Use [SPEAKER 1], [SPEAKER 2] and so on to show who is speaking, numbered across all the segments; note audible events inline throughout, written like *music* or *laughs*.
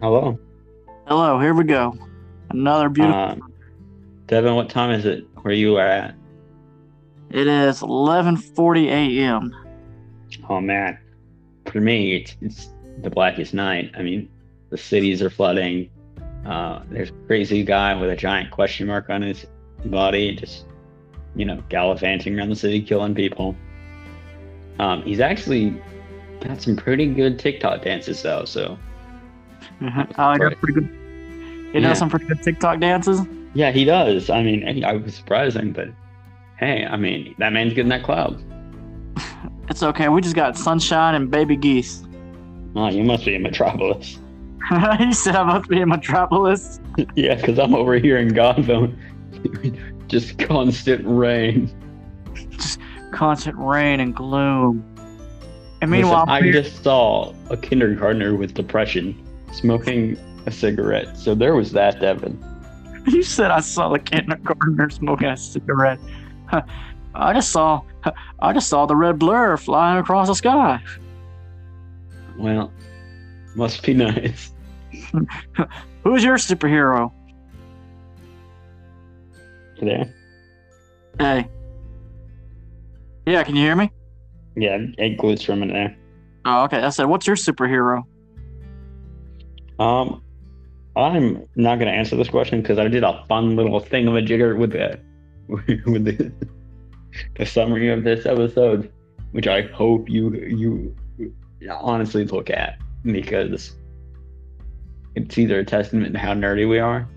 [SPEAKER 1] Hello.
[SPEAKER 2] Hello, here we go. Another beautiful.
[SPEAKER 1] Uh, Devin, what time is it where you are at?
[SPEAKER 2] it is 11:40 a.m.
[SPEAKER 1] Oh man, for me, it's, it's the blackest night. I mean, the cities are flooding. Uh, there's a crazy guy with a giant question mark on his body, just you know, gallivanting around the city, killing people. Um, he's actually got some pretty good TikTok dances though. So
[SPEAKER 2] Mhm. Oh, he does pretty good. He
[SPEAKER 1] Yeah.
[SPEAKER 2] does some pretty good TikTok dances.
[SPEAKER 1] yeah, he does. I mean, I was surprising, but hey, I mean, that man's getting that cloud. *laughs*
[SPEAKER 2] It's okay. We just got sunshine and baby geese.
[SPEAKER 1] Oh, you must be in Metropolis. *laughs* *laughs*
[SPEAKER 2] he said I must be in Metropolis.
[SPEAKER 1] yeah, because I'm over here in Godville. just constant rain.
[SPEAKER 2] Just constant rain and gloom. And meanwhile,
[SPEAKER 1] I
[SPEAKER 2] I'm
[SPEAKER 1] just saw a kindergartner with depression smoking a cigarette. So there was that, Devin. *laughs*
[SPEAKER 2] you said I saw the kindergartner smoking a cigarette. I just saw, I just saw the red blur flying across the sky.
[SPEAKER 1] Well, must be nice. *laughs*
[SPEAKER 2] Who's your superhero?
[SPEAKER 1] There?
[SPEAKER 2] Hey. Yeah, can you hear me?
[SPEAKER 1] Yeah, it glitched for a minute there.
[SPEAKER 2] Oh, okay. I said, what's your superhero?
[SPEAKER 1] Um, I'm not gonna answer this question because I did a fun little thing of a jigger with the *laughs* with the, the summary of this episode, which I hope you you honestly look at because it's either a testament to how nerdy we are.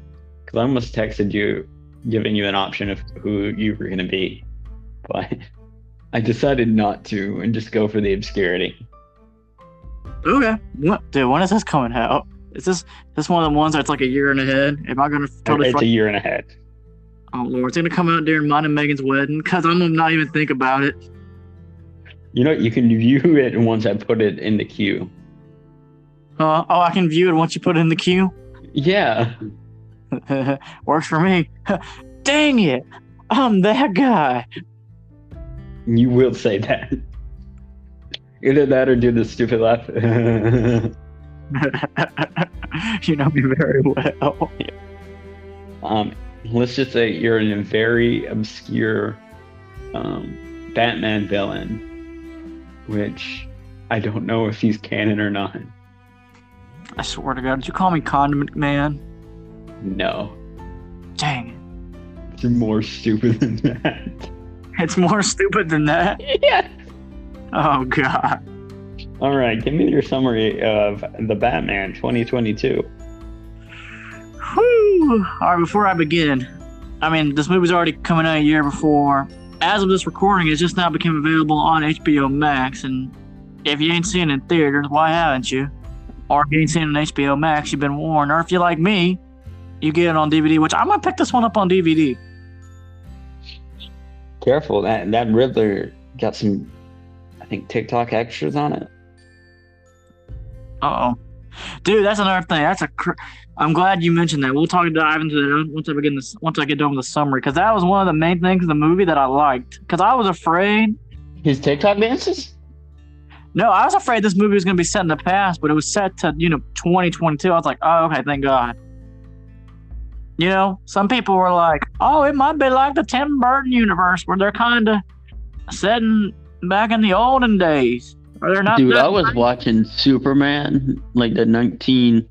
[SPEAKER 1] Because I almost texted you, giving you an option of who you were gonna be, but *laughs* I decided not to and just go for the obscurity.
[SPEAKER 2] Okay. What, dude? When is this coming out? Is this this one of the ones that's like a year and ahead? Am I gonna totally?
[SPEAKER 1] it's a year and a half.
[SPEAKER 2] oh lord, it's gonna come out during mine and Megan's wedding. Cause I'm gonna not even think about it.
[SPEAKER 1] You know, you can view it once I put it in the queue.
[SPEAKER 2] Uh, oh, I can view it once you put it in the queue.
[SPEAKER 1] Yeah. *laughs*
[SPEAKER 2] Works for me. *laughs* Dang it! I'm that guy.
[SPEAKER 1] You will say that. Either that or do the stupid laugh. *laughs* *laughs*
[SPEAKER 2] you know me very well.
[SPEAKER 1] um, let's just say you're in a very obscure um, Batman villain, which I don't know if he's canon or not.
[SPEAKER 2] I swear to God, did you call me Condiment Man?
[SPEAKER 1] No.
[SPEAKER 2] Dang
[SPEAKER 1] It's more stupid than that.
[SPEAKER 2] It's more stupid than that. *laughs*
[SPEAKER 1] yeah.
[SPEAKER 2] Oh God.
[SPEAKER 1] All right, give me your summary of the Batman 2022.
[SPEAKER 2] Whew. All right, before I begin, I mean, this movie's already coming out a year before. As of this recording, it's just now became available on HBO Max, and if you ain't seen it in theaters, why haven't you? Or if you ain't seen it on HBO Max, you've been warned. Or if you like me, you get it on DVD, which I'm gonna pick this one up on DVD.
[SPEAKER 1] Careful, that that Riddler got some, I think TikTok extras on it.
[SPEAKER 2] Uh oh, dude, that's another thing. That's a. Cr- I'm glad you mentioned that. We'll talk dive into that once I begin this. Once I get done with the summary, because that was one of the main things in the movie that I liked. Because I was afraid
[SPEAKER 1] His TikTok dances?
[SPEAKER 2] No, I was afraid this movie was going to be set in the past, but it was set to, you know, 2022. I was like, oh, okay, thank God. You know, some people were like, oh, it might be like the Tim Burton universe where they're kind of setting back in the olden days. Or they're not.
[SPEAKER 1] Dude, I was watching Superman, like the 19,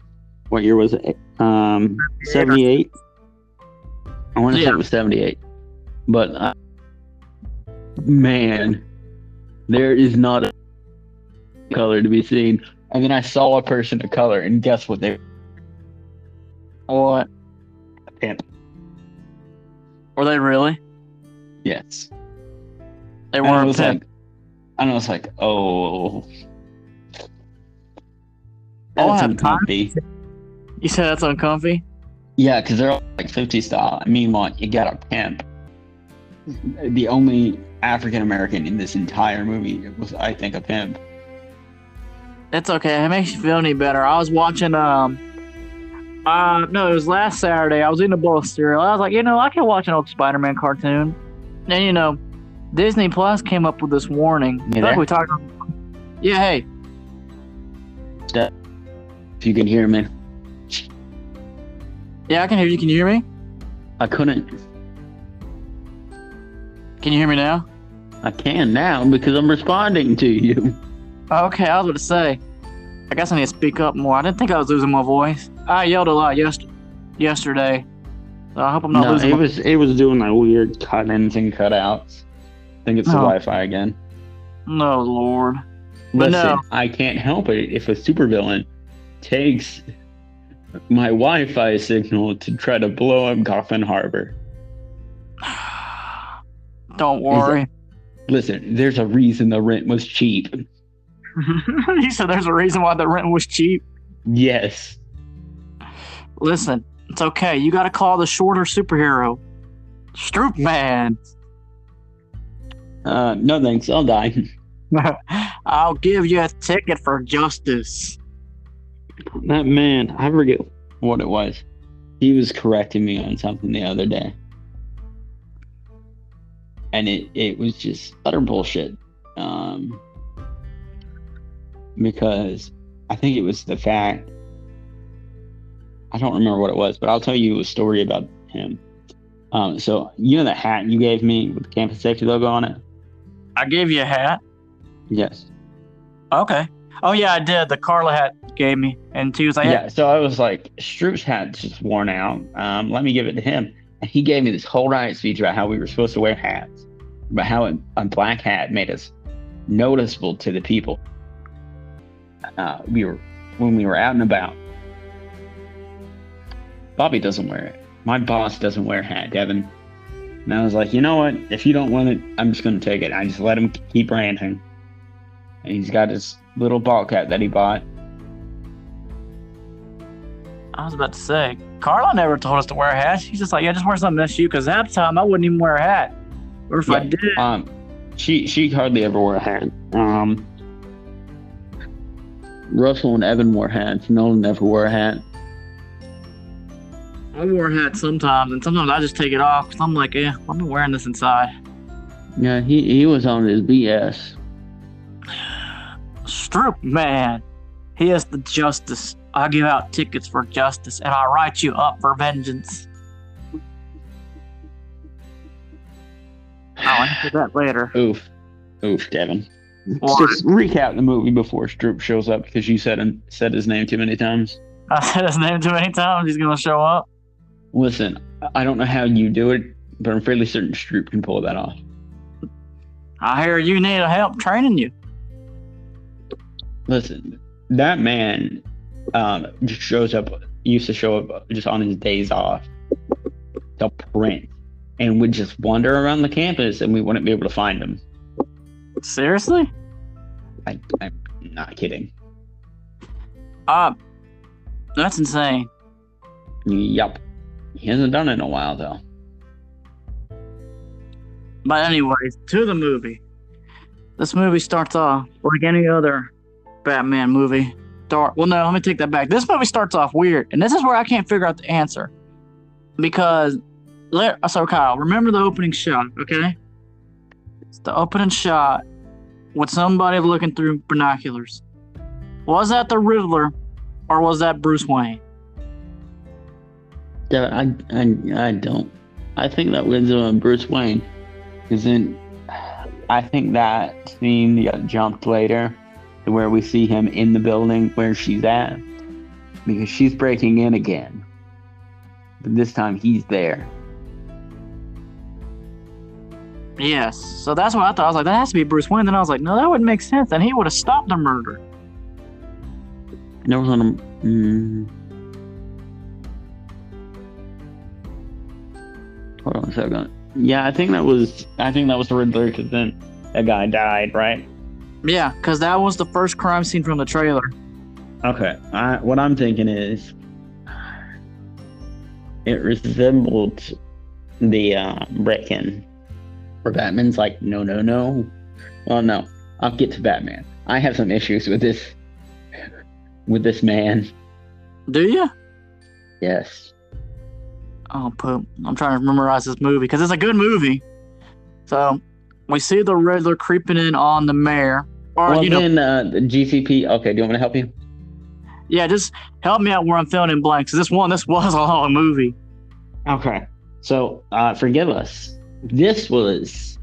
[SPEAKER 1] what year was it? Um, 78? I want to say it was 78. But, uh, man, there is not a color to be seen. And then I saw a person of color, and guess what? They
[SPEAKER 2] What?
[SPEAKER 1] A pimp.
[SPEAKER 2] Were they really?
[SPEAKER 1] Yes.
[SPEAKER 2] They weren't.
[SPEAKER 1] like, and I was like, oh.
[SPEAKER 2] Oh,
[SPEAKER 1] That's
[SPEAKER 2] have
[SPEAKER 1] uncomfy.
[SPEAKER 2] you said that's uncomfy?
[SPEAKER 1] Yeah, because they're all like 50 style. I mean, like, you got a pimp. The only African American in this entire movie was, I think, a pimp.
[SPEAKER 2] That's okay. It makes you feel any better. I was watching um uh no, it was last Saturday. I was eating a bowl of cereal. I was like, you know, I can watch an old Spider-Man cartoon. And you know, Disney Plus came up with this warning.
[SPEAKER 1] You
[SPEAKER 2] like we talked. Yeah, hey.
[SPEAKER 1] If you can hear me.
[SPEAKER 2] Yeah, I can hear you. Can you hear me?
[SPEAKER 1] I couldn't.
[SPEAKER 2] Can you hear me now?
[SPEAKER 1] I can now because I'm responding to you.
[SPEAKER 2] Okay, I was going to say. I guess I need to speak up more. I didn't think I was losing my voice. I yelled a lot yes- yesterday. So I hope I'm not
[SPEAKER 1] no,
[SPEAKER 2] losing
[SPEAKER 1] it
[SPEAKER 2] my
[SPEAKER 1] was it was doing like weird cut-ins and cutouts. I think it's the
[SPEAKER 2] Oh.
[SPEAKER 1] Wi-Fi again.
[SPEAKER 2] No, Lord. But
[SPEAKER 1] Listen,
[SPEAKER 2] no.
[SPEAKER 1] I can't help it if a supervillain takes my Wi-Fi signal to try to blow up Gotham Harbor. *sighs*
[SPEAKER 2] Don't worry.
[SPEAKER 1] Listen, there's a reason the rent was cheap. *laughs*
[SPEAKER 2] you said there's a reason why the rent was cheap.
[SPEAKER 1] Yes.
[SPEAKER 2] Listen, it's okay. You got to call the shorter superhero. Stroop Man.
[SPEAKER 1] Uh, no thanks. I'll die. *laughs*
[SPEAKER 2] I'll give you a ticket for justice.
[SPEAKER 1] That man, I forget what it was. He was correcting me on something the other day. And it, it was just utter bullshit. Um, because I think it was the fact, I don't remember what it was, but I'll tell you a story about him. Um, so, you know that hat you gave me with the campus safety logo on it?
[SPEAKER 2] I gave you a hat.
[SPEAKER 1] Yes.
[SPEAKER 2] Okay. Oh yeah, I did. The Carla hat gave me, and she was like,
[SPEAKER 1] Yeah, so I was like, Stroop's hat's just worn out. Um, let me give it to him. And he gave me this whole riot speech about how we were supposed to wear hats, about how a, a black hat made us noticeable to the people. Uh, we were when we were out and about. Bobby doesn't wear it. My boss doesn't wear a hat, Devin. And I was like, you know what? If you don't want it, I'm just gonna take it. I just let him keep ranting. And he's got his little ball cap that he bought.
[SPEAKER 2] I was about to say, Carla never told us to wear a hat. She's just like, yeah, just wear something that's you. Because half the time I wouldn't even wear a hat, or if I did,
[SPEAKER 1] Um, she she hardly ever wore a hat. Um, Russell and Evan wore hats. Nolan never wore a hat.
[SPEAKER 2] I wore a hat sometimes, and sometimes I just take it off because I'm like, yeah, I'm not wearing this inside.
[SPEAKER 1] Yeah, he he was on his BS.
[SPEAKER 2] Stroop man, he is the justice. I give out tickets for justice, and I write you up for vengeance. I'll answer that later.
[SPEAKER 1] Oof, oof, Devin. Just recap the movie before Stroop shows up because you said said his name too many times.
[SPEAKER 2] I said his name too many times. He's gonna show up.
[SPEAKER 1] Listen, I don't know how you do it, but I'm fairly certain Stroop can pull that off.
[SPEAKER 2] I hear you need help training you.
[SPEAKER 1] Listen, that man um, just shows up, used to show up just on his days off to print and would just wander around the campus and we wouldn't be able to find him.
[SPEAKER 2] Seriously?
[SPEAKER 1] I, I'm not kidding.
[SPEAKER 2] Uh, that's insane.
[SPEAKER 1] Yup. He hasn't done it in a while, though.
[SPEAKER 2] But anyways, to the movie. This movie starts off like any other Batman movie. Dark. well, no, let me take that back. This movie starts off weird, and this is where I can't figure out the answer because let so Kyle, remember the opening shot, okay? It's the opening shot with somebody looking through binoculars. Was that the Riddler, or was that Bruce Wayne?
[SPEAKER 1] Yeah, I, I, I don't. I think that was uh, Bruce Wayne. Then I think that scene got jumped later to where we see him in the building where she's at. Because she's breaking in again. But this time he's there.
[SPEAKER 2] Yes. So that's what I thought. I was like, that has to be Bruce Wayne. Then I was like, no, that wouldn't make sense. And he would have stopped the murder.
[SPEAKER 1] And there was on a. Mm, hold on a second. Yeah, I think that was. I think that was the Riddler because then that guy died, right?
[SPEAKER 2] Yeah, because that was the first crime scene from the trailer.
[SPEAKER 1] Okay. I, what I'm thinking is it resembled the uh, break-in where Batman's like, no, no, no. Well, no. I'll get to Batman. I have some issues with this with this man.
[SPEAKER 2] Do you?
[SPEAKER 1] Yes.
[SPEAKER 2] Oh, poop. I'm trying to memorize this movie because it's a good movie. So we see the Riddler creeping in on the mayor. Or,
[SPEAKER 1] well,
[SPEAKER 2] you know,
[SPEAKER 1] then uh, the GCP. Okay, do you want me to help you?
[SPEAKER 2] yeah, just help me out where I'm filling in blanks. This one, this was *laughs* a long movie.
[SPEAKER 1] Okay. So uh forgive us. This was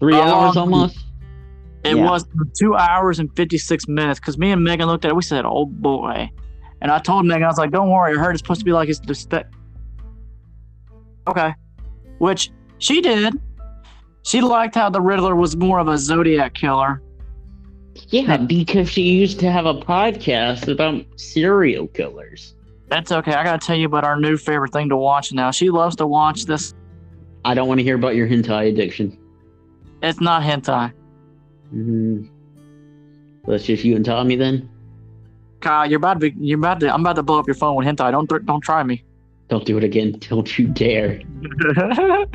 [SPEAKER 1] three
[SPEAKER 2] How
[SPEAKER 1] hours almost.
[SPEAKER 2] It
[SPEAKER 1] Yeah.
[SPEAKER 2] was two hours and 56 minutes because me and Megan looked at it. We said, oh boy. And I told Megan, I was like, don't worry. I heard it's supposed to be like it's just that. Okay. Which she did. She liked how the Riddler was more of a Zodiac killer.
[SPEAKER 1] Yeah, because she used to have a podcast about serial killers.
[SPEAKER 2] That's okay. I got to tell you about our new favorite thing to watch now. She loves to watch this.
[SPEAKER 1] I don't want to hear about your hentai addiction.
[SPEAKER 2] It's not hentai.
[SPEAKER 1] Mm. That's just you and Tommy then.
[SPEAKER 2] Kyle, you're about to be, you're about to, I'm about to blow up your phone with hentai. Don't, don't try me.
[SPEAKER 1] Don't do it again. Don't you dare. *laughs*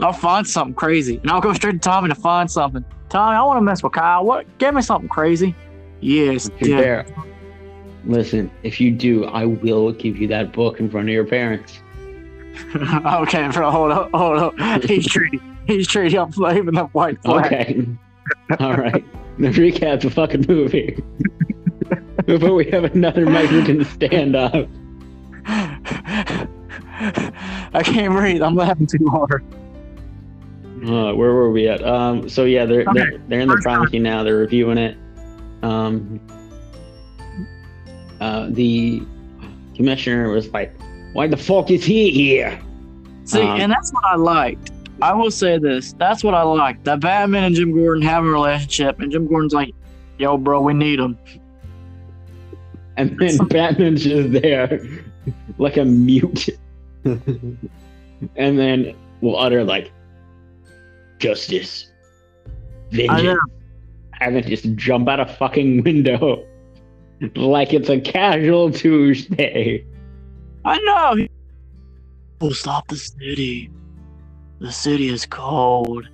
[SPEAKER 2] I'll find something crazy, and I'll go straight to Tommy to find something. Tommy, I want to mess with Kyle. What? Give me something crazy. Yes,
[SPEAKER 1] you dare. Listen, if you do, I will give you that book in front of your parents. *laughs*
[SPEAKER 2] okay, bro. Hold on, hold on. *laughs* He's treating, he's treating. I'm flaming the white flag.
[SPEAKER 1] Okay. All right. Let's recap the fucking movie. Before we have another Mexican standoff. *laughs*
[SPEAKER 2] I can't breathe. I'm laughing too hard.
[SPEAKER 1] Uh, where were we at? Um, so yeah, they're
[SPEAKER 2] Okay,
[SPEAKER 1] they're, they're in the
[SPEAKER 2] time.
[SPEAKER 1] now. They're reviewing it. Um, uh, the commissioner was like, "Why the fuck is he here?"
[SPEAKER 2] See,
[SPEAKER 1] Um,
[SPEAKER 2] and that's what I liked. I will say this. That's what I liked. That Batman and Jim Gordon have a relationship, and Jim Gordon's like, "Yo, bro, we need him."
[SPEAKER 1] And then *laughs* Batman's just there, like a mute, *laughs* and then will utter like, "Justice, vengeance," and then just jump out a fucking window, *laughs* like it's a casual Tuesday.
[SPEAKER 2] I know. We'll stop the city. The city is cold.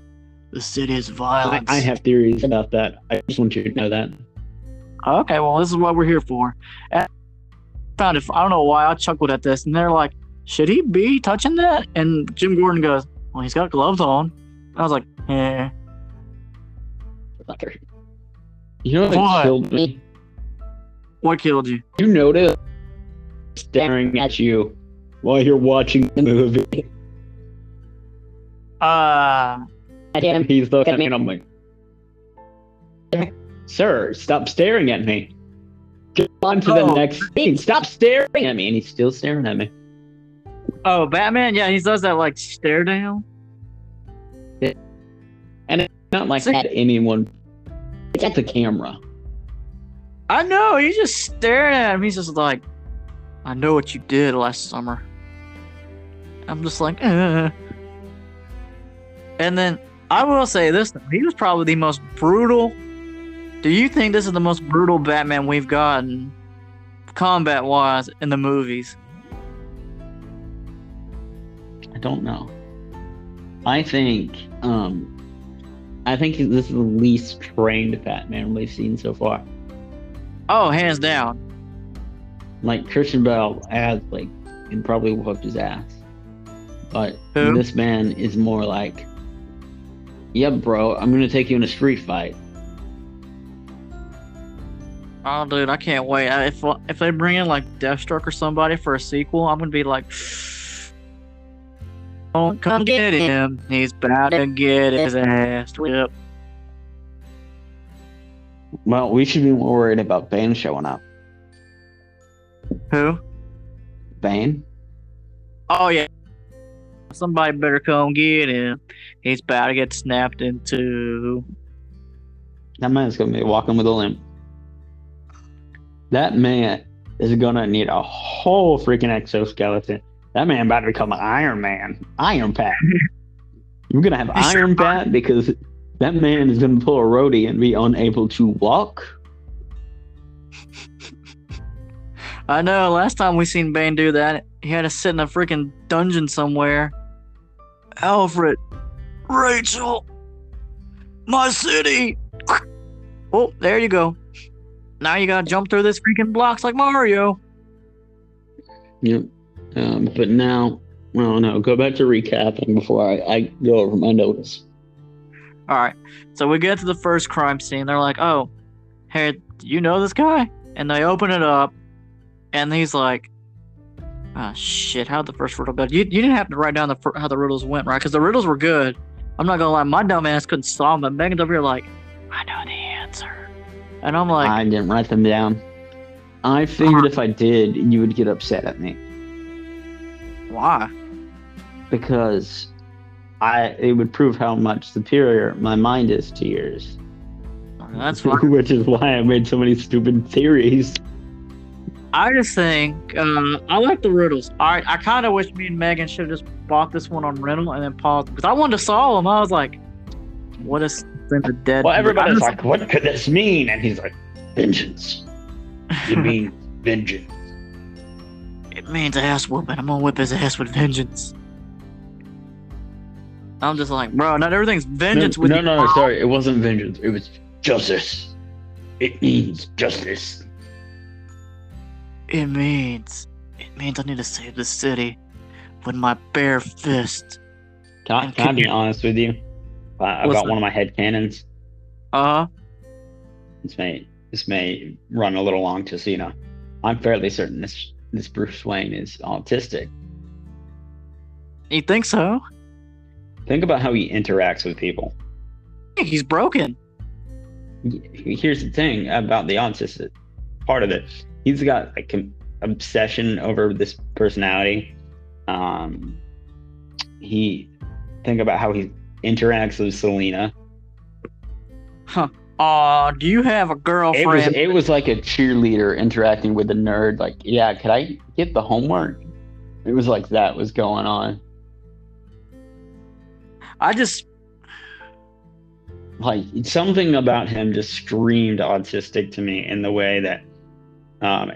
[SPEAKER 2] The city is
[SPEAKER 1] I. I have theories about that. I just want you to know that.
[SPEAKER 2] Okay, well, this is what we're here for. And found it. I don't know why I chuckled at this, and they're like, "Should he be touching that?" And Jim Gordon goes, "Well, he's got gloves on." I was like, "Eh."
[SPEAKER 1] Fucker. You know what,
[SPEAKER 2] What?
[SPEAKER 1] killed me?
[SPEAKER 2] What killed you?
[SPEAKER 1] You notice staring at you while you're watching the movie.
[SPEAKER 2] Uh,
[SPEAKER 1] And he's looking at me and I'm like, Sir, stop staring at me. On to the
[SPEAKER 2] Oh.
[SPEAKER 1] next scene. Stop staring at me. And he's still staring at me.
[SPEAKER 2] oh, Batman. Yeah, he does that like stare down. Yeah.
[SPEAKER 1] And it's not like
[SPEAKER 2] See-
[SPEAKER 1] at anyone. It's at the camera.
[SPEAKER 2] I know. He's just staring at him. He's just like, "I know what you did last summer." I'm just like, uh. And then I will say this: though, he was probably the most brutal. Do you think this is the most brutal Batman we've gotten, combat-wise, in the movies?
[SPEAKER 1] I don't know. I think um I think this is the least trained Batman we've seen so far.
[SPEAKER 2] Oh, hands down.
[SPEAKER 1] Like Christian Bale as like and probably whooped his ass. But
[SPEAKER 2] Who?
[SPEAKER 1] this man is more like Yeah, bro, I'm gonna take you in a street fight.
[SPEAKER 2] Oh, dude, I can't wait. If if they bring in like Deathstroke or somebody for a sequel, I'm gonna be like, *sighs* "Oh, come get him! He's about to get his ass whipped."
[SPEAKER 1] Well, we should be more worried about Bane showing up.
[SPEAKER 2] Who?
[SPEAKER 1] Bane?
[SPEAKER 2] Oh yeah. Somebody better come get him. He's about to get snapped into.
[SPEAKER 1] That man's gonna be walking with a limp. That man is gonna need a whole freaking exoskeleton. That man about to become an Iron Man. Iron Pat. *laughs* You're gonna have Iron Pat because that man is gonna pull a roadie and be unable to walk. *laughs*
[SPEAKER 2] I know. Last time we seen Bane do that, he had to sit in a freaking dungeon somewhere. Alfred, Rachel, my city. *laughs* Oh, there you go. Now you gotta jump through this freaking blocks like Mario.
[SPEAKER 1] Yep. Um, but now, well, no, go back to recapping before I, I go over my notes.
[SPEAKER 2] All right. So we get to the first crime scene. They're like, "Oh, hey, do you know this guy?" and they open it up, and he's like, "Ah, shit! How'd the first riddle go? You, you didn't have to write down the how the riddles went, right? Because the riddles were good. I'm not gonna lie, my dumb ass couldn't solve them. Megan's over here like, I know and I'm like,
[SPEAKER 1] I didn't write them down. I figured if I did, you would get upset at me
[SPEAKER 2] why?
[SPEAKER 1] because I it would prove how much superior my mind is to yours.
[SPEAKER 2] That's *laughs* fine.
[SPEAKER 1] Which is why I made so many stupid theories.
[SPEAKER 2] I just think uh, I like the riddles. I I kind of wish me and Megan should have just bought this one on rental and then paused because I wanted to solve them. I was like, what is in the dead?
[SPEAKER 1] Well, everybody's
[SPEAKER 2] just-
[SPEAKER 1] like, "What could this mean?" And he's like, "Vengeance." It *laughs* means vengeance.
[SPEAKER 2] it means ass whooping. I'm gonna whip his ass with vengeance. I'm just like, bro, not everything's vengeance
[SPEAKER 1] no,
[SPEAKER 2] with
[SPEAKER 1] no, no, no, sorry, it wasn't vengeance. It was justice. It means justice.
[SPEAKER 2] It means, it means I need to save the city with my bare fist.
[SPEAKER 1] Can I, can I be honest with you uh,
[SPEAKER 2] What's
[SPEAKER 1] about
[SPEAKER 2] that?
[SPEAKER 1] one of my head canons?
[SPEAKER 2] Uh, huh.
[SPEAKER 1] This may this may run a little long, just so you know. I'm fairly certain this this Bruce Wayne is autistic.
[SPEAKER 2] you think so?
[SPEAKER 1] Think about how he interacts with people.
[SPEAKER 2] He's broken.
[SPEAKER 1] Here's the thing about the autistic part of it. He's got like an obsession over this personality. Um, he think about how he interacts with Selina. Huh.
[SPEAKER 2] Aw, do you have a
[SPEAKER 1] It was
[SPEAKER 2] girlfriend?
[SPEAKER 1] it was like a cheerleader interacting with a nerd. Like, yeah, could I get the homework? It was like that was going on.
[SPEAKER 2] I just,
[SPEAKER 1] Like something about him just screamed autistic to me in the way that, um,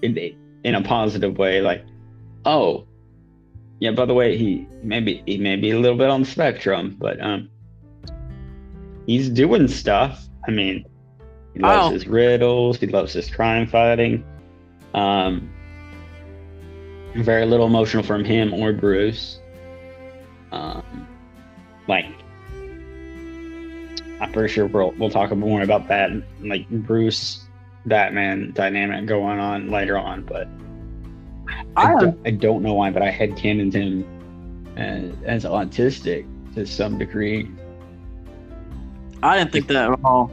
[SPEAKER 1] in, in a positive way. Like, oh, yeah. By the way, he maybe he may be a little bit on the spectrum, but um, he's doing stuff. I mean, he loves
[SPEAKER 2] Oh.
[SPEAKER 1] his riddles. He loves his crime fighting. Um, very little emotional from him or Bruce. Um, like, I'm pretty sure we'll we'll talk more about that, like Bruce Batman dynamic going on later on. But I,
[SPEAKER 2] I,
[SPEAKER 1] don't, I don't know why, but I had cannoned him as, uh, as autistic to some degree.
[SPEAKER 2] I didn't think that at all.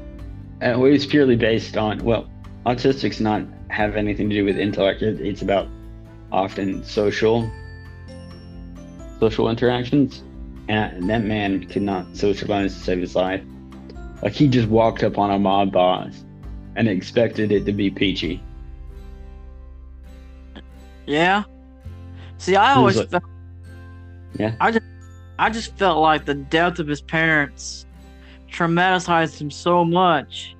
[SPEAKER 1] And it was purely based on well, autistics not have anything to do with intellect. It, it's about often social social interactions, and that man could not socialize to save his life. Like he just walked up on a mob boss and expected it to be peachy.
[SPEAKER 2] Yeah. See, I always
[SPEAKER 1] like-
[SPEAKER 2] felt.
[SPEAKER 1] Yeah.
[SPEAKER 2] I just, I just felt like the death of his parents traumatized him so much,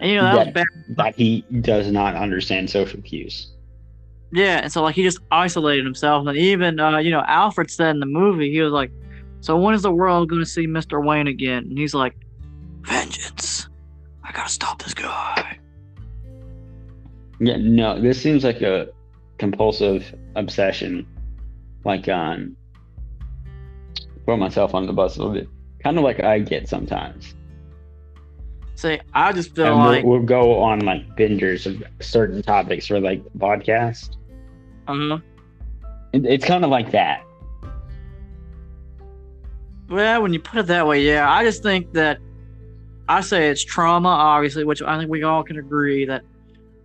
[SPEAKER 2] and you know that bad.
[SPEAKER 1] That he does not understand social cues.
[SPEAKER 2] Yeah, and so like he just isolated himself, and even uh, you know Alfred said in the movie he was like, "So when is the world going to see Mister Wayne again?" And he's like, "Vengeance! I gotta stop this guy."
[SPEAKER 1] Yeah, no, this seems like a compulsive obsession. Like, um, throw myself on the bus a little bit. Kind of like I get sometimes.
[SPEAKER 2] Say, I just feel
[SPEAKER 1] and
[SPEAKER 2] like,
[SPEAKER 1] we'll, we'll go on like bingers of certain topics for like the podcast.
[SPEAKER 2] uh,
[SPEAKER 1] It, it's kind of like that.
[SPEAKER 2] well, when you put it that way, yeah, I just think that I say it's trauma, obviously, which I think we all can agree that.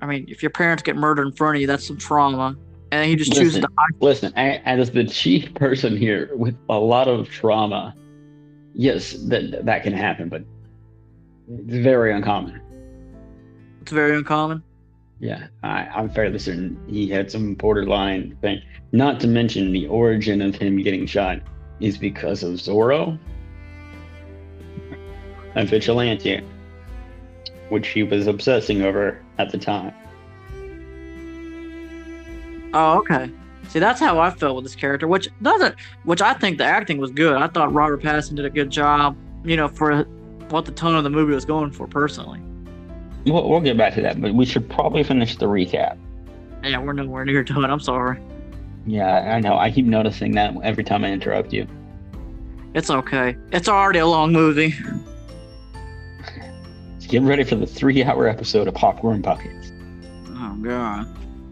[SPEAKER 2] I mean, if your parents get murdered in front of you, that's some trauma, and he just chooses to.
[SPEAKER 1] listen, as the chief person here with a lot of trauma, yes, that that can happen, but it's very uncommon.
[SPEAKER 2] It's very uncommon.
[SPEAKER 1] Yeah, I, I'm fairly certain he had some borderline thing. Not to mention the origin of him getting shot is because of Zorro, a vigilante, which she was obsessing over at the time.
[SPEAKER 2] Oh, okay. See, that's how I felt with this character, which doesn't, which I think the acting was good. I thought Robert Pattinson did a good job, you know, for what the tone of the movie was going for. Personally,
[SPEAKER 1] We'll, we'll get back to that, but we should probably finish the recap.
[SPEAKER 2] yeah, we're nowhere near to it. I'm sorry.
[SPEAKER 1] Yeah, I know. I keep noticing that every time I interrupt you.
[SPEAKER 2] It's okay. It's already a long movie.
[SPEAKER 1] Get ready for the three-hour episode of Popcorn Buckets.
[SPEAKER 2] Oh, God.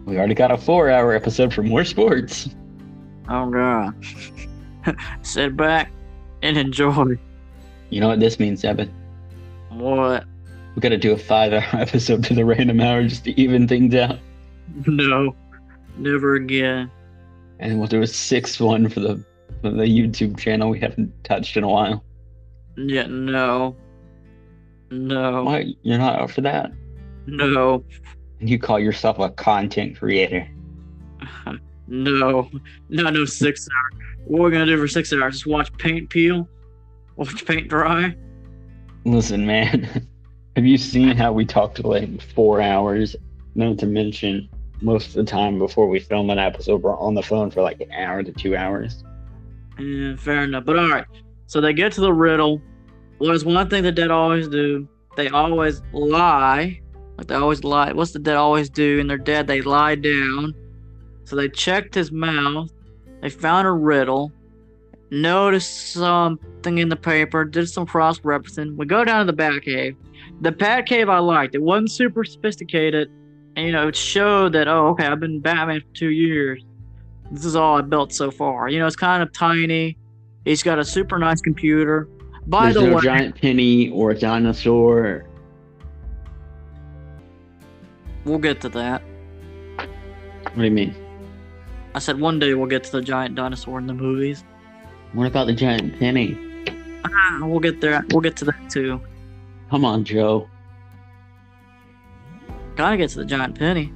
[SPEAKER 1] We already got a four-hour episode for Moore Sports.
[SPEAKER 2] Oh god. *laughs* Sit back and enjoy.
[SPEAKER 1] You know what this means, Evan?
[SPEAKER 2] What?
[SPEAKER 1] We got to do a five-hour *laughs* episode to the random hour just to even things out,
[SPEAKER 2] No. Never again.
[SPEAKER 1] and we'll do a sixth one for the for the YouTube channel we haven't touched in a while.
[SPEAKER 2] Yeah, no. No.
[SPEAKER 1] Why you're not up for that?
[SPEAKER 2] No.
[SPEAKER 1] You call yourself a content creator? *laughs*
[SPEAKER 2] No. Not no six hours. What are we gonna do for six hours? Just watch paint peel? Watch paint dry?
[SPEAKER 1] Listen, man. *laughs* Have you seen how we talked for like four hours? Not to mention, most of the time before we film an episode, we're on the phone for like an hour to two hours.
[SPEAKER 2] Yeah, fair enough. But alright. So they get to the riddle. Well, there's one thing the dead always do. They always lie. Like they always lie. What's the dead always do? And they're dead, they lie down. So they checked his mouth. They found a riddle. Noticed something in the paper. Did some cross referencing. We go down to the Bat Cave. The Bat Cave I liked. It wasn't super sophisticated. And you know, it showed that, oh, okay, I've been Batman for two years. This is all I built so far. You know, it's kind of tiny. He's got a super nice computer. By
[SPEAKER 1] There's
[SPEAKER 2] the
[SPEAKER 1] no
[SPEAKER 2] way,
[SPEAKER 1] giant penny or a dinosaur.
[SPEAKER 2] we'll get to that.
[SPEAKER 1] What do you mean?
[SPEAKER 2] I said one day we'll get to the giant dinosaur in the movies.
[SPEAKER 1] What about the giant penny?
[SPEAKER 2] Ah, we'll get there. We'll get to that too.
[SPEAKER 1] Come on, Joe.
[SPEAKER 2] Gotta get to the giant penny.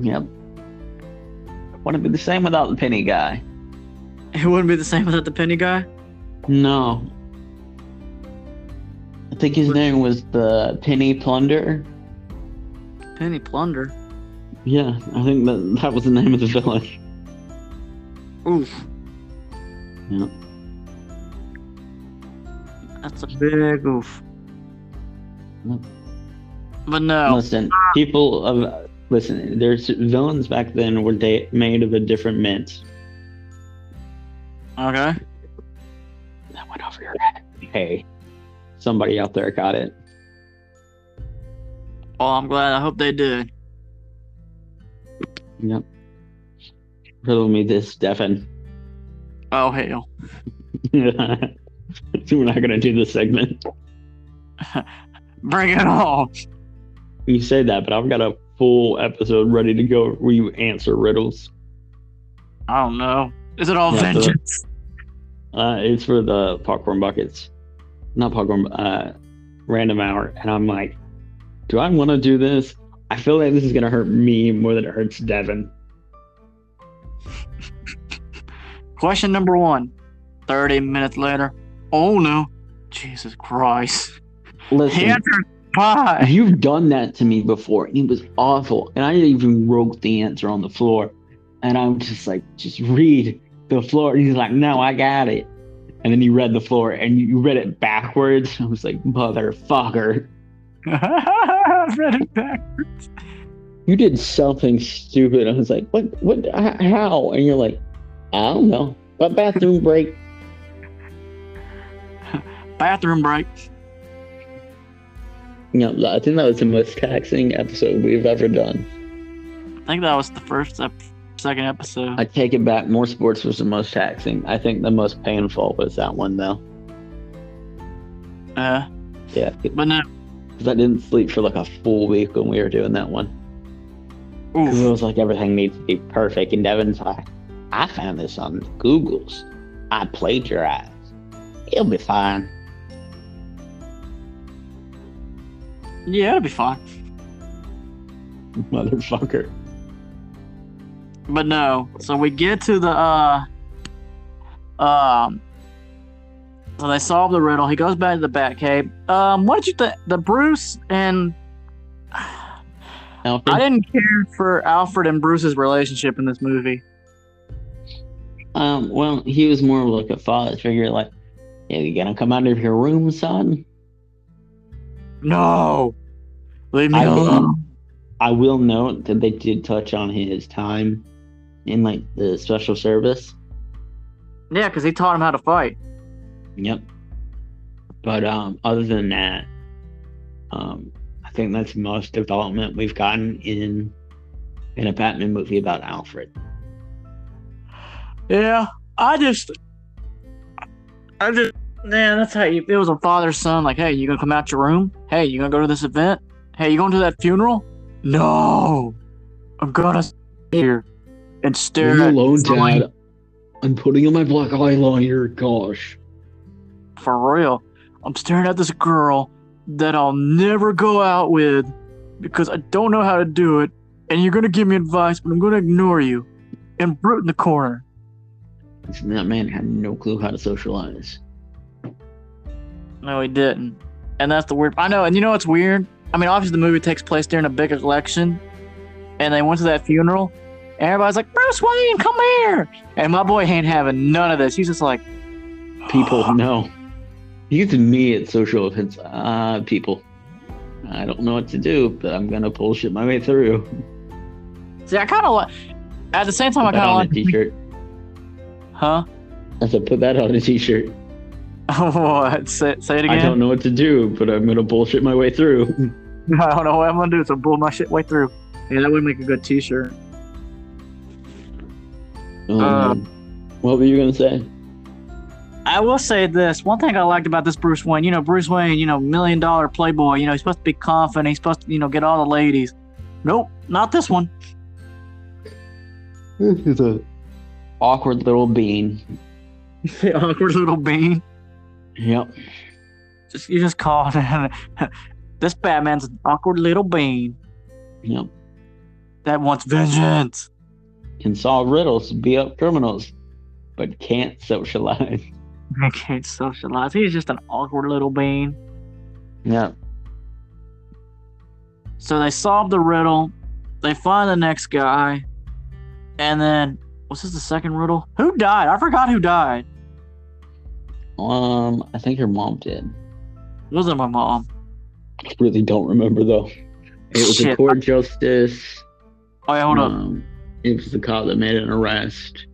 [SPEAKER 1] Yep. Wouldn't be the same without the penny guy.
[SPEAKER 2] It wouldn't be the same without the penny guy.
[SPEAKER 1] No. I think his name was the Penny Plunder.
[SPEAKER 2] Penny plunder.
[SPEAKER 1] Yeah, I think that that was the name of the village.
[SPEAKER 2] Oof.
[SPEAKER 1] Yeah.
[SPEAKER 2] That's a big oof.
[SPEAKER 1] Yep.
[SPEAKER 2] But no.
[SPEAKER 1] Listen, people of listen. There's villains back then were da- made of a different mint.
[SPEAKER 2] Okay.
[SPEAKER 1] That went over your head. Hey, somebody out there got it.
[SPEAKER 2] Well, I'm glad. I hope they did.
[SPEAKER 1] Yep. Riddle me this, Devin.
[SPEAKER 2] Oh hell. *laughs*
[SPEAKER 1] We're not gonna do this segment. *laughs*
[SPEAKER 2] Bring it on.
[SPEAKER 1] You say that, but I've got a full episode ready to go where you answer riddles.
[SPEAKER 2] I don't know. Is it all
[SPEAKER 1] Yeah, so-
[SPEAKER 2] vengeance?
[SPEAKER 1] Uh, it's for the popcorn buckets, not popcorn. Uh, random hour, and I'm like, do I want to do this? I feel like this is gonna hurt me more than it hurts Devin. *laughs*
[SPEAKER 2] Question number one. 30 minutes later. Oh no. Jesus Christ.
[SPEAKER 1] Listen, you've done that to me before, and it was awful. And I even wrote the answer on the floor, and I'm just like, just read the floor. And he's like, no, I got it. And then you read the floor, and you read it backwards. I was like, motherfucker. *laughs*
[SPEAKER 2] Read it back.
[SPEAKER 1] you did something stupid. I was like, what, what, how? And you're like, I don't know. But bathroom break. *laughs*
[SPEAKER 2] Bathroom break.
[SPEAKER 1] You know, I think that was the most taxing episode we've ever done.
[SPEAKER 2] I think that was the first ep- second episode.
[SPEAKER 1] I take it back. Moore Sports was the most taxing. I think the most painful was that one, though.
[SPEAKER 2] Uh,
[SPEAKER 1] Yeah,
[SPEAKER 2] but no.
[SPEAKER 1] because I didn't sleep for like a full week when we were doing that one. Because it was like everything needs to be perfect. And Devin's like, I found this on Google's. I plagiarized. It'll be fine.
[SPEAKER 2] Yeah, it'll be fine. *laughs*
[SPEAKER 1] Motherfucker.
[SPEAKER 2] But no. So we get to the uh um so they solve the riddle. He goes back to the Batcave. Um, what did you think? The Bruce and
[SPEAKER 1] Alfred?
[SPEAKER 2] I didn't care for Alfred and Bruce's relationship in this movie.
[SPEAKER 1] Um, well, he was more of like a father figure, like, yeah, you gonna come out of your room, son?
[SPEAKER 2] No, leave me
[SPEAKER 1] I
[SPEAKER 2] alone.
[SPEAKER 1] I will note that they did touch on his time in like the special service.
[SPEAKER 2] Yeah, because he taught him how to fight.
[SPEAKER 1] Yep. But um, other than that, um, I think that's the most development we've gotten in in a Batman movie about Alfred.
[SPEAKER 2] Yeah, I just, I just, man, that's how you. It was a father son. Like, hey, you gonna come out your room? Hey, you gonna go to this event? Hey, you going to that funeral? No, I'm gonna here and stare.
[SPEAKER 1] Leave me
[SPEAKER 2] at
[SPEAKER 1] alone, Dad. I'm putting on my black eyeliner. Gosh.
[SPEAKER 2] For real, I'm staring at this girl that I'll never go out with because I don't know how to do it, and you're gonna give me advice, but I'm gonna ignore you. And Brute in the corner.
[SPEAKER 1] That man had no clue how to socialize.
[SPEAKER 2] No, he didn't. And that's the weird. I know, and you know what's weird? I mean, obviously the movie takes place during a big election, and they went to that funeral, everybody's like, "Bruce Wayne, come here!" And my boy ain't having none of this. He's just like,
[SPEAKER 1] People, no. He's me at social events. Ah, people. I don't know what to do, but I'm gonna bullshit my way through.
[SPEAKER 2] See, I kind of like. At the same time, I
[SPEAKER 1] Put that
[SPEAKER 2] kind of
[SPEAKER 1] on a
[SPEAKER 2] like.
[SPEAKER 1] t-shirt.
[SPEAKER 2] Huh?
[SPEAKER 1] I said, put that on a t-shirt. *laughs*
[SPEAKER 2] what? Say, say it again.
[SPEAKER 1] I don't know what to do, but I'm gonna bullshit my way through. *laughs*
[SPEAKER 2] I don't know what I'm gonna do. So bull my shit way through. Yeah, that would make a good T-shirt.
[SPEAKER 1] Um, what were you gonna say?
[SPEAKER 2] I will say this. One thing I liked about this Bruce Wayne, you know, Bruce Wayne, you know, million dollar playboy, you know, he's supposed to be confident. He's supposed to, you know, get all the ladies. Nope, not this one.
[SPEAKER 1] He's a awkward little bean. *laughs*
[SPEAKER 2] Awkward little bean.
[SPEAKER 1] Yep.
[SPEAKER 2] Just you just call it. *laughs* this Batman's an awkward little bean
[SPEAKER 1] Yep.
[SPEAKER 2] that wants vengeance.
[SPEAKER 1] Can solve riddles, be up criminals, but can't socialize. *laughs*
[SPEAKER 2] He can't socialize. He's just an awkward little bean.
[SPEAKER 1] Yep.
[SPEAKER 2] So they solve the riddle. They find the next guy, and then what's this the second riddle? Who died? I forgot who died.
[SPEAKER 1] Um, I think your mom did.
[SPEAKER 2] It wasn't my mom?
[SPEAKER 1] I really don't remember though. It was a
[SPEAKER 2] Shit.
[SPEAKER 1] court justice.
[SPEAKER 2] Oh yeah, hold up.
[SPEAKER 1] It was the cop that made an arrest.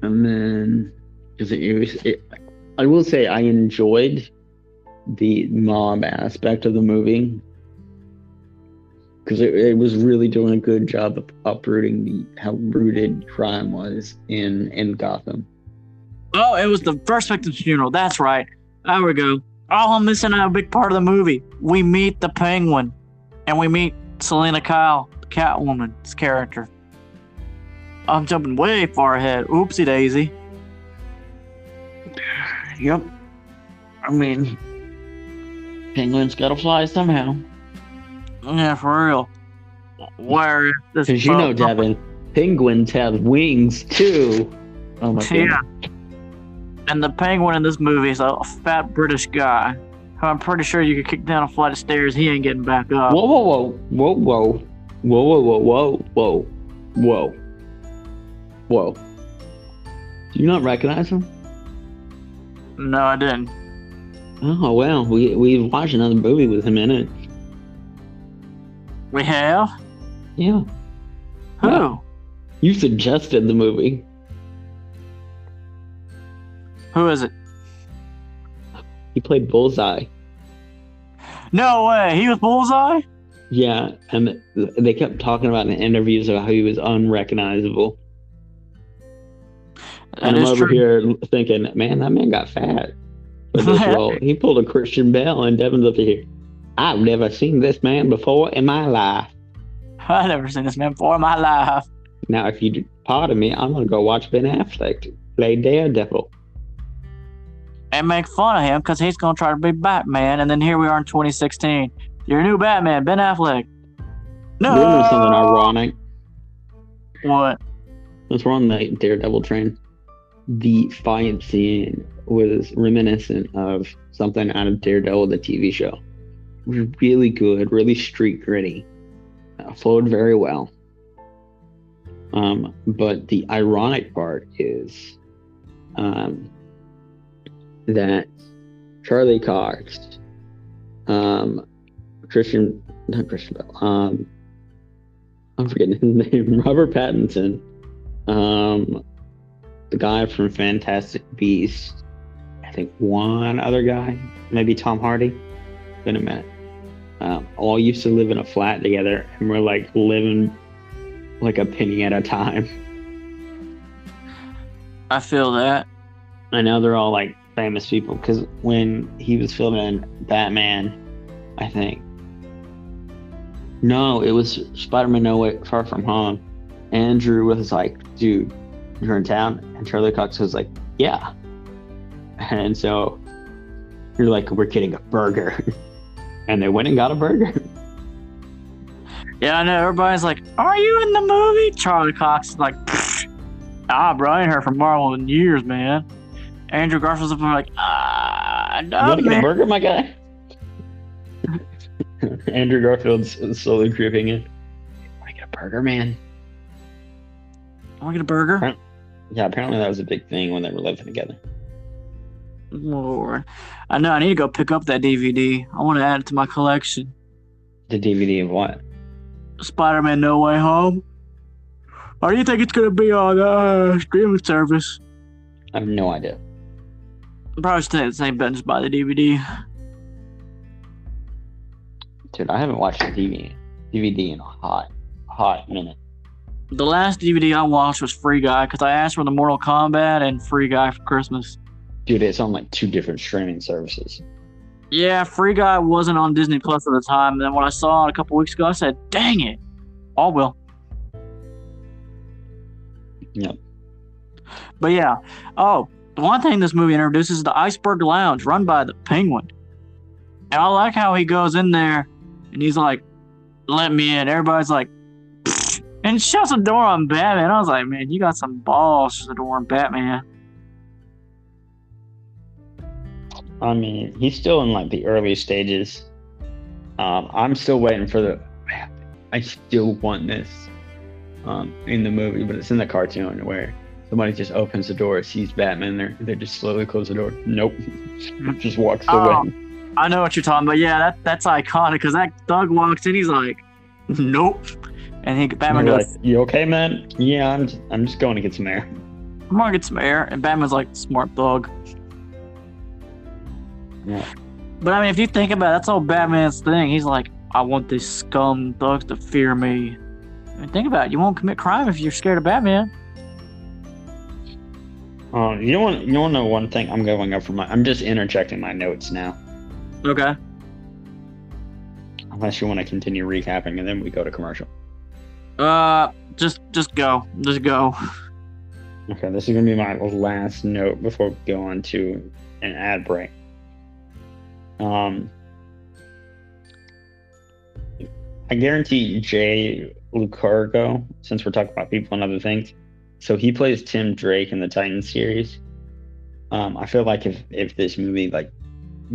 [SPEAKER 1] And then, because it, it I will say I enjoyed the mob aspect of the movie because it, it was really doing a good job of uprooting the how rooted crime was in in Gotham.
[SPEAKER 2] Oh, it was the first victim's funeral. That's right. There we go. Oh, I'm missing a big part of the movie. We meet the Penguin, and we meet Selina Kyle, Catwoman's character. I'm jumping way far ahead. Oopsie daisy.
[SPEAKER 1] Yep. I mean, penguins gotta fly somehow.
[SPEAKER 2] Yeah, for real. Where is this?
[SPEAKER 1] Because you know, Devin, penguins have wings too. Oh my god.
[SPEAKER 2] Yeah. And the penguin in this movie is a fat British guy. I'm pretty sure you could kick down a flight of stairs. He ain't getting back up.
[SPEAKER 1] Whoa, whoa, whoa, whoa, whoa, whoa, whoa, whoa, whoa, whoa, whoa, whoa. Do you not recognize him?
[SPEAKER 2] No, I didn't.
[SPEAKER 1] Oh well, we we watched another movie with him in it.
[SPEAKER 2] We have?
[SPEAKER 1] Yeah,
[SPEAKER 2] Who?
[SPEAKER 1] Yeah. you suggested the movie.
[SPEAKER 2] Who is it?
[SPEAKER 1] He played Bullseye.
[SPEAKER 2] No way. He was Bullseye?
[SPEAKER 1] Yeah, and they kept talking about in interviews about how he was unrecognizable.
[SPEAKER 2] That
[SPEAKER 1] And I'm over
[SPEAKER 2] true.
[SPEAKER 1] here thinking, man, that man got fat for this *laughs* role. He pulled a Christian Bale, and Devin's up here. I've never seen this man before in my life. *laughs*
[SPEAKER 2] I've never seen this man before in my life.
[SPEAKER 1] Now, if you pardon me, I'm gonna go watch Ben Affleck play Daredevil.
[SPEAKER 2] And make fun of him because he's going to try to be Batman. And then here we are in 2016. Your new Batman, Ben Affleck. No.
[SPEAKER 1] We're doing something ironic.
[SPEAKER 2] What?
[SPEAKER 1] Let's run the Daredevil train. The fight scene was reminiscent of something out of Daredevil, the TV show. Really good, really street gritty. Uh, flowed very well. Um, but the ironic part is um, that Charlie Cox, um, Christian, not Christian Bell, um, I'm forgetting his *laughs* name, Robert Pattinson, um, the guy from Fantastic Beasts, I think one other guy, maybe Tom Hardy, been a minute. um, all used to live in a flat together, and we're like living like a penny at a time. *laughs*
[SPEAKER 2] I feel that.
[SPEAKER 1] I know they're all like famous people because when he was filming Batman, I think. No, it was Spider-Man No Way Far From Home. Andrew was like, "Dude, you're in town," and Charlie Cox was like, "Yeah." And so you're like, "We're getting a burger," *laughs* and they went and got a burger. *laughs*
[SPEAKER 2] Yeah, I know. Everybody's like, "Are you in the movie?" Charlie Cox is like, "Pfft. "Ah, bro, I ain't heard from Marvel in years, man." Andrew Garfield's up there like, "Ah,
[SPEAKER 1] You
[SPEAKER 2] no,
[SPEAKER 1] want to get a burger, my guy? *laughs* Andrew Garfield's slowly creeping in. Want to get a burger, man?
[SPEAKER 2] I want to get a burger?
[SPEAKER 1] Yeah, apparently that was a big thing when they were living together.
[SPEAKER 2] Lord, I know. I need to go pick up that DVD. I want to add it to my collection.
[SPEAKER 1] The DVD of what?
[SPEAKER 2] Spider-Man: No Way Home. Or do you think it's gonna be on uh, streaming service?
[SPEAKER 1] I have no idea.
[SPEAKER 2] I'm probably staying at the same just buy the DVD.
[SPEAKER 1] Dude, I haven't watched a DVD, DVD in a hot, hot minute.
[SPEAKER 2] The last DVD I watched was Free Guy because I asked for the Mortal Kombat and Free Guy for Christmas.
[SPEAKER 1] Dude, it's on like two different streaming services.
[SPEAKER 2] Yeah, Free Guy wasn't on Disney Plus at the time. And then when I saw it a couple weeks ago, I said, "Dang it, all will."
[SPEAKER 1] Yep.
[SPEAKER 2] But yeah, oh, the one thing this movie introduces is the Iceberg Lounge, run by the Penguin. And I like how he goes in there and he's like, "Let me in." Everybody's like, "Pfft," and shuts the door on Batman. I was like, "Man, you got some balls!" Shuts the door on Batman.
[SPEAKER 1] I mean, he's still in like the early stages. Um, I'm still waiting for the. I still want this um, in the movie, but it's in the cartoon where somebody just opens the door, sees Batman there, they just slowly close the door. Nope, *laughs* just walks
[SPEAKER 2] Oh. I know what you're talking about. Yeah, that that's iconic because that Doug walks in, he's like, "Nope," and he Batman goes,
[SPEAKER 1] like, "You okay, man? Yeah, I'm. Just, I'm just going to get some air."
[SPEAKER 2] "I'm gonna get some air," and Batman's like, "Smart thug."
[SPEAKER 1] Yeah.
[SPEAKER 2] But I mean, if you think about it, that's all Batman's thing. He's like, "I want these scum thugs to fear me." I mean, think about it. You won't commit crime if you're scared of Batman.
[SPEAKER 1] Uh, you what? You want to know one thing? I'm going up for my. I'm just interjecting my notes now.
[SPEAKER 2] Okay.
[SPEAKER 1] Unless you want to continue recapping, and then we go to commercial.
[SPEAKER 2] Uh, just just go, just go.
[SPEAKER 1] Okay, this is gonna be my last note before we go on to an ad break. Um, I guarantee Jay Lycurgo, since we're talking about people and other things, so he plays Tim Drake in the Titan series. Um, I feel like if if this movie like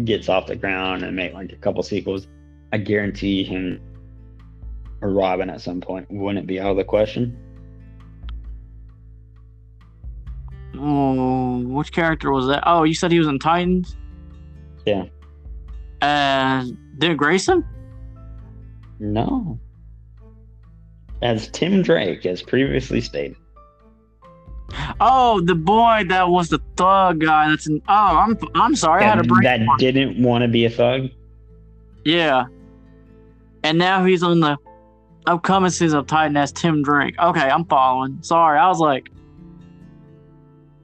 [SPEAKER 1] gets off the ground and make like a couple sequels, I guarantee him or Robin at some point wouldn't be out of the question.
[SPEAKER 2] Oh, which character was that? Oh, you said he was in Titans.
[SPEAKER 1] Yeah.
[SPEAKER 2] Uh, Dick Grayson.
[SPEAKER 1] No. As Tim Drake, as previously stated.
[SPEAKER 2] Oh, the boy that was the thug guy. That's in. Oh, I'm I'm sorry. I had a
[SPEAKER 1] that,
[SPEAKER 2] brain.
[SPEAKER 1] that didn't want to be a thug.
[SPEAKER 2] Yeah. And now he's on the upcoming season of Titan as Tim Drake. Okay, I'm following. Sorry, I was like,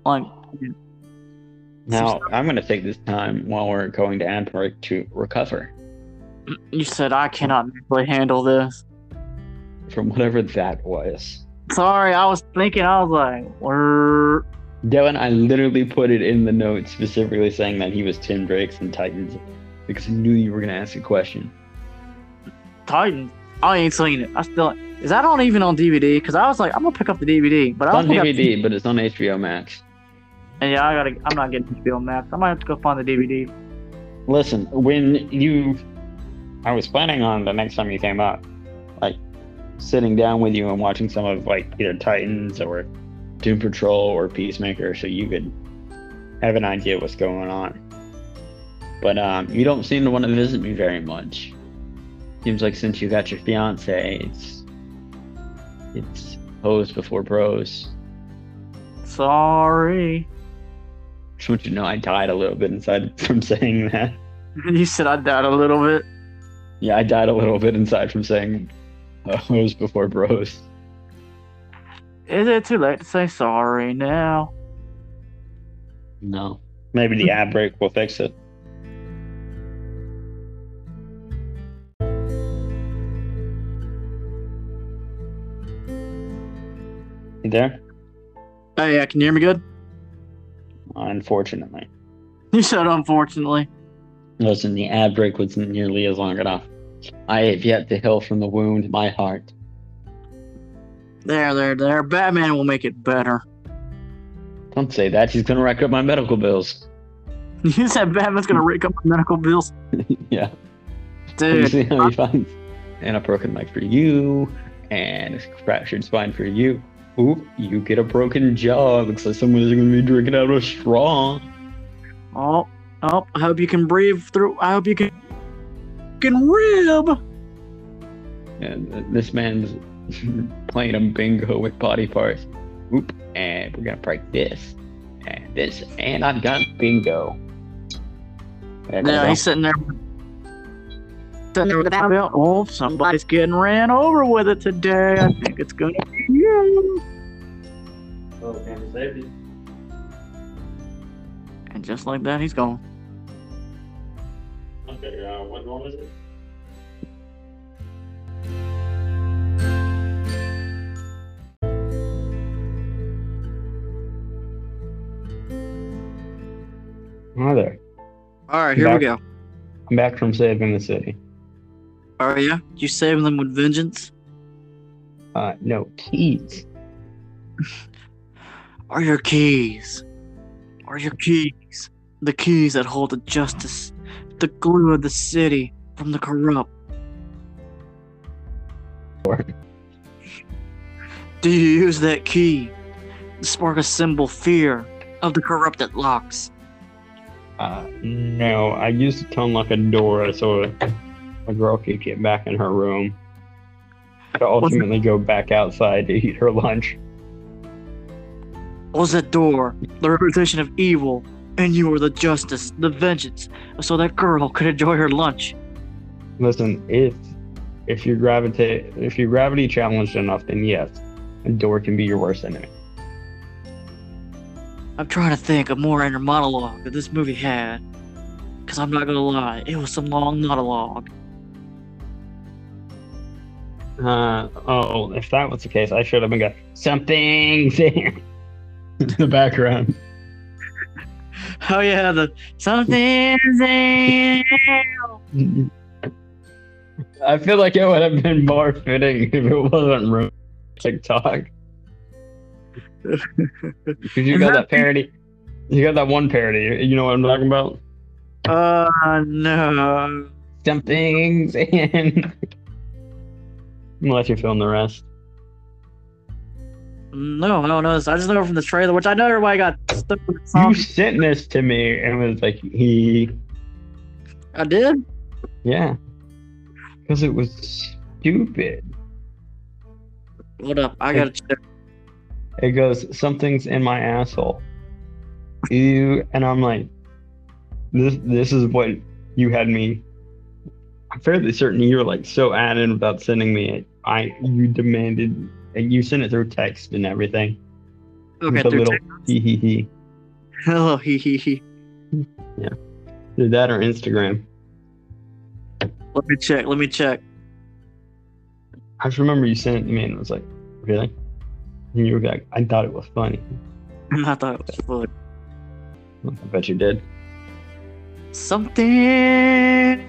[SPEAKER 2] like,
[SPEAKER 1] Now, I'm going to take this time while we're going to ad break to recover
[SPEAKER 2] you said I cannot really handle this.
[SPEAKER 1] from whatever that was.
[SPEAKER 2] Sorry, I was thinking. I was like, we're
[SPEAKER 1] Devin, I literally put it in the notes specifically saying that he was Tim Drake's and Titans because I knew you were going to ask a question.
[SPEAKER 2] Titan. I ain't seen it. I still is that on even on DVD? Because I was like, I'm gonna pick up the DVD, but
[SPEAKER 1] It's
[SPEAKER 2] I
[SPEAKER 1] on DVD, but it's on HBO Max.
[SPEAKER 2] And yeah, I gotta. I'm not getting HBO Max. I might have to go find the DVD.
[SPEAKER 1] Listen, when you, I was planning on the next time you came up, like sitting down with you and watching some of like either Titans or Doom Patrol or Peacemaker, so you could have an idea what's going on. But um, you don't seem to want to visit me very much. Seems like since you got your fiance, it's it's pros before pros.
[SPEAKER 2] Sorry.
[SPEAKER 1] Just want you to know I died a little bit inside *laughs* from saying that.
[SPEAKER 2] You said I died a little bit.
[SPEAKER 1] Yeah, I died a little bit inside from saying *laughs* uh, was before bros.
[SPEAKER 2] Is it too late to say sorry now?
[SPEAKER 1] No. Maybe the *laughs* ad break will fix it. You there?
[SPEAKER 2] Hey, yeah, can you hear me good?
[SPEAKER 1] Unfortunately.
[SPEAKER 2] You said unfortunately.
[SPEAKER 1] Listen, the ad break wasn't nearly as long enough. I have yet to heal from the wound my heart.
[SPEAKER 2] There, there, there. Batman will make it better.
[SPEAKER 1] Don't say that. He's gonna rack up my medical bills. *laughs*
[SPEAKER 2] You said Batman's gonna rack up my medical bills, *laughs*
[SPEAKER 1] yeah.
[SPEAKER 2] Dude.
[SPEAKER 1] see how he finds and a broken leg for you, and a fractured spine for you. Oop, you get a broken jaw. Looks like someone's gonna be drinking out of a straw.
[SPEAKER 2] Oh, oh. I hope you can breathe through. I hope you can can rib.
[SPEAKER 1] And uh, this man's *laughs* playing a bingo with body parts. Oop, and we're gonna break this and this, and I've got bingo. There we
[SPEAKER 2] Yeah,
[SPEAKER 1] go.
[SPEAKER 2] he's sitting there. Sitting there with that belt. Oh, somebody's getting ran over with it today. I think it's gonna be you. Oh, and safety. And just like that, he's gone.
[SPEAKER 1] Okay, uh, what one is it? Hi there.
[SPEAKER 2] All right, here we go.
[SPEAKER 1] I'm back from saving the city.
[SPEAKER 2] Oh yeah, you saving them with vengeance?
[SPEAKER 1] Uh, no keys.
[SPEAKER 2] Are your keys? Are your keys the keys that hold the justice, the glue of the city from the corrupt? Do you use that key to spark a symbol fear of the corrupted locks?
[SPEAKER 1] Uh, no, I used it to unlock a door so a girl could get back in her room. To ultimately go back outside to eat her lunch.
[SPEAKER 2] Was that door the representation of evil, and you were the justice, the vengeance, so that girl could enjoy her lunch?
[SPEAKER 1] Listen, if if you gravitate if you're gravity challenged enough, then yes, a door can be your worst enemy.
[SPEAKER 2] I'm trying to think of more inner monologue that this movie had. Cause I'm not gonna lie, it was some long monologue.
[SPEAKER 1] Uh oh, if that was the case, I should have been going something *laughs* in the background.
[SPEAKER 2] Oh yeah, the something's in. *laughs*
[SPEAKER 1] I feel like it would have been more fitting if it wasn't room TikTok. Because you got that parody. You got that one parody. You know what I'm talking about?
[SPEAKER 2] Uh no.
[SPEAKER 1] Something's in. I'm gonna let you film the rest.
[SPEAKER 2] No, I don't know this. I just know from the trailer, which I know everybody got stuck with the
[SPEAKER 1] You sent this to me and was like, he.
[SPEAKER 2] I did?
[SPEAKER 1] Yeah. Because it was stupid.
[SPEAKER 2] Hold up, I gotta check.
[SPEAKER 1] It goes, something's in my asshole. Ew. And I'm like, this this is what you had me. I'm fairly certain you were like so adamant about sending me it. I you demanded and you sent it through text and everything.
[SPEAKER 2] Okay,
[SPEAKER 1] the
[SPEAKER 2] through
[SPEAKER 1] little
[SPEAKER 2] text.
[SPEAKER 1] hee hee hee.
[SPEAKER 2] Oh, he he he.
[SPEAKER 1] Did that or Instagram.
[SPEAKER 2] Let me check. Let me check.
[SPEAKER 1] I just remember you sent it to me and I was like, really? And you were like, I thought it was funny. *laughs*
[SPEAKER 2] I thought it was funny.
[SPEAKER 1] I bet you did.
[SPEAKER 2] Something.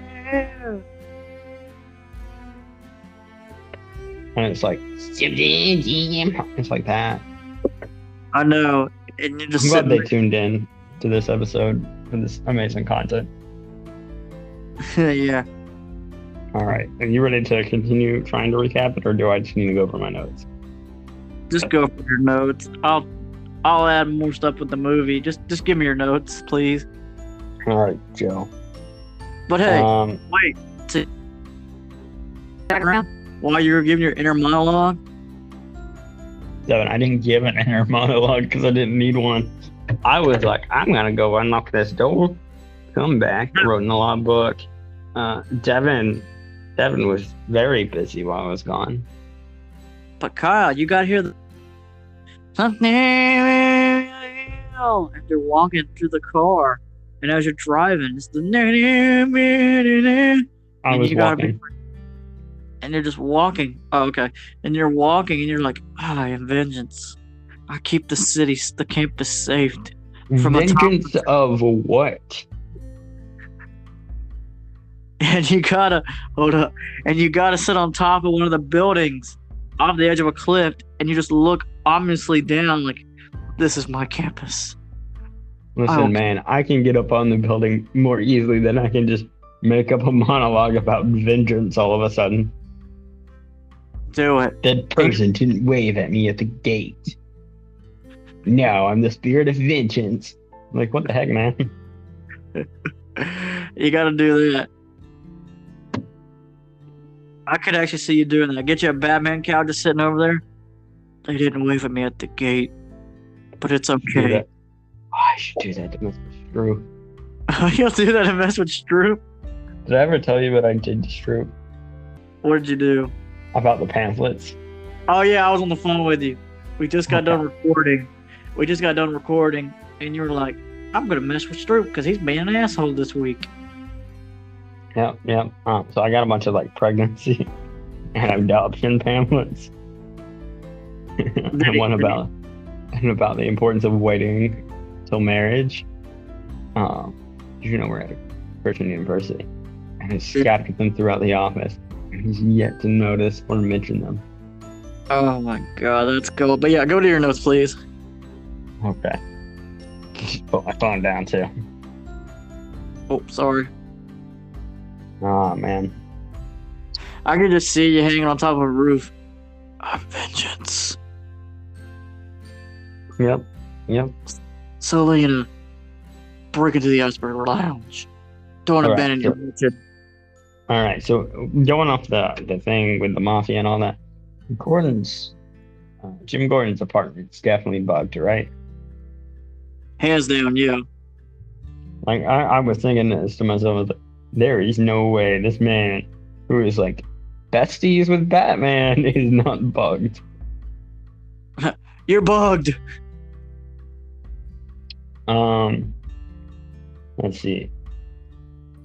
[SPEAKER 1] And it's like, it's like that.
[SPEAKER 2] I know, and you're just
[SPEAKER 1] I'm glad they tuned in to this episode for this amazing content. *laughs*
[SPEAKER 2] yeah.
[SPEAKER 1] All right. Are you ready to continue trying to recap it, or do I just need to go over my notes?
[SPEAKER 2] Just go for your notes. I'll I'll add more stuff with the movie. Just just give me your notes, please.
[SPEAKER 1] All right, Joe.
[SPEAKER 2] But hey,
[SPEAKER 1] Um,
[SPEAKER 2] wait. To back around while you were giving your inner monologue.
[SPEAKER 1] Devin, I didn't give an inner monologue because I didn't need one. I was like, I'm gonna go unlock this door, come back, wrote in the logbook. Uh, Devin Devin was very busy while I was gone.
[SPEAKER 2] But Kyle, you got here. The- Something. You're walking through the car, and as you're driving, it's the.
[SPEAKER 1] I was
[SPEAKER 2] you gotta be-
[SPEAKER 1] walking.
[SPEAKER 2] And you're just walking. Oh, okay. And you're walking, and you're like, "Ah, I am vengeance. I keep the city, the campus saved." from the
[SPEAKER 1] Vengeance of what? *laughs*
[SPEAKER 2] And you gotta hold up, and you gotta sit on top of one of the buildings, off the edge of a cliff, and you just look ominously down, like, "This is my campus."
[SPEAKER 1] Listen,
[SPEAKER 2] Oh.
[SPEAKER 1] man, I can get up on the building more easily than I can just make up a monologue about vengeance all of a sudden.
[SPEAKER 2] Do it.
[SPEAKER 1] That person didn't wave at me at the gate. No, I'm the spirit of vengeance. Like, what the heck, man? *laughs*
[SPEAKER 2] You gotta do that. I could actually see you doing that. Get you a Batman cow just sitting over there. They didn't wave at me at the gate, but it's
[SPEAKER 1] Do
[SPEAKER 2] okay.
[SPEAKER 1] that. Oh, I should do that to Mr. Stroop. *laughs*
[SPEAKER 2] You'll do that and mess with Stroop.
[SPEAKER 1] Did I ever tell you what I did to Stroop
[SPEAKER 2] What did you do?
[SPEAKER 1] About the pamphlets?
[SPEAKER 2] Oh yeah, I was on the phone with you. We just got done *laughs* recording. We just got done recording, and you were like, "I'm gonna mess with Stroop because he's being an asshole this week."
[SPEAKER 1] Yep, yep. Um, so I got a bunch of like pregnancy *laughs* and adoption pamphlets. *laughs* and one about and about the importance of waiting till marriage. Um, you know we're at Christian university, and it's scattered them throughout the office, he's yet to notice or mention them.
[SPEAKER 2] Oh my god, that's cool. But yeah, go to your notes, please.
[SPEAKER 1] Okay. Just put my phone down too.
[SPEAKER 2] Oh, sorry.
[SPEAKER 1] Oh man.
[SPEAKER 2] I can just see you hanging on top of a roof. I'm vengeance.
[SPEAKER 1] Yep. Yep.
[SPEAKER 2] So know, break into the iceberg lounge. Don't
[SPEAKER 1] All right,
[SPEAKER 2] abandon your
[SPEAKER 1] so-
[SPEAKER 2] mission.
[SPEAKER 1] All right, so going off the the thing with the mafia and all that, Gordon's uh, Jim Gordon's apartment's definitely bugged, right?
[SPEAKER 2] Hands down, yeah.
[SPEAKER 1] Like I, I was thinking this to myself, like, there is no way this man who is like besties with Batman *laughs* is not bugged. *laughs*
[SPEAKER 2] You're bugged.
[SPEAKER 1] Um, let's see.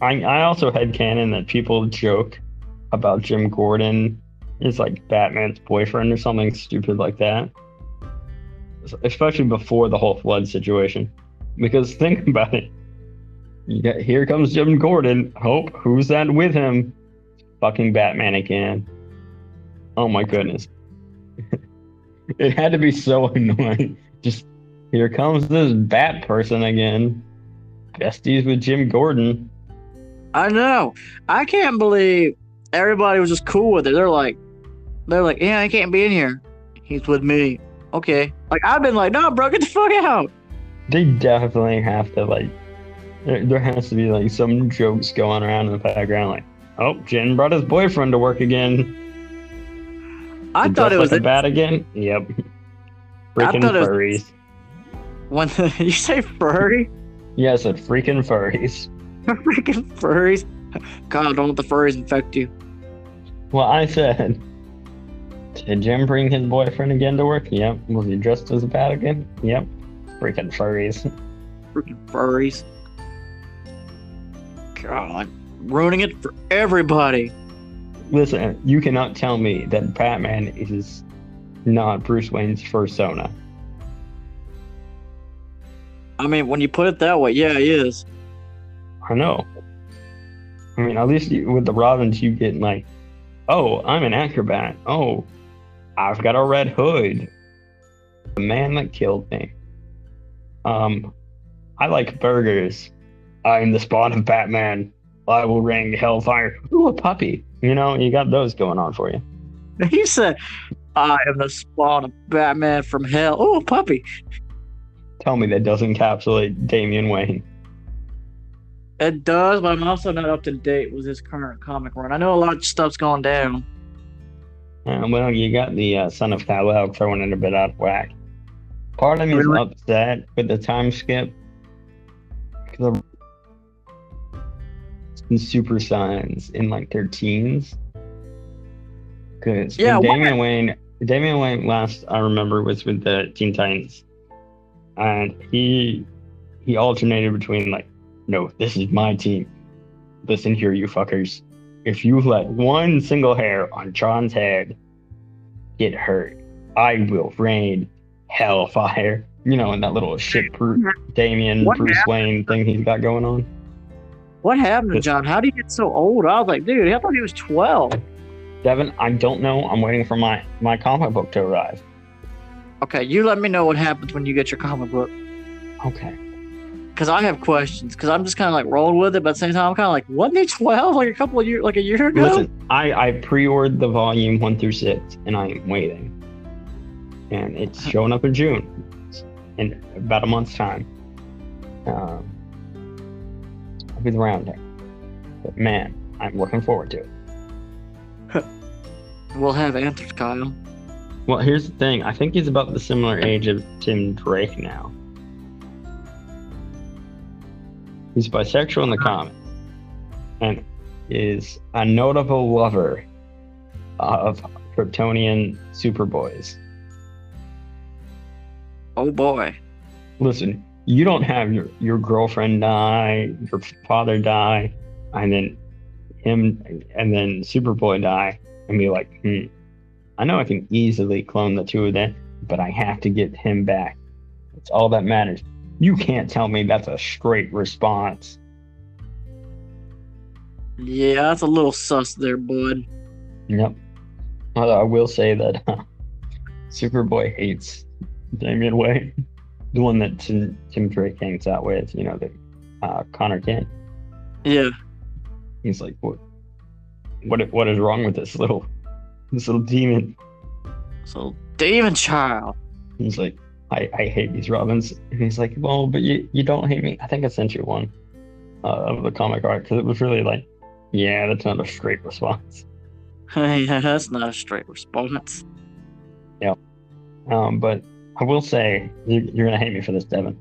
[SPEAKER 1] I I also had canon that people joke about Jim Gordon is like Batman's boyfriend or something stupid like that. Especially before the whole flood situation, because think *laughs* about it. Here comes Jim Gordon. Hope who's that with him? Fucking Batman again. Oh my goodness. *laughs* it had to be so *laughs* annoying. Just here comes this bat person again. Besties with Jim Gordon.
[SPEAKER 2] I know. I can't believe everybody was just cool with it. They're like, they're like, yeah, I can't be in here. He's with me. Okay. Like I've been like, no, bro, get the fuck out.
[SPEAKER 1] They definitely have to like. There, there has to be like some jokes going around in the background, like, "Oh, Jen brought his boyfriend to work again.
[SPEAKER 2] I
[SPEAKER 1] He
[SPEAKER 2] thought it was
[SPEAKER 1] like a bat again. Yep. Freaking
[SPEAKER 2] thought it was-
[SPEAKER 1] furries.
[SPEAKER 2] when *laughs* you say furry,
[SPEAKER 1] Yeah, I said freaking furries.
[SPEAKER 2] Freaking furries. God, don't let the furries infect you.
[SPEAKER 1] Well, I said, did Jim bring his boyfriend again to work? Yep. Was he dressed as a bat again? Yep. Freaking furries.
[SPEAKER 2] Freaking furries. God, ruining it for everybody.
[SPEAKER 1] Listen, you cannot tell me that Batman is not Bruce Wayne's persona.
[SPEAKER 2] I mean, when you put it that way, yeah, he is.
[SPEAKER 1] I know. I mean, at least you, with the Robins, you get like, oh, I'm an acrobat. Oh, I've got a red hood. The man that killed me. Um, I like burgers. I'm the spawn of Batman. I will ring hellfire. Ooh, a puppy. You know, you got those going on for you. *laughs*
[SPEAKER 2] He said, I am the spawn of Batman from hell. Oh, puppy.
[SPEAKER 1] Tell me that doesn't encapsulate Damian Wayne.
[SPEAKER 2] It does, but I'm also not up to date with his current comic run. I know a lot of stuff's gone down.
[SPEAKER 1] Uh, well, you got the uh, son of Kal-El throwing it a bit out of whack. Part of me is
[SPEAKER 2] Really?
[SPEAKER 1] upset with the time skip. 'Cause Super Sons in like their teens. Because
[SPEAKER 2] Yeah,
[SPEAKER 1] Damian Wayne, Damian Wayne last I remember was with the Teen Titans, and he he alternated between like, no, this is my team. Listen here, you fuckers. If you let one single hair on Jon's head get hurt, I will rain hellfire. You know, in that little shit Bru- mm-hmm. Damian
[SPEAKER 2] What
[SPEAKER 1] Bruce Wayne thing he's got going on.
[SPEAKER 2] What happened to John? How did he get so old? I was like, dude, I thought he was 12.
[SPEAKER 1] Devin, I don't know. I'm waiting for my my comic book to arrive.
[SPEAKER 2] Okay, you let me know what happens when you get your comic book.
[SPEAKER 1] Okay.
[SPEAKER 2] Because I have questions. Because I'm just kind of like rolling with it, but at the same time, I'm kind of like, wasn't he 12 like a couple of years, like a year ago?
[SPEAKER 1] Listen, I I pre-ordered the volume one through six, and I am waiting, and it's *laughs* showing up in June, in about a month's time. Um, I'll be around there, but man, I'm looking forward to it. *laughs*
[SPEAKER 2] We'll have answers, Kyle.
[SPEAKER 1] Well, here's the thing. I think he's about the similar age of Tim Drake now. He's bisexual in the comic and is a notable lover of Kryptonian Superboys.
[SPEAKER 2] Oh boy.
[SPEAKER 1] Listen, you don't have your, your girlfriend die, your father die, and then him and then Superboy die, and be like, hmm, I know I can easily clone the two of them, but I have to get him back. That's all that matters. You can't tell me that's a straight response.
[SPEAKER 2] Yeah, that's a little sus there, bud.
[SPEAKER 1] Yep. Although I will say that uh, Superboy hates Damian Wayne, the one that Tim, Tim Drake hangs out with. You know, the uh, Conner Kent.
[SPEAKER 2] Yeah.
[SPEAKER 1] He's like, what? What? What is wrong with this little, this little demon?
[SPEAKER 2] So, Demon Child.
[SPEAKER 1] He's like, I, I hate these Robins. And he's like, well, but you, you don't hate me. I think I sent you one uh, of the comic art because it was really like, yeah, that's not a straight response. *laughs*
[SPEAKER 2] yeah, that's not a straight response. Yeah.
[SPEAKER 1] Um, but I will say, you, you're gonna hate me for this, Devin.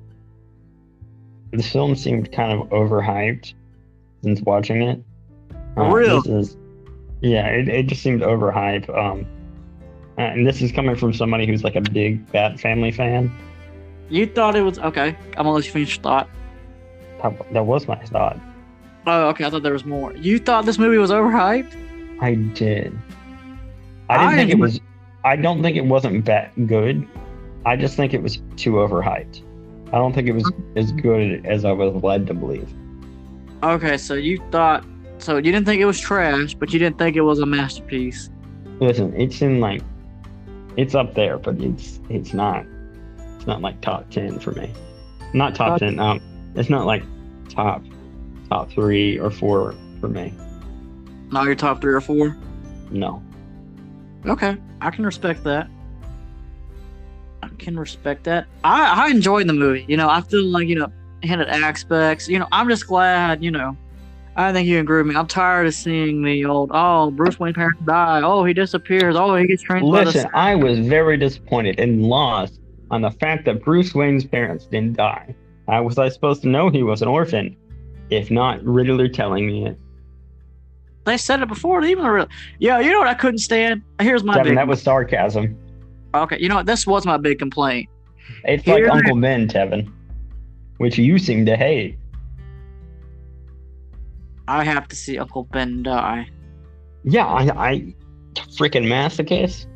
[SPEAKER 1] The film seemed kind of overhyped since watching it. Uh,
[SPEAKER 2] Really?
[SPEAKER 1] Is, yeah, it, it just seemed overhyped. Um, and this is coming from somebody who's like a big Bat Family fan.
[SPEAKER 2] You thought it was okay. I'm gonna let you finish your thought.
[SPEAKER 1] That, that was my thought.
[SPEAKER 2] Oh, okay. I thought there was more. You thought this movie was overhyped?
[SPEAKER 1] I did. I didn't
[SPEAKER 2] I
[SPEAKER 1] think it was. I don't think it wasn't that good. I just think it was too overhyped. I don't think it was as good as I was led to believe.
[SPEAKER 2] Okay, so you thought. So you didn't think it was trash, but you didn't think it was a masterpiece.
[SPEAKER 1] Listen, it's in like, it's up there, but it's it's not. It's not like top ten for me. Not top
[SPEAKER 2] Uh,
[SPEAKER 1] ten. Um, it's not like top top three or four for me.
[SPEAKER 2] Not your top three or four.
[SPEAKER 1] No.
[SPEAKER 2] Okay, I can respect that. I can respect that. I I enjoyed the movie. You know, I feel like you know hinted aspects. You know, I'm just glad. You know, I think you agree with me. I'm tired of seeing the old oh Bruce Wayne parents die. Oh he disappears. Oh he gets trained
[SPEAKER 1] Listen, I was very disappointed and lost on the fact that Bruce Wayne's parents didn't die. How was I supposed to know he was an orphan? If not Riddler telling me it.
[SPEAKER 2] They said it before. Even the real. Yeah, you know what I couldn't stand. Here's my
[SPEAKER 1] Devin,
[SPEAKER 2] big.
[SPEAKER 1] that was sarcasm.
[SPEAKER 2] okay, you know what? This was my big complaint.
[SPEAKER 1] It's like Uncle Ben, Tevin, which you seem to hate.
[SPEAKER 2] I have to see Uncle Ben die.
[SPEAKER 1] Yeah, I, I freaking masochist.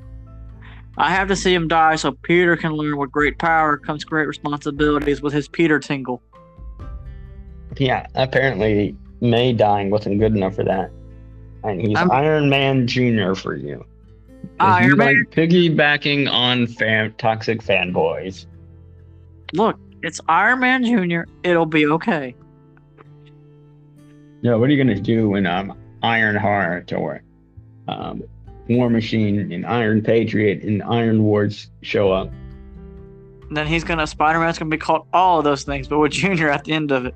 [SPEAKER 2] I have to see him die so Peter can learn with great power comes great responsibilities with his Peter tingle.
[SPEAKER 1] Yeah, apparently May dying wasn't good enough for that. And he's
[SPEAKER 2] I'm-
[SPEAKER 1] Iron Man Jr. for you.
[SPEAKER 2] Iron
[SPEAKER 1] you
[SPEAKER 2] Man?
[SPEAKER 1] like piggybacking on fan, toxic fanboys.
[SPEAKER 2] Look, it's Iron Man Jr. It'll be okay.
[SPEAKER 1] Yeah, what are you gonna do when um Iron Heart or um War Machine and Iron Patriot and Iron Wards show up?
[SPEAKER 2] And then he's gonna Spider Man's gonna be called all of those things, but with Junior at the end of it.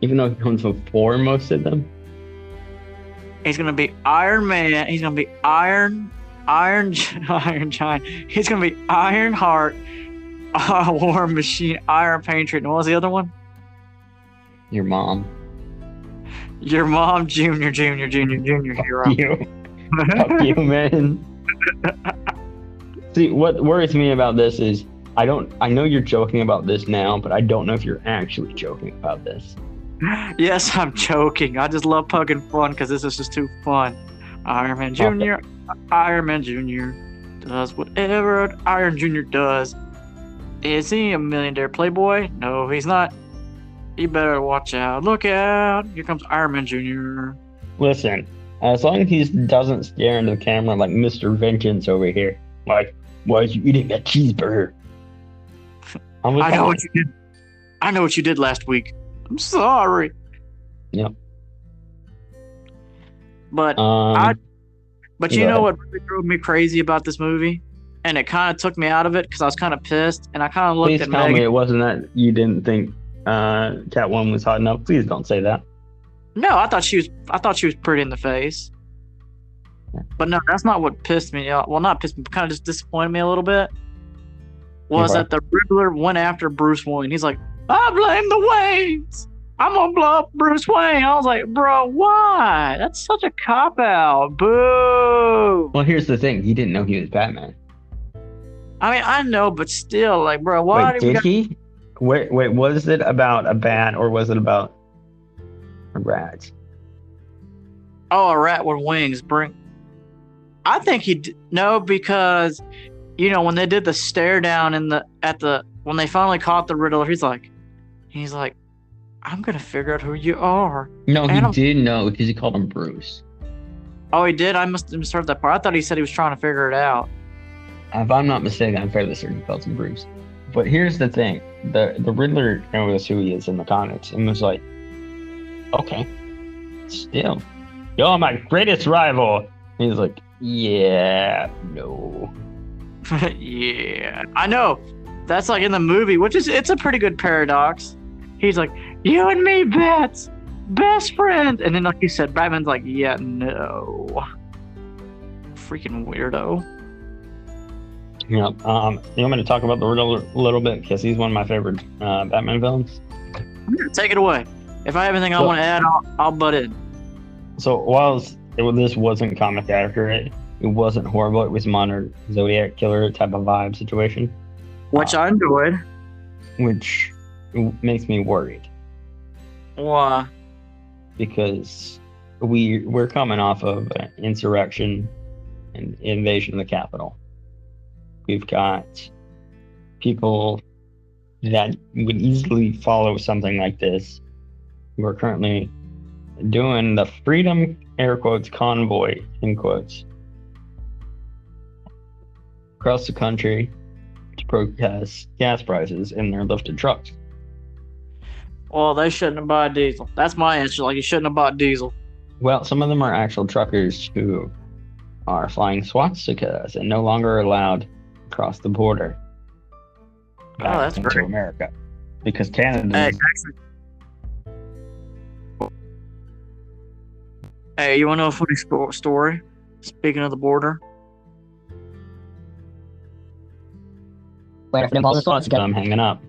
[SPEAKER 1] Even though he comes before most of them.
[SPEAKER 2] He's gonna be Iron Man. He's gonna be Iron, Iron, *laughs* Iron Giant. He's gonna be Iron Heart, uh, *laughs* War Machine, Iron Patriot. And what was the other one?
[SPEAKER 1] Your mom.
[SPEAKER 2] Your mom, Junior, Junior, Junior, Junior hero.
[SPEAKER 1] you. Fuck you, *laughs* man. See, what worries me about this is I don't. I know you're joking about this now, but I don't know if you're actually joking about this.
[SPEAKER 2] yes, I'm joking. I just love poking fun because this is just too fun. Iron Man Junior, Iron Man Junior does whatever Iron Junior does. Is he a millionaire playboy? No, he's not. You better watch out. Look out! Here comes Iron Man Junior.
[SPEAKER 1] Listen, as long as he doesn't stare into the camera like Mr. Vengeance over here, like, why are you eating that cheeseburger?
[SPEAKER 2] I know
[SPEAKER 1] fine.
[SPEAKER 2] what you did. I know what you did last week. I'm sorry.
[SPEAKER 1] Yep.
[SPEAKER 2] But
[SPEAKER 1] Um,
[SPEAKER 2] I- But you know
[SPEAKER 1] ahead.
[SPEAKER 2] what really drove me crazy about this movie? And it kind of took me out of it because I was kind of pissed. And I kind of looked
[SPEAKER 1] please
[SPEAKER 2] at
[SPEAKER 1] tell
[SPEAKER 2] Megan.
[SPEAKER 1] me it wasn't that you didn't think uh, Catwoman was hot enough. Please don't say that.
[SPEAKER 2] No, I thought she was. I thought she was pretty in the face. But no, that's not what pissed me off. Well, not pissed me, but kind of just disappointed me a little bit. Was
[SPEAKER 1] Okay.
[SPEAKER 2] that the Riddler went after Bruce Wayne? He's like, I blame the Waynes. I'm gonna blow up Bruce Wayne. I was like, bro, why? That's such a cop out. Boo.
[SPEAKER 1] Well, here's the thing. He didn't know he was Batman.
[SPEAKER 2] I mean, I know, but still, like, bro, why
[SPEAKER 1] Wait, did
[SPEAKER 2] got-
[SPEAKER 1] he? Wait, wait. Was it about a bat or was it about a rat?
[SPEAKER 2] Oh, a rat with wings. Bring. I think he d- no because, you know, when they did the stare down in the at the when they finally caught the Riddler, he's like, he's like, I'm gonna figure out who you are.
[SPEAKER 1] No, he
[SPEAKER 2] Adam-
[SPEAKER 1] did know because he called him Bruce.
[SPEAKER 2] Oh, he did. I must have misheard that part. I thought he said he was trying to figure it out.
[SPEAKER 1] If I'm not mistaken, I'm fairly certain he calls him Bruce. But here's the thing: the the Riddler knows who he is in the comics, and was like, okay, still, you're my greatest rival. And he's like, yeah, no. *laughs*
[SPEAKER 2] yeah, I know. That's like in the movie, which is it's a pretty good paradox. He's like, you and me, bets, best friends, and then like you said, Batman's like, yeah, no, freaking weirdo.
[SPEAKER 1] Know, um, you want me to talk about the Riddler a little bit because he's one of my favorite uh, Batman villains.
[SPEAKER 2] Take it away. If I have anything I want to add, I'll, I'll butt in.
[SPEAKER 1] So while it, this wasn't comic accurate, it wasn't horrible. It was modern Zodiac killer type of vibe situation,
[SPEAKER 2] Which I enjoyed.
[SPEAKER 1] which makes me worried
[SPEAKER 2] Why?
[SPEAKER 1] because we we're coming off of an insurrection and invasion of the Capitol. We've got people that would easily follow something like this. We're currently doing the freedom air quotes convoy in quotes across the country to protest gas prices in their lifted trucks.
[SPEAKER 2] Well, they shouldn't have bought diesel. That's my answer. Like you shouldn't have bought diesel.
[SPEAKER 1] Well, some of them are actual truckers who are flying swastikas and no longer allowed across the border oh, back
[SPEAKER 2] Oh, that's
[SPEAKER 1] into
[SPEAKER 2] great.
[SPEAKER 1] America because Canada.
[SPEAKER 2] Hey, Hey, you want to know a funny sto- story? Speaking of the border,
[SPEAKER 3] Wait for them balls to swat
[SPEAKER 1] I'm hanging up.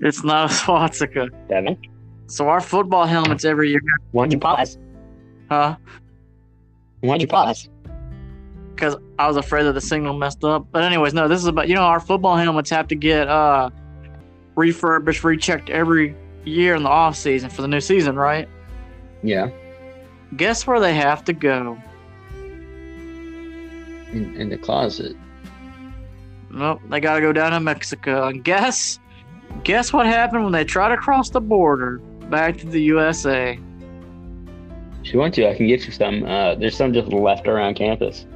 [SPEAKER 2] it's not a swastika.
[SPEAKER 1] Devin,
[SPEAKER 2] So our football helmets every year,
[SPEAKER 3] Why'd you pause?
[SPEAKER 2] huh?
[SPEAKER 3] Why'd you pause?
[SPEAKER 2] Because I was afraid that the signal messed up. But anyways, no, this is about you know our football helmets have to get uh refurbished, rechecked every year in the off season for the new season, right?
[SPEAKER 1] yeah,
[SPEAKER 2] Guess where they have to go?
[SPEAKER 1] in, in the closet.
[SPEAKER 2] Nope, they got to go down to Mexico. And guess, guess what happened when they tried to cross the border back to the USA?
[SPEAKER 1] If you want to, I can get you some. Uh, there's some just left around campus.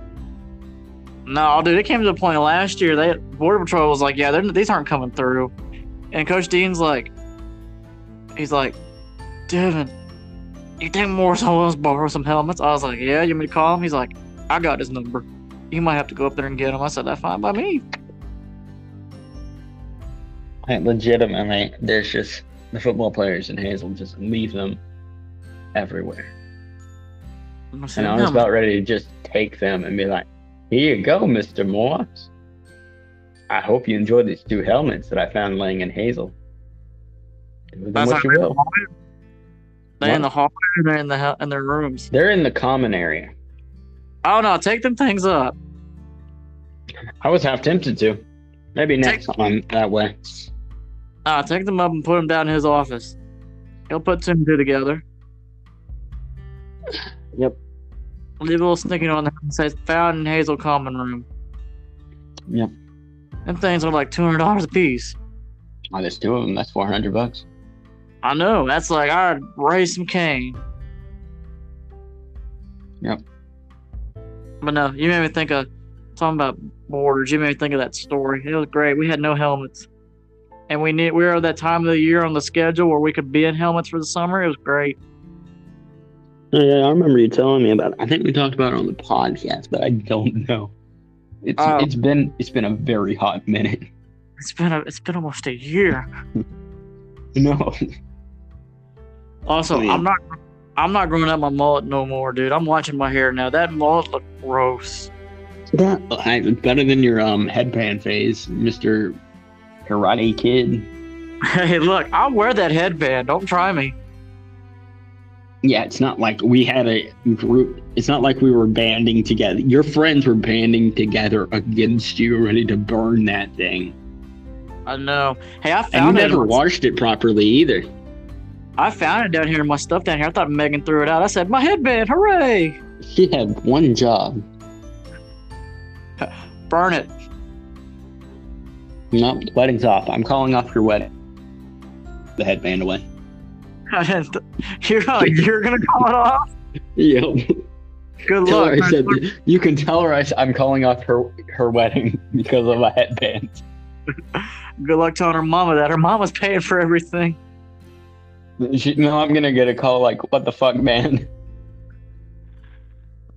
[SPEAKER 2] No, dude, it came to the point last year. They Border Patrol was like, "Yeah, these aren't coming through," and Coach Dean's like, he's like, "Devin, you think Morris wants to borrow some helmets?" I was like, "Yeah, you want me to call him?" He's like, "I got his number. You might have to go up there and get him." I said, "That's fine by me."
[SPEAKER 1] Like, legitimately, there's just the football players in Hazel just leave them everywhere. And I was
[SPEAKER 2] "No,
[SPEAKER 1] about ready to just take them and be like, here you go, Mr. Morse. I hope you enjoyed these two helmets that I found laying in Hazel. Do with them
[SPEAKER 2] That's
[SPEAKER 1] what you will.
[SPEAKER 2] They in the hallway. Or they're in the in their rooms.
[SPEAKER 1] They're in the common area.
[SPEAKER 2] Oh no! Take them things up.
[SPEAKER 1] I was half tempted to. Maybe
[SPEAKER 2] Take-
[SPEAKER 1] next time that way.
[SPEAKER 2] Ah, take them up and put them down in his office. He'll put two and two together.
[SPEAKER 1] Yep.
[SPEAKER 2] Leave a little sticking on there and says found in Hazel Common Room.
[SPEAKER 1] Yep.
[SPEAKER 2] Them things are like two hundred dollars a piece.
[SPEAKER 1] Oh, there's two of them. That's four hundred bucks.
[SPEAKER 2] I know. That's like I'd raise some cane.
[SPEAKER 1] Yep.
[SPEAKER 2] But no, you made me think of talking about borders. You made me think of that story. It was great. We had no helmets, and we need we were at that time of the year on the schedule where we could be in helmets for the summer. It was great.
[SPEAKER 1] Oh, yeah, I remember you telling me about it. I think we talked about it on the podcast, but I don't know. It's
[SPEAKER 2] Oh.
[SPEAKER 1] it's been it's been a very hot minute.
[SPEAKER 2] It's been a, it's been almost a year. *laughs*
[SPEAKER 1] No.
[SPEAKER 2] Also,
[SPEAKER 1] Oh, yeah.
[SPEAKER 2] I'm not I'm not growing out my mullet no more, dude. I'm watching my hair now. That mullet look gross.
[SPEAKER 1] That I, better than your um headband phase, Mister Karate Kid. *laughs*
[SPEAKER 2] Hey, look, I'll wear that headband. Don't try me.
[SPEAKER 1] Yeah, it's not like we had a group. It's not like we were banding together. Your friends were banding together against you, ready to burn that thing.
[SPEAKER 2] I know. Hey, I
[SPEAKER 1] And you
[SPEAKER 2] found it.
[SPEAKER 1] never washed it properly either.
[SPEAKER 2] I found it down here in my stuff down here. I thought Megan threw it out. I said, "My headband, hooray!
[SPEAKER 1] She had one job. *laughs*
[SPEAKER 2] Burn it."
[SPEAKER 1] No, wedding's off. I'm calling off your wedding. The headband away.
[SPEAKER 2] I didn't th- you're gonna, you're gonna call it off.
[SPEAKER 1] Yep.
[SPEAKER 2] Good
[SPEAKER 1] Tell
[SPEAKER 2] luck.
[SPEAKER 1] I said you can tell her I, am calling off her her wedding *laughs* because of a headband.
[SPEAKER 2] Good luck telling her mama that her mama's paying for everything.
[SPEAKER 1] She, no, I'm gonna get a call like, "What the fuck, man?"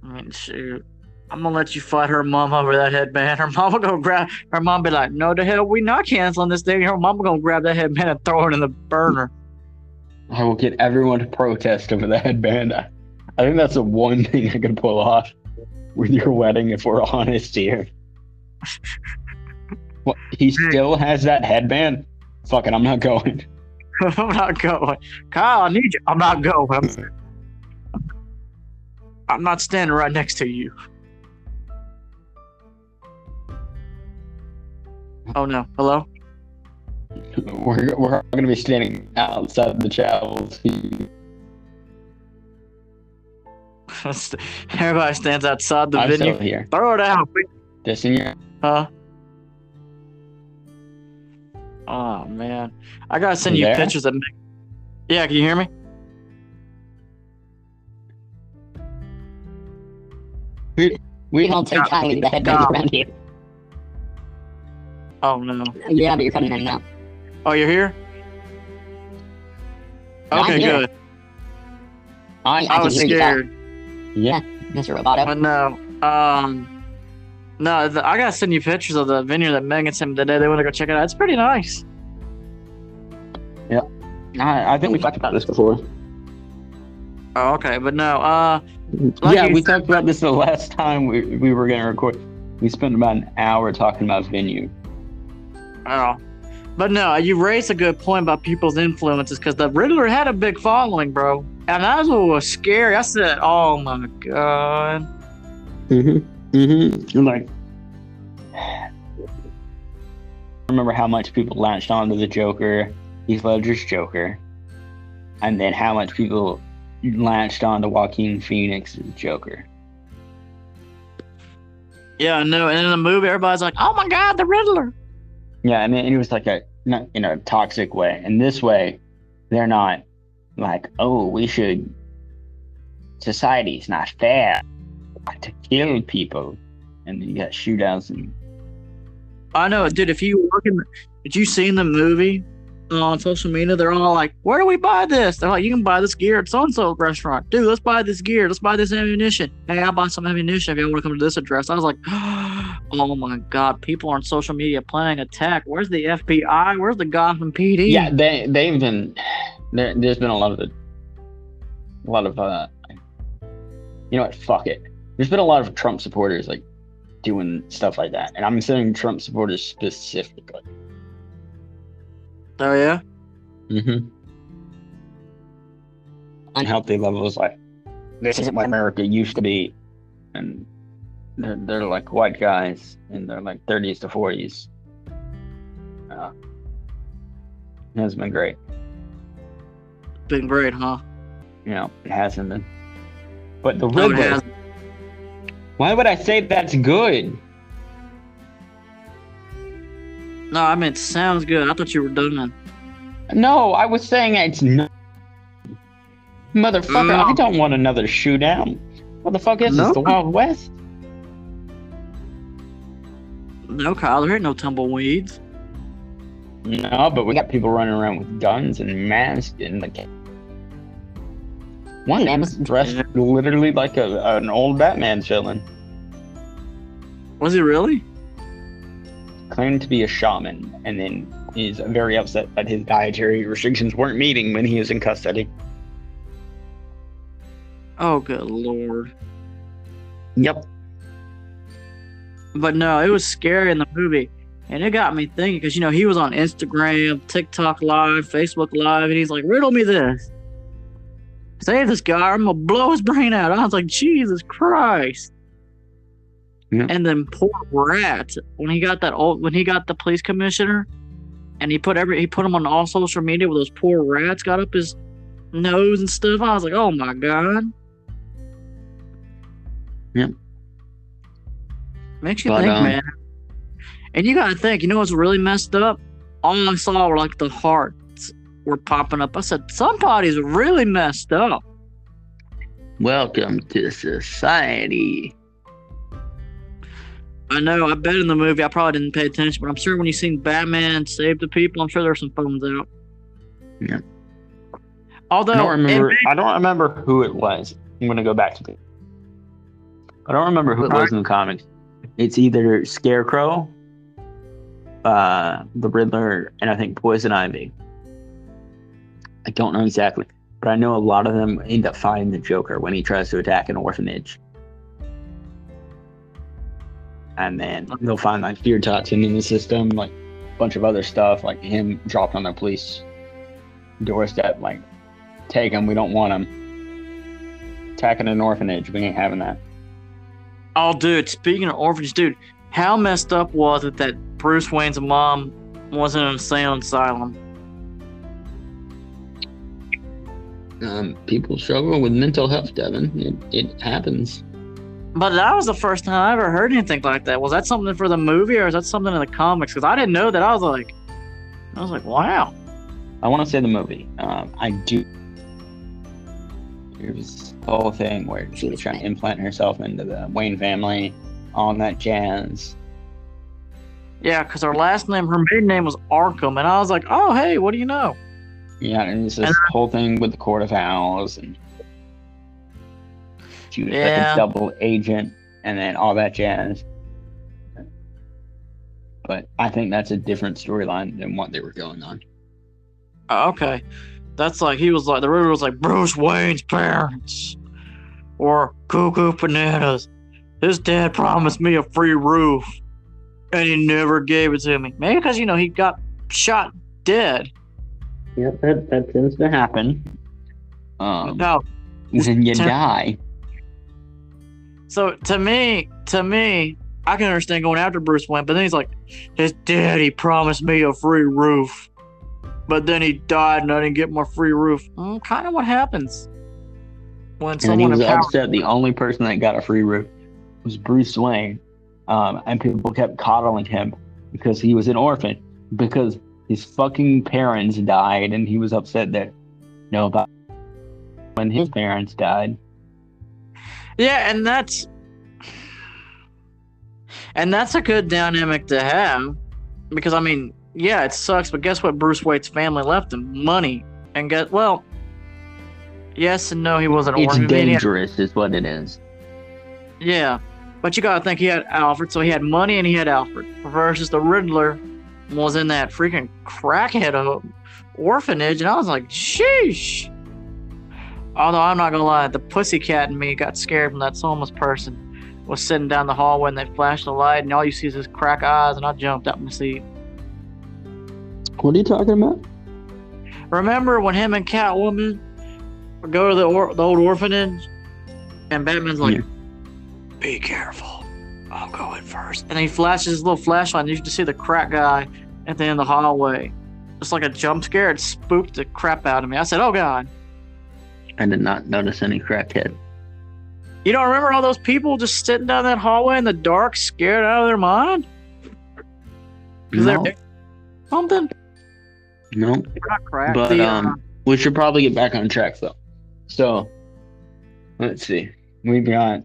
[SPEAKER 2] I mean, shoot. I'm gonna let you fight her mom over that headband. Her mama gonna grab. Her mom be like, "No, the hell, we not canceling this thing." Her mama gonna grab that headband and throw it in the burner.
[SPEAKER 1] I will get everyone to protest over the headband. I, I think that's the one thing I could pull off with your wedding, if we're honest here. What, he still has that headband? Fuck it, I'm not going. *laughs*
[SPEAKER 2] I'm not going. Kyle, I need you. I'm not going. I'm not standing right next to you. Oh no. Hello?
[SPEAKER 1] We're, we're going to be standing outside the chapels. *laughs*
[SPEAKER 2] Everybody stands outside the
[SPEAKER 1] I'm
[SPEAKER 2] venue.
[SPEAKER 1] still here.
[SPEAKER 2] Throw it out.
[SPEAKER 1] This in your
[SPEAKER 2] Huh? Oh man. I gotta send
[SPEAKER 1] You there?
[SPEAKER 2] pictures of me. Yeah, can you hear me?
[SPEAKER 3] We
[SPEAKER 1] we
[SPEAKER 3] don't take kindly to headbands around here.
[SPEAKER 2] Oh no.
[SPEAKER 3] Yeah, but you're coming in now.
[SPEAKER 2] Oh, you're here? Okay,
[SPEAKER 3] here.
[SPEAKER 2] good.
[SPEAKER 1] I,
[SPEAKER 3] I
[SPEAKER 2] I was scared.
[SPEAKER 1] yeah.
[SPEAKER 3] Mr. Roboto.
[SPEAKER 2] But no. Um no, the, I gotta send you pictures of the vineyard that Megan sent me today. They want to go check it out. It's pretty nice.
[SPEAKER 1] I, I think we talked about this before.
[SPEAKER 2] Oh, okay, but no. Uh, Like
[SPEAKER 1] yeah, we
[SPEAKER 2] said-
[SPEAKER 1] talked about this the *laughs* last time we, we were going to record. We spent about an hour talking about venue.
[SPEAKER 2] oh, but no. You raised a good point about people's influences because the Riddler had a big following, bro, and that was what was scary. I said, "Oh my god."
[SPEAKER 1] Mm-hmm. Mm-hmm. You're like, *sighs* remember how much people latched onto the Joker, Heath Ledger's Joker, and then how much people latched onto Joaquin Phoenix's Joker.
[SPEAKER 2] Yeah, no. And in the movie, everybody's like, "Oh my god, the Riddler."
[SPEAKER 1] Yeah, I and it was like a not in a toxic way. And this way, they're not like, oh, we should. Society's not fair to kill people, and you got shootouts and
[SPEAKER 2] I know, dude. If you work in, did you seen the movie on social media? They're all like, "Where do we buy this?" They're like, "You can buy this gear at so and so restaurant, dude. Let's buy this gear. Let's buy this ammunition. Hey, I'll buy some ammunition if you want to come to this address." I was like, *gasps* oh, "Oh my god, people on social media planning attack. Where's the FBI? Where's the Gotham PD?"
[SPEAKER 1] yeah, they they've been there. There's been a lot of the, a lot of uh, you know what? Fuck it. There's been a lot of Trump supporters like doing stuff like that, and I'm saying Trump supporters specifically.
[SPEAKER 2] Oh yeah.
[SPEAKER 1] Mm-hmm. healthy levels. Like this isn't what America used to be, and they're they're like white guys in their like 30s to 40s. Uh, it has been great.
[SPEAKER 2] Been great, huh?
[SPEAKER 1] Yeah, it hasn't been. But the
[SPEAKER 2] No,
[SPEAKER 1] Riddler. why would I say that's good?
[SPEAKER 2] No, I meant sounds good. I thought you were done.
[SPEAKER 1] No, I was saying it's not. Motherfucker,
[SPEAKER 2] No.
[SPEAKER 1] I don't want another shootout. What the fuck is
[SPEAKER 2] No.
[SPEAKER 1] this? The Wild West?
[SPEAKER 2] No, Kyle, there ain't no tumbleweeds.
[SPEAKER 1] No, but we got people running around with guns and masks and like. One man was dressed
[SPEAKER 2] Yeah.
[SPEAKER 1] literally like a, an old Batman villain,
[SPEAKER 2] Was he really?
[SPEAKER 1] claimed to be a shaman, and then is very upset that his dietary restrictions weren't meeting when he was in custody.
[SPEAKER 2] Oh, good lord.
[SPEAKER 1] Yep.
[SPEAKER 2] But no, it was scary in the movie. And it got me thinking because, you know, he was on Instagram, TikTok Live, Facebook Live, and he's like, riddle me this. Save this guy, I'm going to blow his brain out. I was like, Jesus Christ.
[SPEAKER 1] Yeah.
[SPEAKER 2] And then poor Rat, when he got that old, when he got the police commissioner, and he put every, he put him on all social media where those poor rats got up his nose and stuff. I was like, oh my God.
[SPEAKER 1] Yep.
[SPEAKER 2] Makes you
[SPEAKER 1] But,
[SPEAKER 2] think,
[SPEAKER 1] um,
[SPEAKER 2] man. And you gotta think, you know what's really messed up? All I saw were like the hearts were popping up. I said, somebody's really messed up.
[SPEAKER 1] Welcome to society.
[SPEAKER 2] I know, I bet in the movie I probably didn't pay attention, but I'm sure when you seen Batman save the people, I'm sure there were some phones out.
[SPEAKER 1] Yeah.
[SPEAKER 2] Although
[SPEAKER 1] I don't remember. I don't remember who it was. I'm gonna go back to it. I don't remember who it was in the comics. It's either Scarecrow, uh, the Riddler, and I think Poison Ivy. I don't know exactly, but I know a lot of them end up fighting the Joker when he tries to attack an orphanage. And then they'll find like fear toxin in the system, like a bunch of other stuff, like him dropped on the police doorstep, like take him, we don't want him. Attacking an orphanage, we ain't having that.
[SPEAKER 2] Oh, dude, speaking of orphans, dude, how messed up was it that Bruce Wayne's mom wasn't in a insane asylum?
[SPEAKER 1] Um, people struggle with mental health, Devin. It, it happens.
[SPEAKER 2] But that was the first time I ever heard anything like that. Was that something for the movie or is that something in the comics? Because I didn't know that. I was like, I was like, wow.
[SPEAKER 1] I want to say the movie. Um, I do. There's this whole thing where she was trying to implant herself into the Wayne family, all that jazz.
[SPEAKER 2] Yeah, because her last name, her maiden name was Arkham, and I was like, oh, hey, what do you know?
[SPEAKER 1] Yeah, and it's this
[SPEAKER 2] And-
[SPEAKER 1] whole thing with the Court of Owls, and she was
[SPEAKER 2] Yeah.
[SPEAKER 1] like a double agent, and then all that jazz. But I think that's a different storyline than what they were going on.
[SPEAKER 2] Oh, okay. That's like, he was like, the river was like, Bruce Wayne's parents. Or Cuckoo Bananas. His dad promised me a free roof, and he never gave it to me. Maybe because, you know, he got shot dead.
[SPEAKER 1] Yep, that, that tends to happen. Um,
[SPEAKER 2] Now,
[SPEAKER 1] when you
[SPEAKER 2] Ten-
[SPEAKER 1] die.
[SPEAKER 2] So to me, to me, I can understand going after Bruce Wayne, but then he's like, his daddy promised me a free roof, but then he died and I didn't get my free roof. Mm, kind of what happens when
[SPEAKER 1] And he
[SPEAKER 2] someone
[SPEAKER 1] was upset the only person that got a free roof was Bruce Wayne. Um, and people kept coddling him because he was an orphan. Because his fucking parents died and he was upset that no about when his parents died.
[SPEAKER 2] Yeah, and that's and that's a good dynamic to have because I mean, yeah, it sucks, but guess what? Bruce Wayne's family left him money, and get well. Yes and no, he wasn't
[SPEAKER 1] It's
[SPEAKER 2] orphan. I had-
[SPEAKER 1] dangerous is what it is.
[SPEAKER 2] Yeah, but you gotta think he had Alfred, so he had money and he had Alfred. Versus the Riddler was in that freaking crackhead orphanage, and I was like, sheesh. Although I'm not gonna lie, the pussycat in me got scared when that homeless person was sitting down the hallway and they flashed the light, and all you see is his crack eyes, and I jumped out my seat.
[SPEAKER 1] What are you talking about?
[SPEAKER 2] Remember when him and Catwoman go to the or- the old orphanage, and Batman's like,
[SPEAKER 1] Yeah.
[SPEAKER 2] "Be careful, I'll go in first. And he flashes his little flashlight, and you can see the crack guy at the end of the hallway. It's like a jump scare. It spooked the crap out of me. I said, "Oh God."
[SPEAKER 1] I did not notice any crackhead.
[SPEAKER 2] You don't remember all those people just sitting down that hallway in the dark, scared out of their mind? Because
[SPEAKER 1] No,
[SPEAKER 2] they're something.
[SPEAKER 1] No.
[SPEAKER 2] They're not cracked.
[SPEAKER 1] But
[SPEAKER 2] The, uh,
[SPEAKER 1] um, we should probably get back on track though. So, let's see. We've got.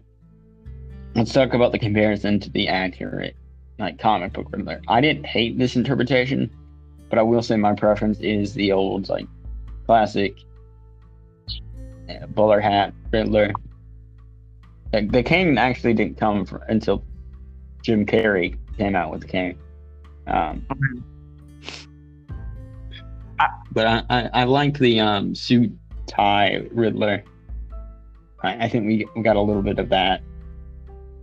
[SPEAKER 1] Let's talk about the comparison to the accurate, like comic book Riddler. I didn't hate this interpretation, but I will say my preference is the old like classic uh, bowler hat Riddler. Like the King actually didn't come fr until Jim Carrey came out with the King. Um, but I, I, I like the um, suit tie Riddler. I, I think we, we got a little bit of that,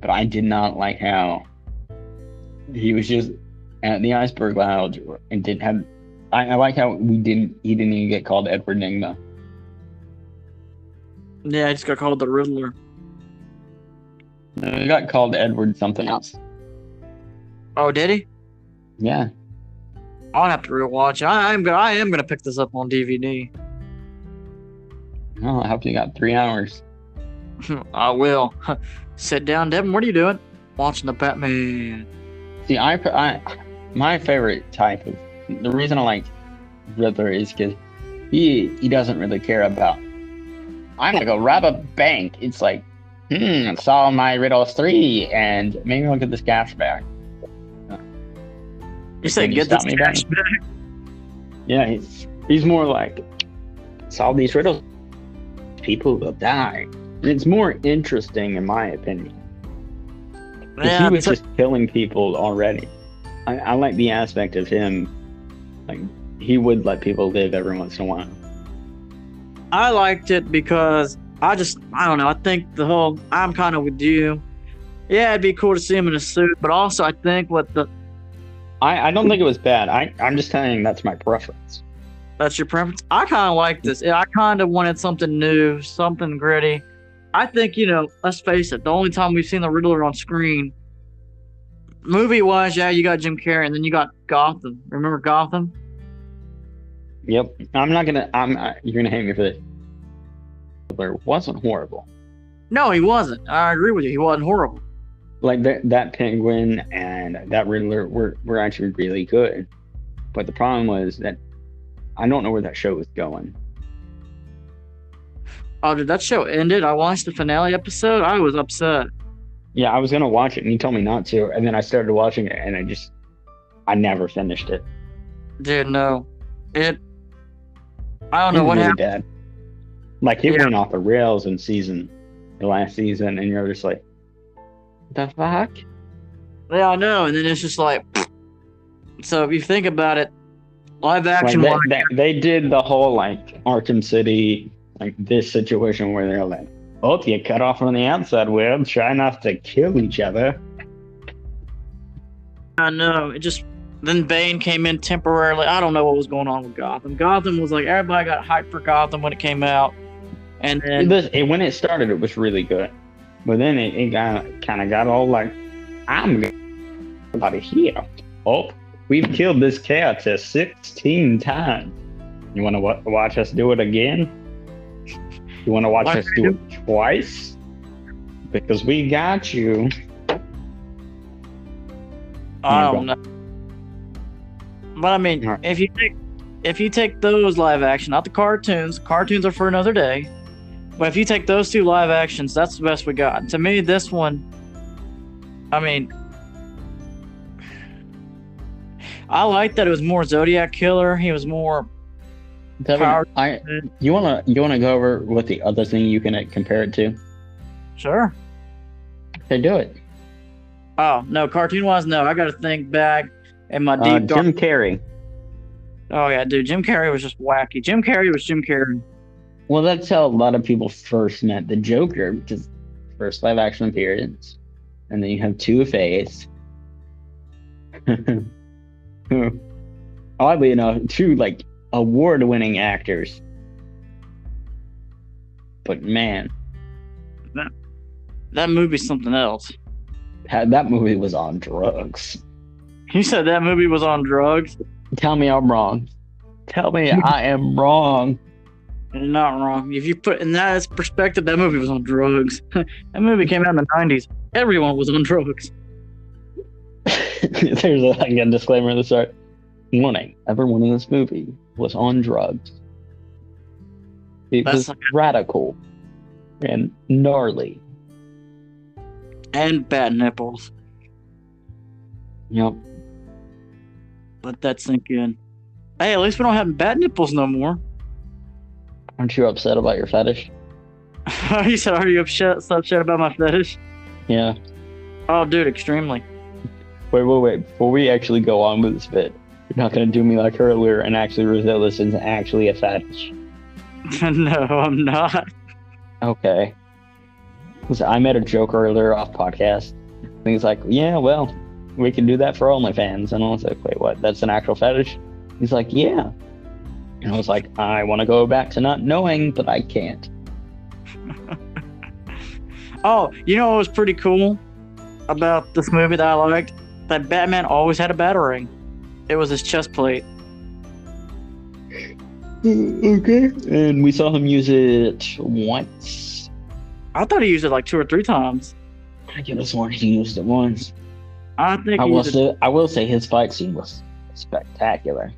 [SPEAKER 1] but I did not like how he was just at the iceberg lounge and didn't have. I, I like how we didn't. He didn't even get called Edward Nygma.
[SPEAKER 2] yeah, I just got called the Riddler.
[SPEAKER 1] He got called Edward something else.
[SPEAKER 2] Oh, did he?
[SPEAKER 1] Yeah,
[SPEAKER 2] I'll have to rewatch it. I am gonna, I am gonna pick this up on DVD.
[SPEAKER 1] well, I hope you got three hours. *laughs*
[SPEAKER 2] I will. *laughs* Sit down, Devin. What are you doing? Watching the Batman.
[SPEAKER 1] See, I, I my favorite type of the reason I like Riddler is because he he doesn't really care about. I'm gonna go rob a bank. It's like, hmm, solve my riddles three, and maybe I'll get this cash back.
[SPEAKER 2] You said
[SPEAKER 1] Can you
[SPEAKER 2] get this
[SPEAKER 1] me,
[SPEAKER 2] cash
[SPEAKER 1] Ben?
[SPEAKER 2] back.
[SPEAKER 1] Yeah, he's he's more like solve these riddles. People will die. And it's more interesting, in my opinion.
[SPEAKER 2] Yeah,
[SPEAKER 1] he was
[SPEAKER 2] it's-
[SPEAKER 1] just killing people already. I, I like the aspect of him, like he would let people live every once in a while.
[SPEAKER 2] I liked it because I just I don't know. I think the whole I'm kind of with you. Yeah, it'd be cool to see him in a suit, but also I think what the
[SPEAKER 1] I, I don't think it was bad. I, I'm just you that's my preference.
[SPEAKER 2] that's your preference. I kind of like this. I kind of wanted something new, something gritty. I think you know. Let's face it. The only time we've seen the Riddler on screen, movie wise, yeah, you got Jim Carrey, and then you got Gotham. Remember Gotham?
[SPEAKER 1] Yep. I'm not gonna. I'm. I, you're gonna hate me for this. Riddler wasn't horrible.
[SPEAKER 2] No, he wasn't. I agree with you. He wasn't horrible.
[SPEAKER 1] Like that. That Penguin and that Riddler were were actually really good. But the problem was that I don't know where that show was going.
[SPEAKER 2] Oh, did that show ended? I watched the finale episode. I was upset.
[SPEAKER 1] Yeah, I was gonna watch it, and you told me not to, and then I started watching it, and I just, I never finished it.
[SPEAKER 2] Dude, no. It. I don't know what
[SPEAKER 1] really
[SPEAKER 2] happened.
[SPEAKER 1] bad. Like it
[SPEAKER 2] Yeah.
[SPEAKER 1] went off the rails in season, the last season, and you're just like, the fuck?
[SPEAKER 2] Yeah, I know. And then it's just like. So if you think about it, live
[SPEAKER 1] Like
[SPEAKER 2] action.
[SPEAKER 1] they, they, they did the whole like Arkham City, like this situation where they're like, oh, you cut off on the outside web, try not to kill each other.
[SPEAKER 2] I know. It just. Then Bane came in temporarily. I don't know what was going on with Gotham. Gotham was like everybody got hyped for Gotham when it came out, and then
[SPEAKER 1] it- when it started, it was really good, but then it, it got kind of got all like, I'm gonna out of here. Oh, we've killed this character 16 times. You want to wa- watch us do it again? You want to watch us do it twice? Because we got you.
[SPEAKER 2] I don't know. But I mean,
[SPEAKER 1] Alright.
[SPEAKER 2] if you take if you take those live action, not the cartoons, cartoons are for another day. But if you take those two live actions, that's the best we got. To me, this one, I mean, I like that it was more Zodiac killer. He was more
[SPEAKER 1] Devin, I, you wanna you wanna go over what the other thing you can uh, compare it to?
[SPEAKER 2] sure.
[SPEAKER 1] They do it.
[SPEAKER 2] Oh no, cartoon wise, no. I got to think back in my
[SPEAKER 1] Uh,
[SPEAKER 2] deep dark.
[SPEAKER 1] Jim Carrey.
[SPEAKER 2] oh yeah, dude, Jim Carrey was just wacky. Jim Carrey was Jim Carrey.
[SPEAKER 1] Well, that's how a lot of people first met the Joker because first live action appearance, and then you have Two Face. *laughs* Oddly enough, two like award winning actors. but man,
[SPEAKER 2] That that movie's something else.
[SPEAKER 1] that that movie was on drugs.
[SPEAKER 2] You said that movie was on drugs.
[SPEAKER 1] Tell me I'm wrong. Tell me I am wrong.
[SPEAKER 2] You're not wrong. If you put in that perspective, that movie was on drugs. *laughs* that movie came out in the '90s. Everyone was on drugs. *laughs* *laughs*
[SPEAKER 1] There's a, like a disclaimer at the start. Warning: Everyone in this movie was on drugs. It
[SPEAKER 2] That's
[SPEAKER 1] was
[SPEAKER 2] like-
[SPEAKER 1] radical and gnarly.
[SPEAKER 2] And bad nipples.
[SPEAKER 1] Yep.
[SPEAKER 2] Let that sink in. Hey, at least we don't have bad nipples no more.
[SPEAKER 1] Aren't you upset about your fetish? *laughs*
[SPEAKER 2] you said, "Are you upset, upset about my fetish?"
[SPEAKER 1] Yeah.
[SPEAKER 2] Oh, dude, extremely.
[SPEAKER 1] Wait, wait, wait. Before we actually go on with this bit, you're not gonna do me like earlier and actually reveal this is actually a fetish. *laughs*
[SPEAKER 2] no, I'm not.
[SPEAKER 1] Okay. I made a joke earlier off podcast. And he's like, yeah, well, we can do that for OnlyFans. And I was like, wait, what? That's an actual fetish? He's like, yeah. And I was like, I want to go back to not knowing, but I can't. *laughs*
[SPEAKER 2] Oh, you know what was pretty cool about this movie that I liked? That Batman always had a battering. It was his chest plate. *laughs*
[SPEAKER 1] Okay. And we saw him use it once.
[SPEAKER 2] I thought he used it like two or three times.
[SPEAKER 1] I could have sworn he used it once.
[SPEAKER 2] I think
[SPEAKER 1] I
[SPEAKER 2] he
[SPEAKER 1] will
[SPEAKER 2] used it.
[SPEAKER 1] say, I will say his fight scene was spectacular.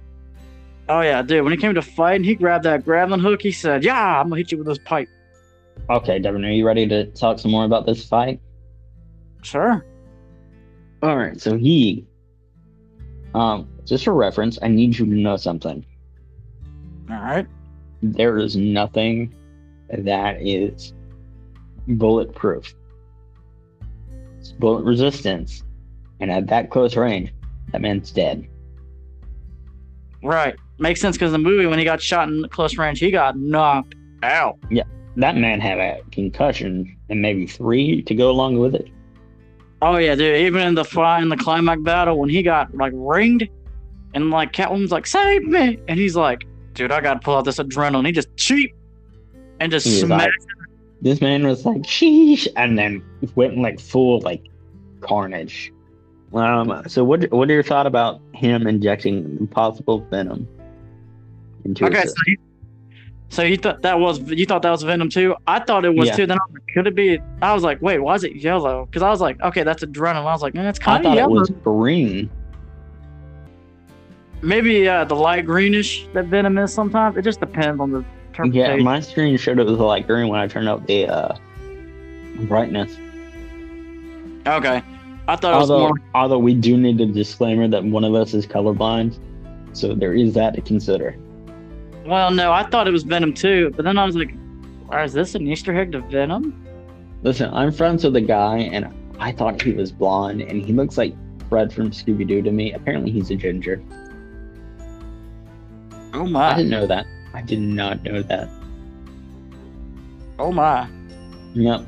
[SPEAKER 2] Oh yeah, dude. When he came to fighting, he grabbed that grappling hook. He said, "Yeah, I'm gonna hit you with this pipe."
[SPEAKER 1] Okay, Devin, are you ready to talk some more about this fight?
[SPEAKER 2] Sure.
[SPEAKER 1] All right, so he, um, just for reference, I need you to know something.
[SPEAKER 2] All right.
[SPEAKER 1] There is nothing that is bulletproof. It's bullet resistance, and at that close range, that man's dead.
[SPEAKER 2] Right. Makes sense because the movie when he got shot in close range, he got knocked out.
[SPEAKER 1] Yeah, that man had a concussion and maybe three to go along with it.
[SPEAKER 2] Oh yeah, dude. Even in the fight in the climax battle when he got like ringed, and like Catwoman's like, "Save me!" and he's like, "Dude, I gotta pull out this adrenaline." He just cheap and just smashed.
[SPEAKER 1] like, this man was like, sheesh, and then went like full like carnage. Um, so what what are your thought about him injecting possible venom into
[SPEAKER 2] okay, so you, so you thought that was you thought that was Venom too? I thought it was
[SPEAKER 1] Yeah.
[SPEAKER 2] too. Then I was like, could it be? I was like, wait, why is it yellow? Because I was like, okay, that's adrenaline. I was like, man, it's kind of
[SPEAKER 1] thought it was green.
[SPEAKER 2] Maybe uh, the light greenish that Venom is sometimes. It just depends on the
[SPEAKER 1] term.
[SPEAKER 2] Yeah,
[SPEAKER 1] my screen showed it was like green when I turned up the uh, brightness.
[SPEAKER 2] okay, I thought it was
[SPEAKER 1] Although,
[SPEAKER 2] more.
[SPEAKER 1] although we do need a disclaimer that one of us is colorblind, so there is that to consider.
[SPEAKER 2] Well, no, I thought it was Venom too, but then I was like, "Why is this an Easter egg to Venom?"
[SPEAKER 1] Listen, I'm friends with a guy, and I thought he was blonde, and he looks like Fred from Scooby Doo to me. Apparently, he's a ginger.
[SPEAKER 2] Oh my!
[SPEAKER 1] I didn't know that. I did not know that.
[SPEAKER 2] Oh my!
[SPEAKER 1] Yep.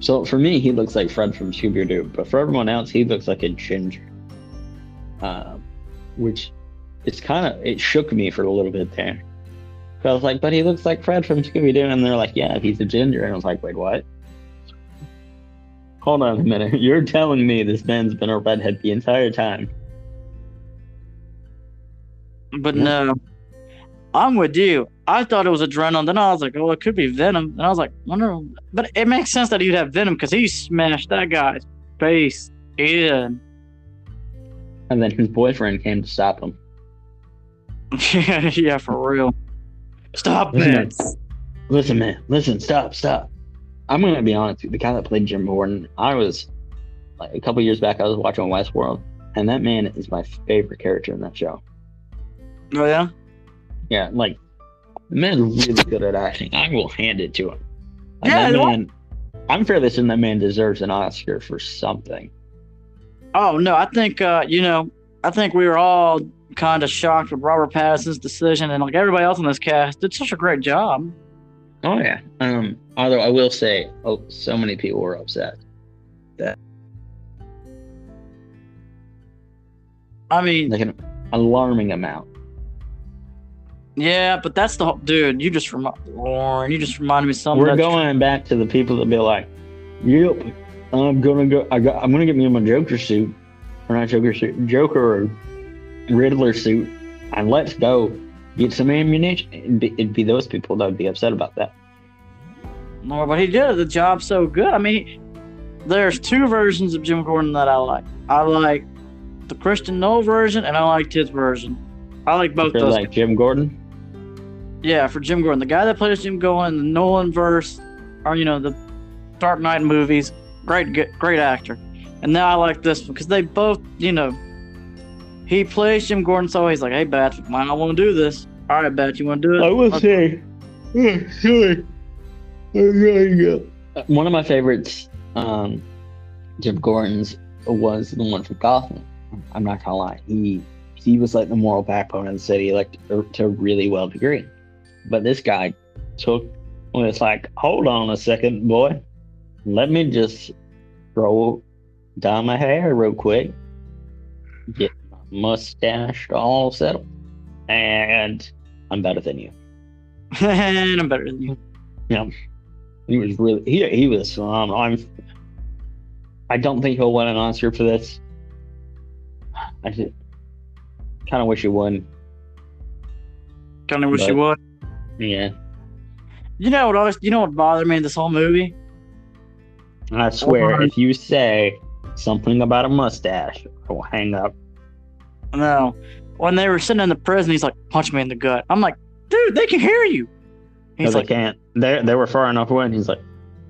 [SPEAKER 1] So for me, he looks like Fred from Scooby Doo, but for everyone else, he looks like a ginger. Um, which it's kind of it shook me for a little bit there. I was like, but he looks like Fred from Scooby Doo, and they're like, yeah, he's a ginger, and I was like, wait, what? Hold on a minute. *laughs* You're telling me this man's been a redhead the entire time?
[SPEAKER 2] But no, I'm with you. I thought it was adrenaline. Then I was like, "Oh, it could be Venom." And I was like, "Wonder," but it makes sense that he'd have Venom because he smashed that guy's face in.
[SPEAKER 1] And then his boyfriend came to stop him.
[SPEAKER 2] yeah, *laughs* yeah, for real. Stop
[SPEAKER 1] Listen, man. Listen, man. Listen, stop, stop. I'm gonna be honest. with you, The guy that played Jim Gordon, I was like a couple years back. I was watching Westworld, and that man is my favorite character in that show.
[SPEAKER 2] Oh yeah.
[SPEAKER 1] Yeah, like the man's really good at acting. I will hand it to him. And
[SPEAKER 2] Yeah,
[SPEAKER 1] man. I'm fairly certain that man deserves an Oscar for something.
[SPEAKER 2] Oh no, I think uh, you know, I think we were all kind of shocked with Robert Pattinson's decision, and like everybody else in this cast did such a great job.
[SPEAKER 1] Oh yeah. Um. Although I will say, oh, so many people were upset. That.
[SPEAKER 2] I mean,
[SPEAKER 1] Like an alarming amount.
[SPEAKER 2] Yeah, but that's the whole, dude. You just remind Lauren. You just reminded me something.
[SPEAKER 1] We're
[SPEAKER 2] that's-
[SPEAKER 1] going back to the people that be like, "Yep, I'm gonna go. I got. I'm gonna get me in my Joker suit, or not Joker suit, Joker or Riddler suit, and let's go get some ammunition." It'd be, it'd be those people that would be upset about that.
[SPEAKER 2] No, but he did the job so good. I mean, there's two versions of Jim Gordon that I like. I like the Christian Nolan version, and I like his version. I like both those.
[SPEAKER 1] like Jim Gordon.
[SPEAKER 2] Yeah, for Jim Gordon, the guy that plays Jim Gordon, the Nolan verse, or you know the Dark Knight movies, great, great actor. And now I like this one because they both, you know, he plays Jim Gordon, so he's like, "Hey, Bat, why I want to do this? All right, Bat, you want to do it?"
[SPEAKER 1] I will
[SPEAKER 2] Okay.
[SPEAKER 1] say, sorry, one of my favorites, um, Jim Gordon's was the one from Gotham. I'm not gonna lie, he he was like the moral backbone of the city, like to, to a really well degree. But this guy took it's like, hold on a second, boy, let me just throw down my hair real quick, get my mustache all settled, and I'm better than you.
[SPEAKER 2] and *laughs* I'm better than you. Yeah.
[SPEAKER 1] He was really he he was phenomenal. I'm I don't think he'll win an Oscar for this. I just kind of wish he won.
[SPEAKER 2] Kind of wish
[SPEAKER 1] But-
[SPEAKER 2] you would.
[SPEAKER 1] Yeah,
[SPEAKER 2] You know what? Always, you know what bothered me in this whole movie?
[SPEAKER 1] I swear if you say something about a mustache, I will hang up.
[SPEAKER 2] No, when they were sitting in the prison, he's like, "Punch me in the gut." I'm like, "Dude, they can hear you."
[SPEAKER 1] He's
[SPEAKER 2] He's
[SPEAKER 1] they
[SPEAKER 2] like,
[SPEAKER 1] can't. They they were far enough away, and he's like,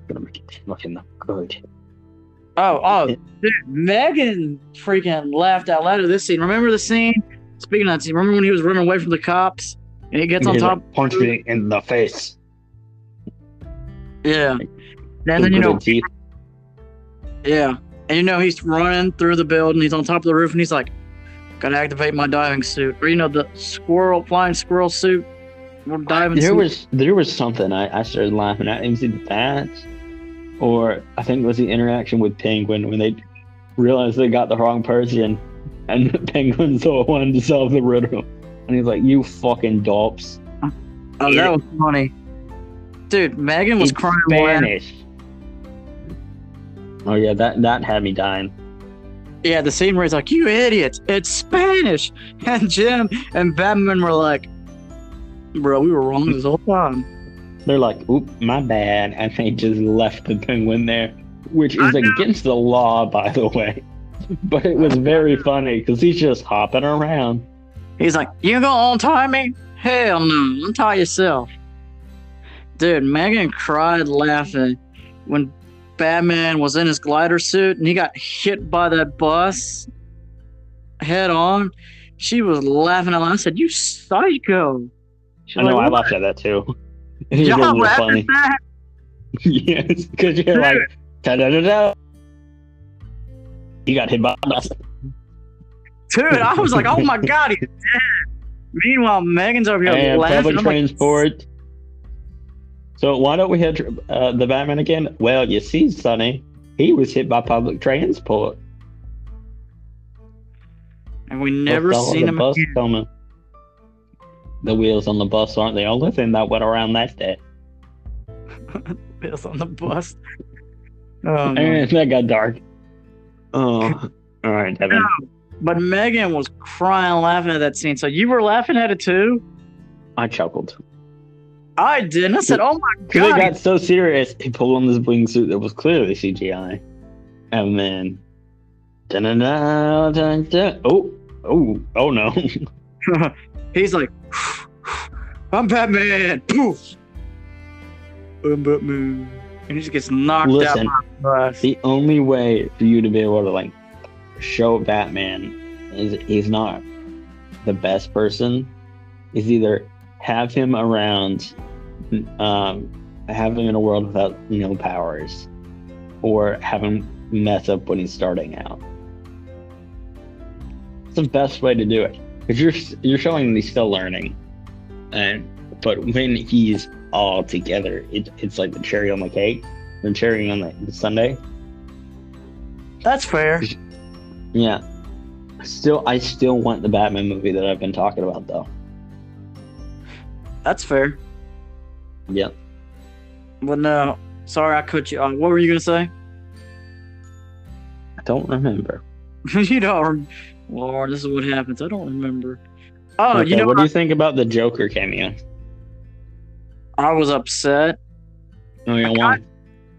[SPEAKER 1] "Gonna make it looking good."
[SPEAKER 2] Oh, oh, dude, Megan freaking laughed out loud at this scene. Remember the scene? Speaking of that scene, remember when he was running away from the cops and he gets on top?
[SPEAKER 1] like, punch me in the face.
[SPEAKER 2] Yeah. And then, you know,
[SPEAKER 1] teeth.
[SPEAKER 2] yeah. And you know, he's running through the building. He's on top of the roof and he's like, gotta activate my diving suit. Or, you know, the squirrel, flying squirrel suit. Diving
[SPEAKER 1] There
[SPEAKER 2] suit.
[SPEAKER 1] was there was something I, I started laughing at. It was either that, or I think it was the interaction with Penguin when they realized they got the wrong person, and *laughs* Penguin's the one to solve the riddle, and he's like, "You fucking dops."
[SPEAKER 2] oh, that was funny. Dude, Megan was
[SPEAKER 1] It's
[SPEAKER 2] crying.
[SPEAKER 1] Spanish. Oh yeah, that that had me dying.
[SPEAKER 2] Yeah, the scene where he's like, "You idiot! It's Spanish!" *laughs* And Jim and Batman were like, "Bro, we were wrong this whole time."
[SPEAKER 1] They're like, "Oop, my bad," *laughs* and they just left the Penguin there, which is against the law, by the way. *laughs* But it was very funny because he's just hopping around.
[SPEAKER 2] He's like, "You gonna untie me? Hell no! Untie yourself." Dude, Megan cried laughing when Batman was in his glider suit and he got hit by that bus head on. She was laughing out loud. I said, "You psycho!" She's
[SPEAKER 1] I know
[SPEAKER 2] like,
[SPEAKER 1] I
[SPEAKER 2] "What?
[SPEAKER 1] laughed at that too. *laughs*
[SPEAKER 2] Y'all laughed
[SPEAKER 1] funny.
[SPEAKER 2] at that? *laughs*
[SPEAKER 1] yes, because you're like, da da da da. He got hit by a bus.
[SPEAKER 2] Dude, I was like, oh my god, he's dead. *laughs* Meanwhile, Megan's over here
[SPEAKER 1] and
[SPEAKER 2] laughing.
[SPEAKER 1] public
[SPEAKER 2] I'm like,
[SPEAKER 1] transport. So why don't we have uh, the Batman again? Well, you see, Sonny, he was hit by public transport.
[SPEAKER 2] and we never
[SPEAKER 1] With all
[SPEAKER 2] seen
[SPEAKER 1] the
[SPEAKER 2] him
[SPEAKER 1] bus
[SPEAKER 2] again.
[SPEAKER 1] coming. The wheels on the bus aren't the only thing that went around that day. *laughs*
[SPEAKER 2] Bills on the bus. Oh, *laughs* no.
[SPEAKER 1] And that got dark. Oh, *laughs* all right, Devin.
[SPEAKER 2] But Megan was crying, laughing at that scene. So you were laughing at it too?
[SPEAKER 1] I chuckled.
[SPEAKER 2] I didn't. I said, "Oh my
[SPEAKER 1] god!" it got so serious, he pulled on this wingsuit that was clearly CGI. And then. Da-da-da-da-da. Oh, oh, oh no. *laughs*
[SPEAKER 2] He's like, "I'm Batman." Poof. I'm Batman, and he just gets knocked
[SPEAKER 1] Listen,
[SPEAKER 2] out by the
[SPEAKER 1] the only way for you to be able to, like, show Batman is he's not the best person is either have him around, um, have him in a world without no powers, or have him mess up when he's starting out. It's the best way to do it because you're you're showing he's still learning, and but when he's all together, it, it's like the cherry on the cake, the cherry on the, the sundae.
[SPEAKER 2] That's fair.
[SPEAKER 1] Yeah. Still, I still want the Batman movie that I've been talking about, though.
[SPEAKER 2] That's fair.
[SPEAKER 1] Yep.
[SPEAKER 2] But no, sorry I cut you off. What were you gonna say?
[SPEAKER 1] I don't remember. *laughs*
[SPEAKER 2] you don't. Lord, this is what happens. I don't remember. Oh,
[SPEAKER 1] Okay,
[SPEAKER 2] you know
[SPEAKER 1] what do you think about the Joker cameo?
[SPEAKER 2] I was upset.
[SPEAKER 1] Oh yeah,
[SPEAKER 2] I
[SPEAKER 1] why?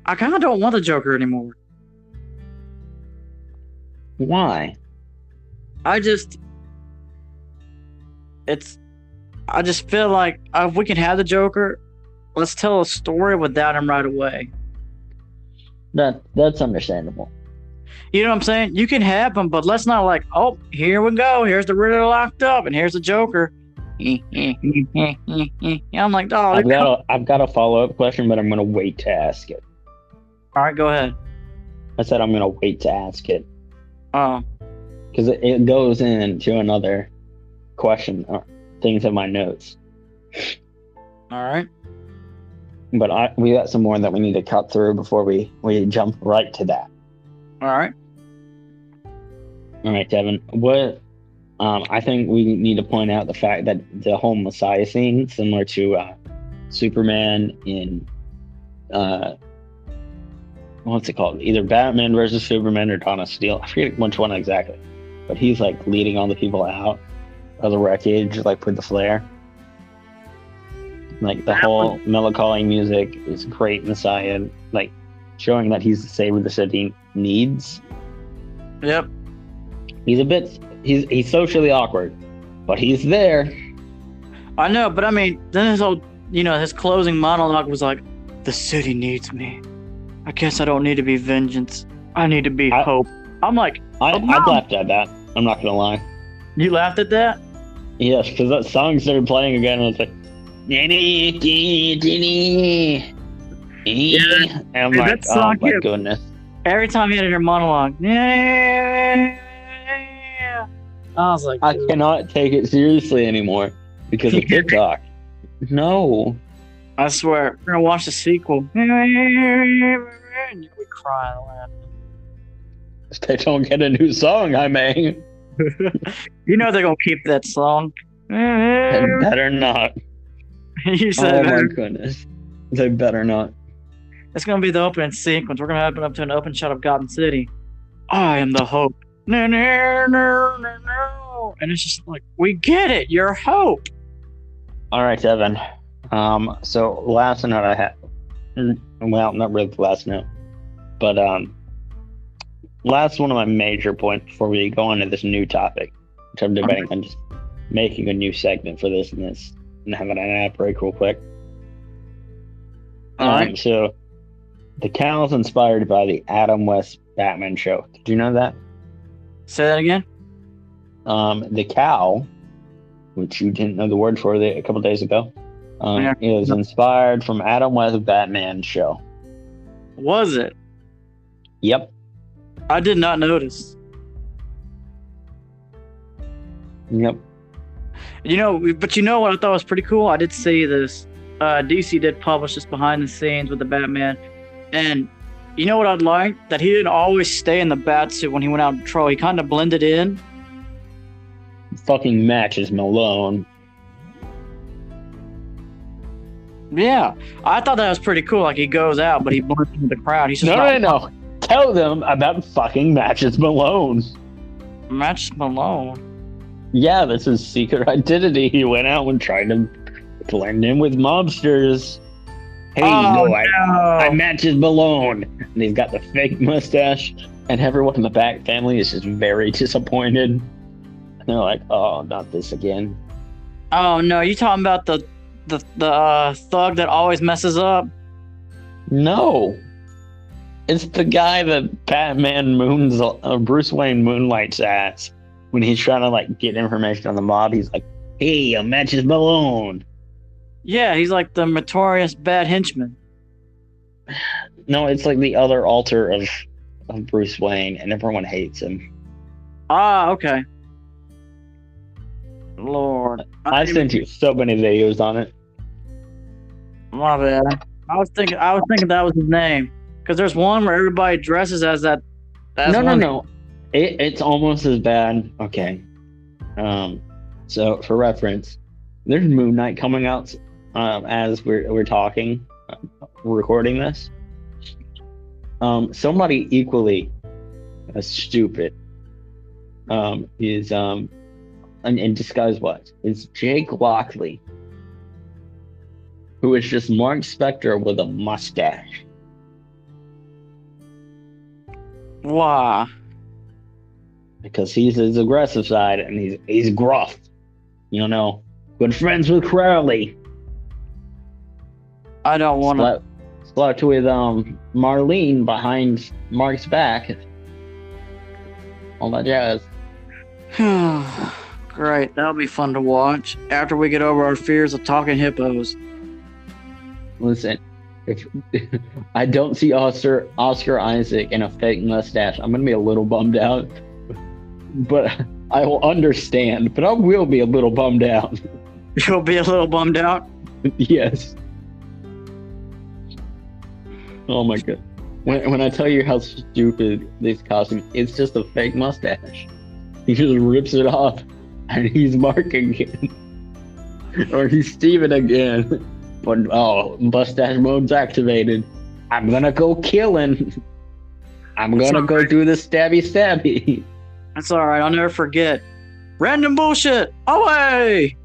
[SPEAKER 2] I kind of don't want the Joker anymore.
[SPEAKER 1] Why?
[SPEAKER 2] I just, it's, I just feel like uh, if we can have the Joker, let's tell a story without him right away.
[SPEAKER 1] That that's understandable.
[SPEAKER 2] You know what I'm saying? You can have him, but let's not like, oh, here we go. Here's the Riddler locked up, and here's the Joker. *laughs* I'm like, oh,
[SPEAKER 1] I've got a I've got a follow up question, but I'm gonna wait to ask it.
[SPEAKER 2] all right, go ahead.
[SPEAKER 1] I said I'm gonna wait to ask it
[SPEAKER 2] Oh,
[SPEAKER 1] because it, it goes into another question. Things in my notes,
[SPEAKER 2] all right.
[SPEAKER 1] but I we got some more that we need to cut through before we we jump right to that.
[SPEAKER 2] All right.
[SPEAKER 1] All right, Devin. What? Um, I think we need to point out the fact that the whole Messiah scene, similar to uh, Superman in, uh, what's it called? Either Batman versus Superman or Dawn of Steel. I forget which one exactly, but he's like leading all the people out of the wreckage, like with the flare. Like the whole melancholy music is great. Messiah, like showing that he's the savior the city needs
[SPEAKER 2] Yep.
[SPEAKER 1] he's a bit he's he's socially awkward but he's there
[SPEAKER 2] I know, but I mean, then his whole, you know, his closing monologue was like, "The city needs me. I guess I don't need to be vengeance. I need to be
[SPEAKER 1] I-
[SPEAKER 2] hope." I'm like,
[SPEAKER 1] i i laughed at that i'm not gonna lie
[SPEAKER 2] you laughed at that?
[SPEAKER 1] Yes because that song started playing again and it's like.
[SPEAKER 2] Yeah.
[SPEAKER 1] and like
[SPEAKER 2] that
[SPEAKER 1] oh
[SPEAKER 2] song
[SPEAKER 1] my
[SPEAKER 2] hit-
[SPEAKER 1] goodness
[SPEAKER 2] Every time he had her monologue, yeah. I was like,
[SPEAKER 1] i cannot take it seriously anymore because of tiktok *laughs* no
[SPEAKER 2] I swear, we're gonna watch the sequel. And you'll be crying laughing.
[SPEAKER 1] they don't get a new song i may *laughs*
[SPEAKER 2] You know they're gonna keep that song.
[SPEAKER 1] they better not *laughs*
[SPEAKER 2] you
[SPEAKER 1] oh
[SPEAKER 2] said
[SPEAKER 1] my goodness they better not
[SPEAKER 2] it's gonna be the opening sequence. We're gonna open up to an open shot of Gotham City. I am the hope. No, no, no, no, no. And it's just like, we get it. You're hope.
[SPEAKER 1] All right, Evan. Um, so last note I had, well, not really the last note, but um, last one of my major points before we go on to this new topic, which I'm debating on just making a new segment for this and this and having an ad break real quick.
[SPEAKER 2] All
[SPEAKER 1] um,
[SPEAKER 2] right.
[SPEAKER 1] So the cowl is inspired by the Adam West Batman show. Did you know that?
[SPEAKER 2] Say that again.
[SPEAKER 1] Um, the cowl, which you didn't know the word for the, a couple days ago, um,
[SPEAKER 2] Yeah.
[SPEAKER 1] is inspired from Adam West Batman show.
[SPEAKER 2] Was it?
[SPEAKER 1] Yep.
[SPEAKER 2] I did not notice.
[SPEAKER 1] Yep.
[SPEAKER 2] You know, but you know what I thought was pretty cool? I did see this. Uh, DC did publish this behind the scenes with the Batman, and you know what I'd like? That he didn't always stay in the bat suit when he went out on patrol. He kind of blended in.
[SPEAKER 1] Fucking matches Malone.
[SPEAKER 2] Yeah, I thought that was pretty cool. Like he goes out, but he blends into the crowd. He's just
[SPEAKER 1] No,
[SPEAKER 2] not
[SPEAKER 1] no, no. Tell them about fucking matches Malone.
[SPEAKER 2] Match Malone.
[SPEAKER 1] Yeah, that's his secret identity. He went out and tried to blend in with mobsters. Hey,
[SPEAKER 2] Oh,
[SPEAKER 1] no, I,
[SPEAKER 2] no.
[SPEAKER 1] I matches Malone. And he's got the fake mustache, and everyone in the back family is just very disappointed. And they're like, oh, not this again.
[SPEAKER 2] Oh no, you talking about the the the uh, thug that always messes up?
[SPEAKER 1] No. It's the guy that Batman moons, uh, Bruce Wayne moonlights at when he's trying to like get information on the mob. He's like, "Hey, a matches Malone."
[SPEAKER 2] Yeah, he's like the notorious bad henchman.
[SPEAKER 1] No, it's like the other alter of of Bruce Wayne, and everyone hates him.
[SPEAKER 2] Ah, okay. Lord,
[SPEAKER 1] I sent you so many videos on it.
[SPEAKER 2] My bad. I was thinking. I was thinking that was his name because there's one where everybody dresses as that. As
[SPEAKER 1] no, no, no. It, it's almost as bad. Okay. Um. So for reference, there's Moon Knight coming out um, as we're we're talking, uh, recording this. Um, somebody equally as stupid um, is um, and in disguise what is Jake Lockley, who is just Mark Spector with a mustache.
[SPEAKER 2] Why?
[SPEAKER 1] because he's his aggressive side and he's he's gruff. You know, good friends with Crawley.
[SPEAKER 2] I don't want to.
[SPEAKER 1] Slept, with um Marlene behind Mark's back. All that jazz. *sighs*
[SPEAKER 2] Great, that'll be fun to watch after we get over our fears of talking hippos.
[SPEAKER 1] Listen, if *laughs* I don't see Oscar Oscar Isaac in a fake mustache, I'm gonna be a little bummed out. But I will understand. But I will be a little bummed out. *laughs*
[SPEAKER 2] You'll be a little bummed out.
[SPEAKER 1] yes. Oh my god. When, when I tell you how stupid this costume, is, it's just a fake mustache. He just rips it off, and he's Mark again, *laughs* or he's Steven again. But oh, mustache mode's activated. I'm gonna go killing. I'm gonna go do the stabby stabby.
[SPEAKER 2] That's all right. I'll never forget. Random bullshit. Away.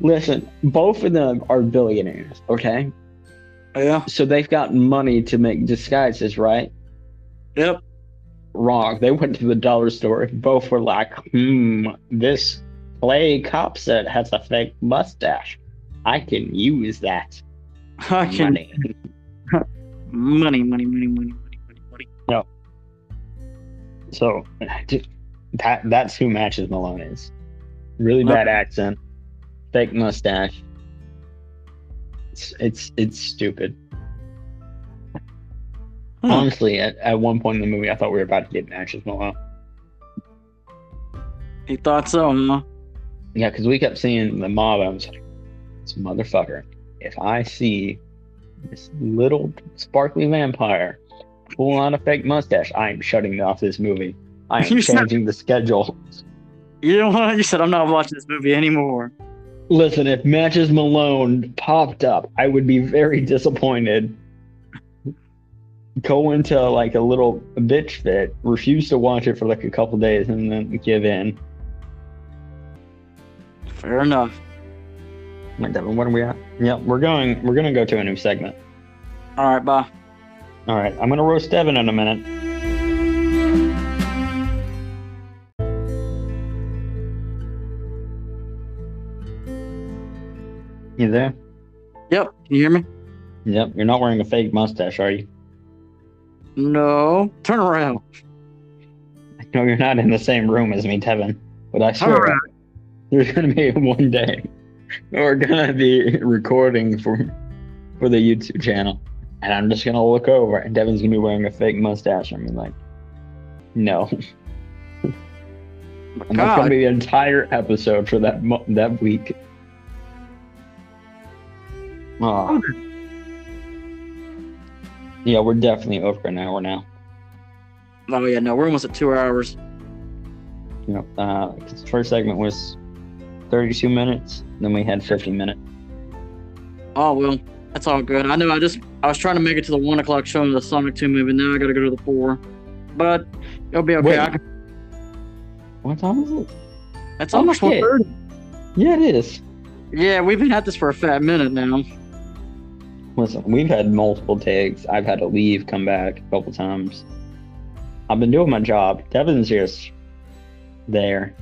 [SPEAKER 1] Listen, both of them are billionaires, okay?
[SPEAKER 2] Yeah.
[SPEAKER 1] So they've got money to make disguises, right?
[SPEAKER 2] Yep.
[SPEAKER 1] wrong. They went to the dollar store. Both were like, hmm, this play cop set has a fake mustache. I can use that
[SPEAKER 2] I can
[SPEAKER 1] money. *laughs*
[SPEAKER 2] money, money, money, money, money, money, money.
[SPEAKER 1] So that that's who matches Malone is. Really
[SPEAKER 2] Okay.
[SPEAKER 1] bad accent, fake mustache. It's it's it's stupid.
[SPEAKER 2] Hmm.
[SPEAKER 1] Honestly, at, at one point in the movie, I thought we were about to get matches Malone.
[SPEAKER 2] You thought so, huh?
[SPEAKER 1] Yeah, because we kept seeing the mob. I was like, this motherfucker. If I see this little sparkly vampire pull on a fake mustache, I am shutting off this movie. I am *laughs* changing the schedule.
[SPEAKER 2] You know what? You said I'm not watching this movie anymore.
[SPEAKER 1] Listen, if Matches Malone popped up, I would be very disappointed. Go into like a little bitch fit, refuse to watch it for like a couple days, and then give in.
[SPEAKER 2] Fair enough.
[SPEAKER 1] Wait, Devin, what are we at? Yep, we're going. We're gonna go to a new segment.
[SPEAKER 2] All right, bye.
[SPEAKER 1] All right, I'm gonna roast Devin in a minute. You there?
[SPEAKER 2] Yep. Can you hear me?
[SPEAKER 1] Yep. You're not wearing a fake mustache, are you?
[SPEAKER 2] No. Turn around.
[SPEAKER 1] No, you're not in the same room as me, Devin. But I swear, there's *laughs* gonna be one day *laughs* we're gonna be recording for for the YouTube channel, and I'm just gonna look over, and Devin's gonna be wearing a fake mustache. I'm like, no. *laughs* And that's gonna be the entire episode for that mo- that week. Oh. Yeah, we're definitely over an hour now.
[SPEAKER 2] Oh yeah, no, we're almost at two hours.
[SPEAKER 1] You know, uh, first segment was 32 minutes, then we had 50 minutes.
[SPEAKER 2] Oh well, that's all good. I know. I just I was trying to make it to the one o'clock show of the Sonic Two movie. Now I got to go to the four, but it'll be okay. Can,
[SPEAKER 1] What time is it?
[SPEAKER 2] it's
[SPEAKER 1] Oh,
[SPEAKER 2] almost one thirty.
[SPEAKER 1] Yeah, it is.
[SPEAKER 2] Yeah, we've been at this for a fat minute now.
[SPEAKER 1] Listen, we've had multiple takes. I've had to leave, come back a couple times. I've been doing my job. Devin's just there.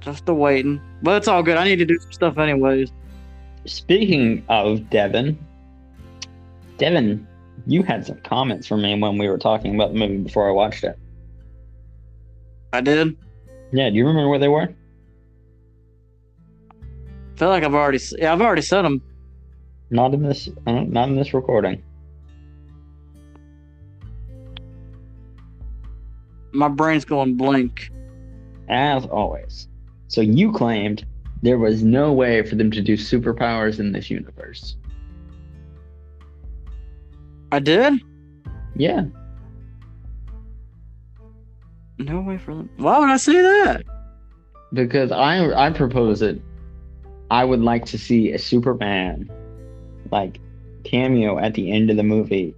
[SPEAKER 2] Just a waiting, but it's all good. I need to do some stuff anyways.
[SPEAKER 1] Speaking of Devin, Devin, you had some comments for me when we were talking about the movie before I watched it.
[SPEAKER 2] I did.
[SPEAKER 1] Yeah, do you remember where they were?
[SPEAKER 2] I feel like I've already yeah I've already said them.
[SPEAKER 1] Not in this. Uh, not in this recording.
[SPEAKER 2] My brain's going blank.
[SPEAKER 1] as always. So you claimed there was no way for them to do superpowers in this universe.
[SPEAKER 2] I did.
[SPEAKER 1] Yeah,
[SPEAKER 2] No way for them. Why would I say that?
[SPEAKER 1] because I I propose it I would like to see a Superman like cameo at the end of the movie,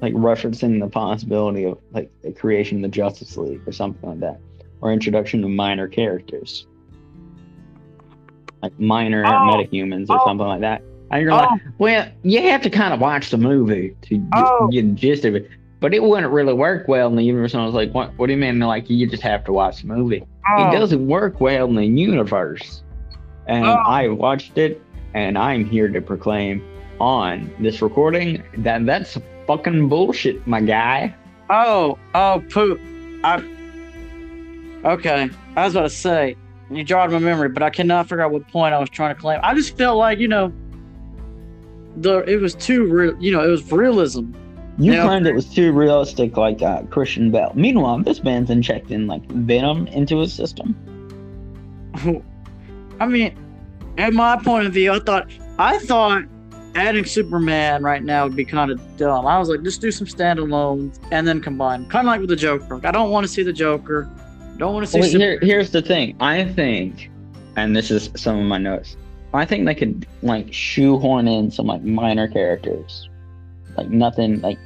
[SPEAKER 1] like referencing the possibility of like the creation of the Justice League or something like that, or introduction of minor characters, like minor
[SPEAKER 2] Oh,
[SPEAKER 1] metahumans or
[SPEAKER 2] oh,
[SPEAKER 1] something like that. And you're
[SPEAKER 2] oh.
[SPEAKER 1] like, well, you have to kind of watch the movie to get,
[SPEAKER 2] Oh.
[SPEAKER 1] get the gist of it. But it wouldn't really work well in the universe. And I was like, what? What do you mean? Like, you just have to watch the movie
[SPEAKER 2] Oh,
[SPEAKER 1] it doesn't work well in the universe. And
[SPEAKER 2] Oh.
[SPEAKER 1] I watched it, and I'm here to proclaim on this recording that that's fucking bullshit, my guy.
[SPEAKER 2] Oh, oh, poop. I. Okay, I was about to say, you jarred my memory, but I cannot figure out what point I was trying to claim. I just felt like, you know, the it was too real. You know, it was realism.
[SPEAKER 1] You
[SPEAKER 2] Yeah.
[SPEAKER 1] claimed it was too realistic, like uh, Christian Bale. Meanwhile, this man's injecting like venom into his system. *laughs*
[SPEAKER 2] I mean, at my point of view, I thought I thought adding Superman right now would be kind of dumb. I was like, just do some standalones and then combine, kind of like with the Joker. I don't want to see the Joker. Don't want to see.
[SPEAKER 1] Well, here, here's the thing. I think, and this is some of my notes. I think they could like shoehorn in some like minor characters, like nothing like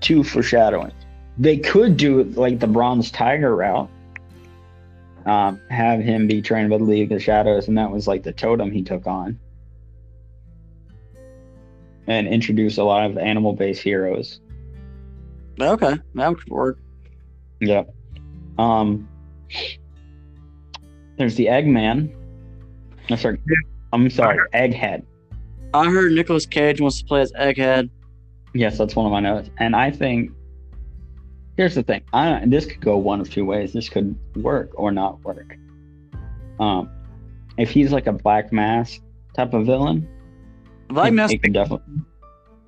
[SPEAKER 1] too foreshadowing. They could do like the Bronze Tiger route. Um, have him be trained by the League of Shadows, and that was like the totem he took on, and introduce a lot of animal-based heroes.
[SPEAKER 2] okay, that would work.
[SPEAKER 1] Yep. Um, there's the Eggman. No, sorry. I'm sorry, Egghead.
[SPEAKER 2] I heard Nicolas Cage wants to play as Egghead.
[SPEAKER 1] Yes, that's one of my notes. And I think here's the thing. I this could go one of two ways. This could work or not work. Um, if he's like a Black Mask type of villain,
[SPEAKER 2] Black Mask.
[SPEAKER 1] could definitely.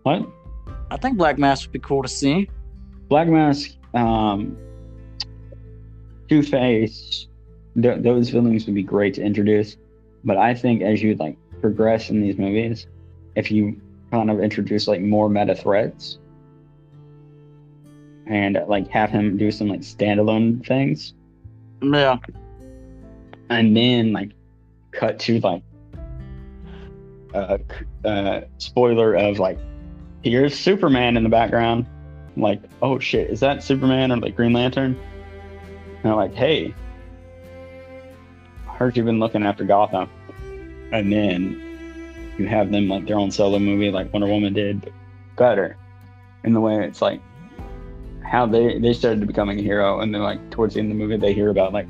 [SPEAKER 1] What?
[SPEAKER 2] I think Black Mask would be cool to see.
[SPEAKER 1] Black Mask, um, Two Face, th- those villains would be great to introduce. But I think as you like progress in these movies, if you kind of introduce like more meta threats and like have him do some like standalone things,
[SPEAKER 2] Yeah.
[SPEAKER 1] and then like cut to like uh, uh spoiler of like here's Superman in the background. Like, oh shit, is that Superman or like Green Lantern? And they're like, hey, I heard you've been looking after Gotham. And then you have them like their own solo movie like Wonder Woman did, but better. In the way it's like how they they started becoming a hero and then like towards the end of the movie they hear about like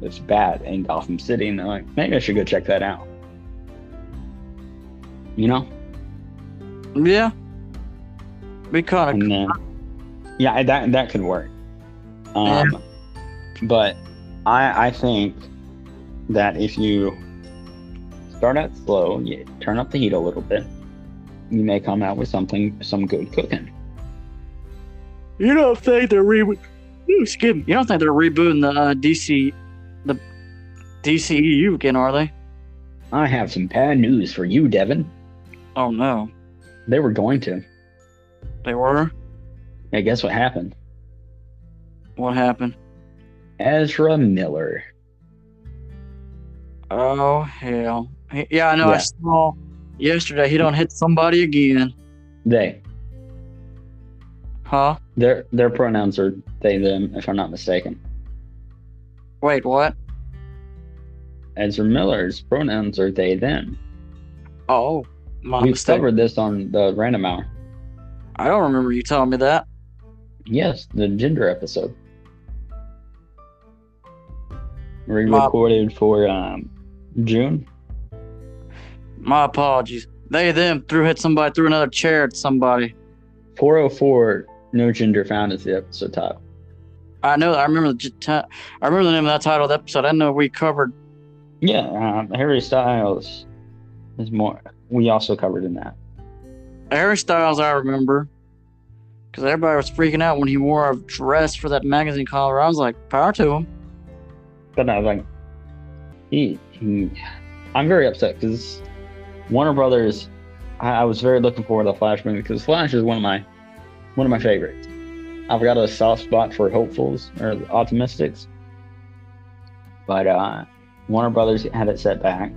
[SPEAKER 1] this bat in Gotham City and they're like, maybe I should go check that out. You know?
[SPEAKER 2] Yeah. Be kind of.
[SPEAKER 1] and then yeah that that could work um but i i think that if you start out slow you turn up the heat a little bit you may come out with something some good cooking
[SPEAKER 2] You don't think they're re? Ooh, Excuse me. You don't think they're rebooting the uh, DC, the DCEU again, are they?
[SPEAKER 1] i have some bad news for you devin
[SPEAKER 2] Oh no,
[SPEAKER 1] they were going to
[SPEAKER 2] they were.
[SPEAKER 1] yeah guess what happened
[SPEAKER 2] What happened?
[SPEAKER 1] Ezra miller
[SPEAKER 2] Oh hell. Yeah, I know. I saw yesterday. He don't hit somebody again,
[SPEAKER 1] they
[SPEAKER 2] huh?
[SPEAKER 1] their their pronouns are they them if i'm not mistaken
[SPEAKER 2] Wait, what?
[SPEAKER 1] ezra miller's pronouns are they them
[SPEAKER 2] Oh, my
[SPEAKER 1] we've covered this on the random hour
[SPEAKER 2] I don't remember you telling me that.
[SPEAKER 1] Yes, the gender episode. Re-recorded for um, June.
[SPEAKER 2] My apologies. They them threw hit somebody threw another chair at somebody.
[SPEAKER 1] 404, no gender found is the episode title.
[SPEAKER 2] I know. I remember the ti- I remember the name of that title of the episode. I know we covered.
[SPEAKER 1] Yeah, um, Harry Styles is more. We also covered in that.
[SPEAKER 2] Harry Styles, I remember. Because everybody was freaking out when he wore a dress for that magazine cover. I was like, power to him.
[SPEAKER 1] But I was like, he, he I'm very upset because Warner Brothers. I, I was very looking forward to the Flash movie because Flash is one of my one of my favorites. I've got a soft spot for hopefuls or optimistics, but uh, Warner Brothers had it set back,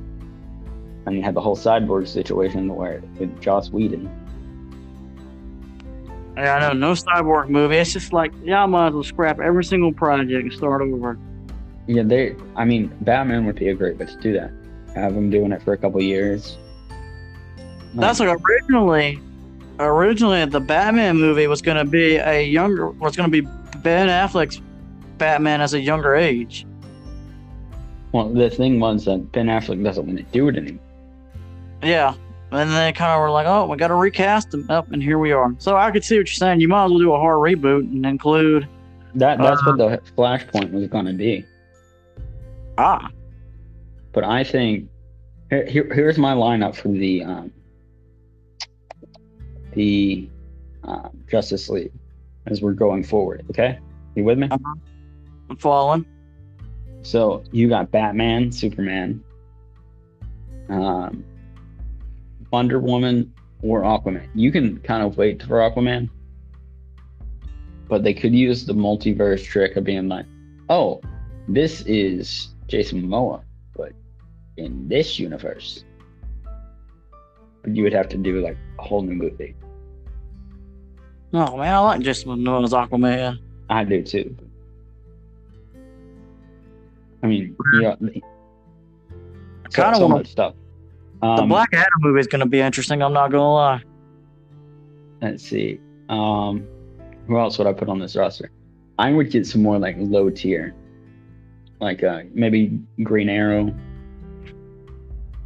[SPEAKER 1] And you had the whole cyborg situation where with Joss Whedon.
[SPEAKER 2] Yeah, I know, no cyborg movie. It's just like y'all might as well scrap every single project and start over.
[SPEAKER 1] Yeah, they. I mean, Batman would be a great way to do that. Have him doing it for a couple years.
[SPEAKER 2] That's like originally, originally the Batman movie was going to be a younger, was going to be Ben Affleck's Batman as a younger age.
[SPEAKER 1] Well, the thing was that Ben Affleck doesn't want to do it anymore.
[SPEAKER 2] Yeah, and they kind of were like, oh, we got to recast him up, and here we are. So I could see what you're saying. You might as well do a hard reboot and include
[SPEAKER 1] That that's
[SPEAKER 2] Uh,
[SPEAKER 1] what the Flashpoint was going to be.
[SPEAKER 2] Ah,
[SPEAKER 1] But I think here, here here's my lineup for the um, the uh, Justice League as we're going forward. Okay, you with me?
[SPEAKER 2] I'm following.
[SPEAKER 1] So you got Batman, Superman, um, Wonder Woman, or Aquaman. You can kind of wait for Aquaman, but they could use the multiverse trick of being like, "Oh, this is Jason Momoa, but in this universe." You would have to do like a whole new movie.
[SPEAKER 2] Oh man, I like Jason Momoa as Aquaman.
[SPEAKER 1] I do too. I mean, yeah, so,
[SPEAKER 2] kinda
[SPEAKER 1] so
[SPEAKER 2] wanna-
[SPEAKER 1] much stuff.
[SPEAKER 2] The
[SPEAKER 1] Um,
[SPEAKER 2] Black Adam movie is going to be interesting. I'm not going to lie.
[SPEAKER 1] Let's see. Um, who else would I put on this roster? I would get some more like low tier, like uh, maybe Green Arrow,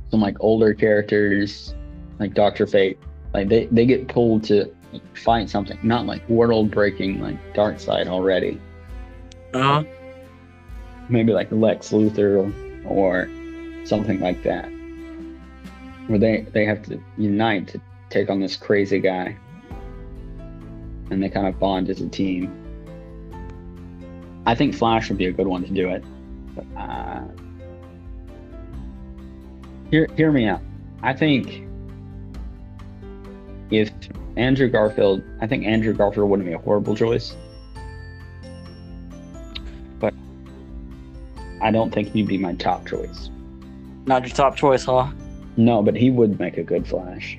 [SPEAKER 1] some like older characters, like Doctor Fate. Like they they get pulled to like, fight something, not like world breaking like Darkseid already.
[SPEAKER 2] Uh,
[SPEAKER 1] Maybe like Lex Luthor or something like that, where they they have to unite to take on this crazy guy and they kind of bond as a team. I think Flash would be a good one to do it. Uh, hear, hear me out. I think if Andrew Garfield, I think Andrew Garfield wouldn't be a horrible choice. But I don't think he'd be my top choice.
[SPEAKER 2] not your top choice, huh?
[SPEAKER 1] No, but he would make a good Flash.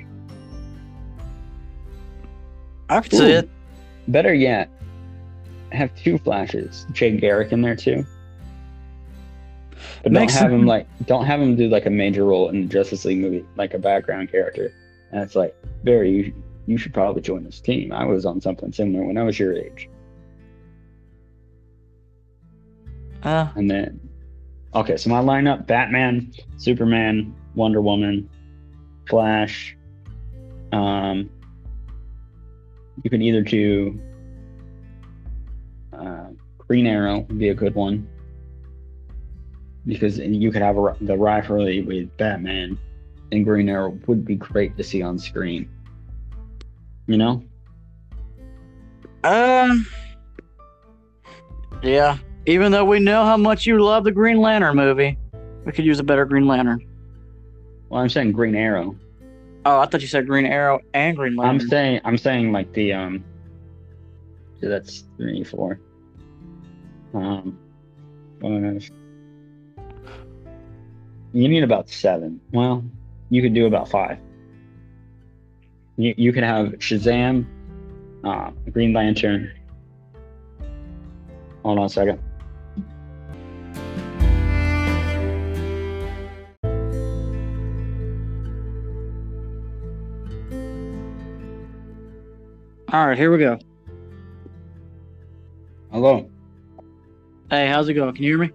[SPEAKER 2] I could see it.
[SPEAKER 1] Better yet, have two flashes. Jay Garrick in there too. But
[SPEAKER 2] Makes
[SPEAKER 1] don't have him like don't have him do like a major role in the Justice League movie, like a background character. And it's like, Barry, you, you should probably join this team. I was on something similar when I was your age.
[SPEAKER 2] Uh,
[SPEAKER 1] And then Okay, so my lineup Batman, Superman, Wonder Woman, Flash. Um you can either do uh, Green Arrow would be a good one because you could have a, the rivalry with Batman and Green Arrow would be great to see on screen. You know?
[SPEAKER 2] um, yeah. Even though we know how much you love the Green Lantern movie, we could use a better Green Lantern.
[SPEAKER 1] Well, I'm saying Green Arrow.
[SPEAKER 2] Oh, I thought you said Green Arrow and Green Lantern.
[SPEAKER 1] I'm saying I'm saying like the um so that's three, four. Um five. You need about seven. Well, you could do about five. You you could have Shazam, uh, Green Lantern. Hold on a second.
[SPEAKER 2] All right, here we go.
[SPEAKER 1] Hello.
[SPEAKER 2] Hey, how's it going? Can you hear me?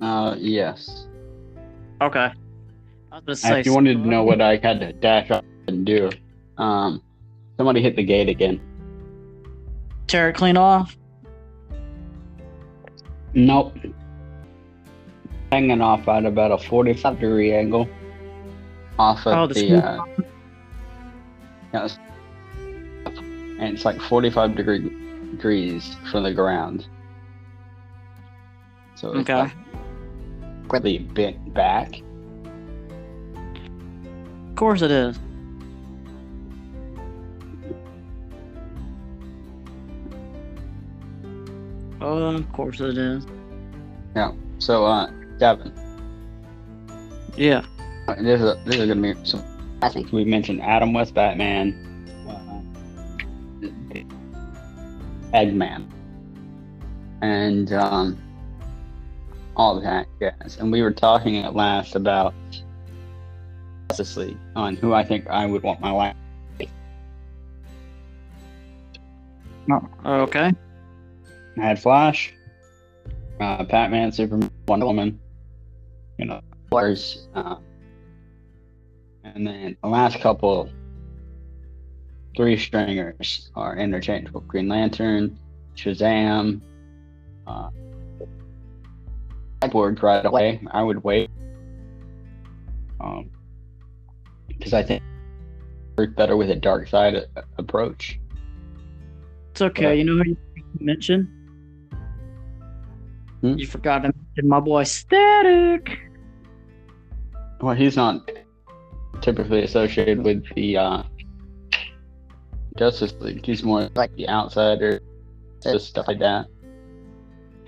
[SPEAKER 1] Uh yes.
[SPEAKER 2] Okay. I was gonna say.
[SPEAKER 1] If you wanted to know what I had to dash up and do, um somebody hit the gate again.
[SPEAKER 2] tear it clean off.
[SPEAKER 1] Nope. Hanging off at about a 45 degree angle. Off of
[SPEAKER 2] Oh, the
[SPEAKER 1] the, uh, yes. And it's like 45 degree, degrees from the ground. So
[SPEAKER 2] Okay.
[SPEAKER 1] like really bent back.
[SPEAKER 2] Of course it is. Oh, of course it is. Yeah.
[SPEAKER 1] So, uh, Devin,
[SPEAKER 2] Yeah.
[SPEAKER 1] This is this is gonna be some.
[SPEAKER 3] I think.
[SPEAKER 1] We mentioned Adam West Batman, uh, Eggman, and um, all that jazz. And we were talking at last about Justice League on who I think I would want my wife. life.
[SPEAKER 2] Okay.
[SPEAKER 1] I had Flash, uh, Batman, Superman, Wonder Woman, you know, course, uh, and then the last couple three stringers are interchangeable: Green Lantern, Shazam. Uh, Cyborg right away. I would wait, um, because I think work better with a Darkseid a- approach.
[SPEAKER 2] It's okay. You know who you mentioned?
[SPEAKER 1] Hmm?
[SPEAKER 2] You forgot to mention my boy Static.
[SPEAKER 1] Well, he's not typically associated with the uh, Justice League. He's more like the outsider, just stuff like that.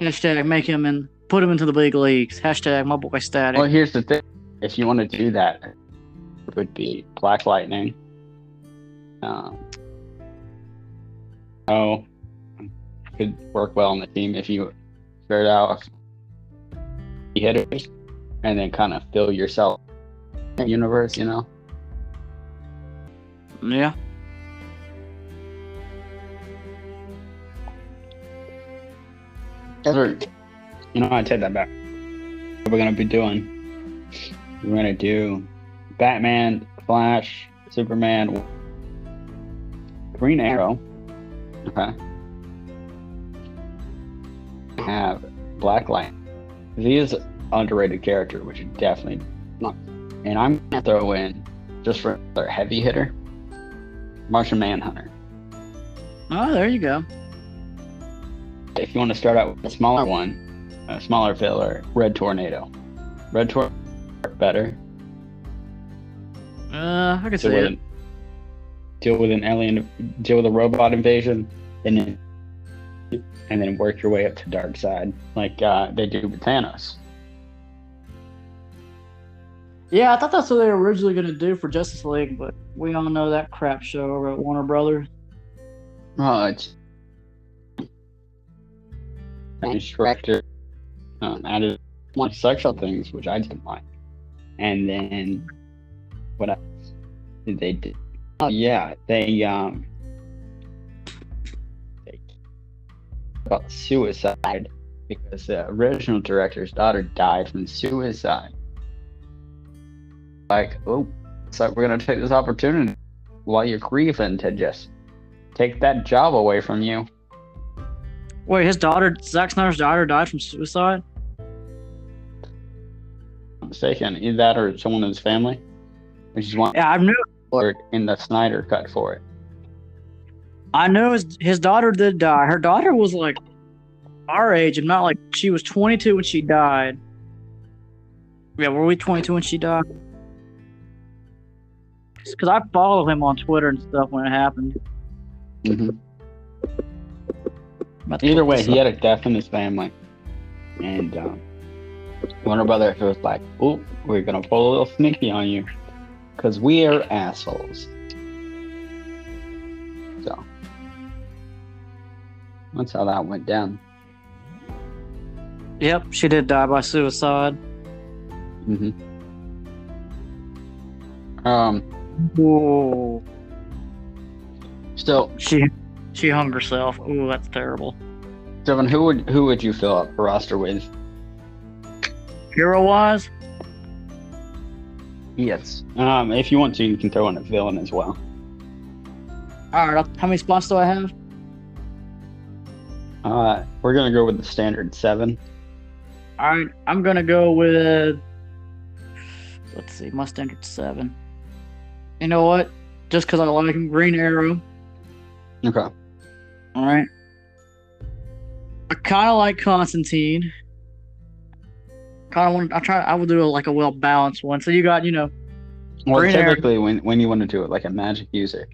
[SPEAKER 2] Hashtag make him and put him into the big leagues. Hashtag my boy Static.
[SPEAKER 1] Well, here's the thing: if you want to do that, it would be Black Lightning. Um, oh, could work well on the team if you start out with hitters and then kind of fill yourself in the universe. You know.
[SPEAKER 2] yeah.
[SPEAKER 1] Or, you know, I take that back. What we're gonna be doing? We're gonna do Batman, Flash, Superman, Green Arrow. Okay. Have Black Light. He is an underrated character, which is definitely not. And I'm gonna throw in just for another heavy hitter, Martian Manhunter.
[SPEAKER 2] Oh, there you go.
[SPEAKER 1] if you want to start out with a smaller oh. one, a smaller filler, Red Tornado. Red Tornado better.
[SPEAKER 2] Uh, I can see
[SPEAKER 1] Deal with,
[SPEAKER 2] it.
[SPEAKER 1] an, deal with an alien, deal with a robot invasion, and then and then work your way up to Darkseid like uh, they do with Thanos.
[SPEAKER 2] Yeah, I thought that's what they were originally going to do for Justice League, but we all know that crap show over at Warner Brothers.
[SPEAKER 1] Oh, it's instructor um, added more sexual things, which I didn't like. And then what else did they do? Oh yeah, they um they about suicide because the original director's daughter died from suicide. Like, oh, it's like we're gonna take this opportunity while you're grieving to just take that job away from you.
[SPEAKER 2] Wait, his daughter, Zack Snyder's daughter, died from suicide?
[SPEAKER 1] Mistaken. Either that or someone in his family. Which is one
[SPEAKER 2] Yeah, I knew.
[SPEAKER 1] or in the Snyder cut for it.
[SPEAKER 2] I know his his daughter did die. Her daughter was like our age, and not like she was 22 when she died. Yeah, were we 22 when she died? Because I follow him on Twitter and stuff when it happened.
[SPEAKER 1] Mhm.
[SPEAKER 2] To
[SPEAKER 1] Either way, he had a death in his family. And um, Warner Brothers was like, oh, we're going to pull a little sneaky on you. Because we are assholes. So, that's how that went down.
[SPEAKER 2] Yep, she did die by suicide.
[SPEAKER 1] hmm Um,
[SPEAKER 2] Whoa.
[SPEAKER 1] still,
[SPEAKER 2] She she hung herself. Ooh, that's terrible.
[SPEAKER 1] Devin, who would who would you fill up a roster with?
[SPEAKER 2] Hero wise,
[SPEAKER 1] Yes. Um, if you want to, you can throw in a villain as well.
[SPEAKER 2] all right. How many spots do I have?
[SPEAKER 1] Uh, we're gonna go with the standard seven.
[SPEAKER 2] All right, I'm gonna go with. Let's see, my standard seven. You know what? Just because I like him, Green Arrow.
[SPEAKER 1] Okay.
[SPEAKER 2] All right. I kind of like Constantine. Kind of want. I try. I will do a, like a well balanced one. So you got, you know,
[SPEAKER 1] Well, typically, when when you want to do it like a magic user,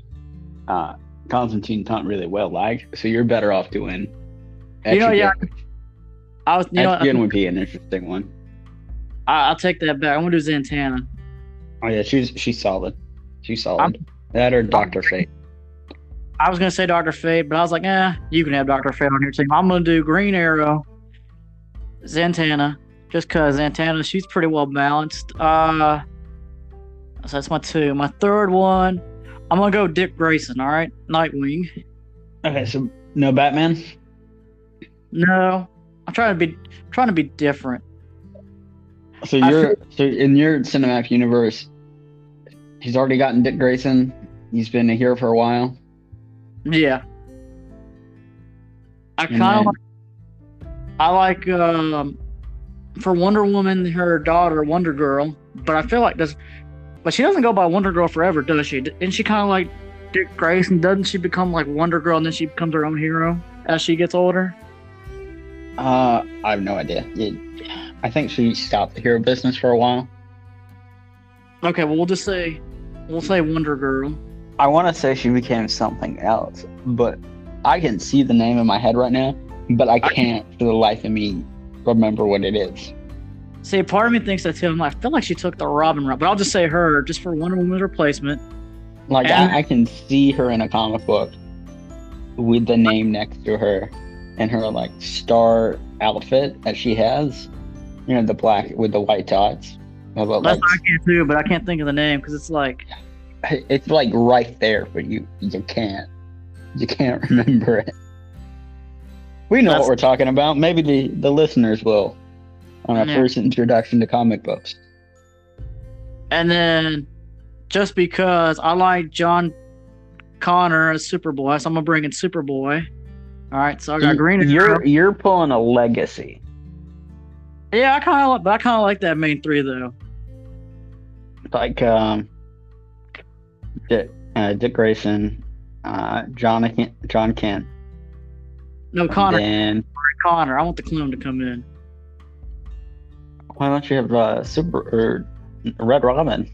[SPEAKER 1] uh, Constantine's not really well liked, so you're better off doing.
[SPEAKER 2] You know, yeah. I was. You know, I,
[SPEAKER 1] would be an interesting one.
[SPEAKER 2] I'll take that back. I'm gonna do Zatanna.
[SPEAKER 1] Oh yeah, she's she's solid. She's solid. that or Doctor Fate.
[SPEAKER 2] I was gonna say Doctor Fate, but I was like, eh, you can have Doctor Fate on your team. I'm gonna do Green Arrow, Zatanna, just cause Zatanna, she's pretty well balanced. Uh, so that's my two. My third one, I'm gonna go Dick Grayson. All right, Nightwing.
[SPEAKER 1] Okay, so no Batman.
[SPEAKER 2] No, I'm trying to be trying to be different.
[SPEAKER 1] So you're so in your cinematic universe, he's already gotten Dick Grayson. He's been here for a while.
[SPEAKER 2] Yeah. I kind of like. I like um, for Wonder Woman, her daughter Wonder Girl, but I feel like does, but she doesn't go by Wonder Girl forever, does she? Isn't she kind of like Dick Grayson? Doesn't she become like Wonder Girl and then she becomes her own hero as she gets older?
[SPEAKER 1] Uh, I have no idea. I think she stopped the hero business for a while.
[SPEAKER 2] Okay, well we'll just say, we'll say Wonder Girl.
[SPEAKER 1] I want to say she became something else, but I can see the name in my head right now, but I can't for the life of me remember what it is.
[SPEAKER 2] See, part of me thinks that too. I'm like, I feel like she took the Robin route, but I'll just say her just for Wonder Woman's replacement.
[SPEAKER 1] Like
[SPEAKER 2] And-
[SPEAKER 1] I, I can see her in a comic book with the name next to her and her like star outfit that she has. You know, the black with the white dots. About,
[SPEAKER 2] That's
[SPEAKER 1] like,
[SPEAKER 2] what I can too, but I can't think of the name because it's like
[SPEAKER 1] it's like right there, but you you can't you can't *laughs* remember it. We know
[SPEAKER 2] That's-
[SPEAKER 1] what we're talking about. Maybe the the listeners will on our
[SPEAKER 2] Yeah.
[SPEAKER 1] first introduction to comic books.
[SPEAKER 2] And then just because I like John Connor as Superboy, so I'm gonna bring in Superboy. All right, so I got Green Arrow.
[SPEAKER 1] You're you're pulling a legacy.
[SPEAKER 2] Yeah, I kind of like, but I kind of like that main three though.
[SPEAKER 1] like um Dick, uh, Dick Grayson, uh, Jon Jon Kent,
[SPEAKER 2] No, Conner,
[SPEAKER 1] and
[SPEAKER 2] Conner. I want the clone to come in.
[SPEAKER 1] why don't you have uh, Super or Red Robin?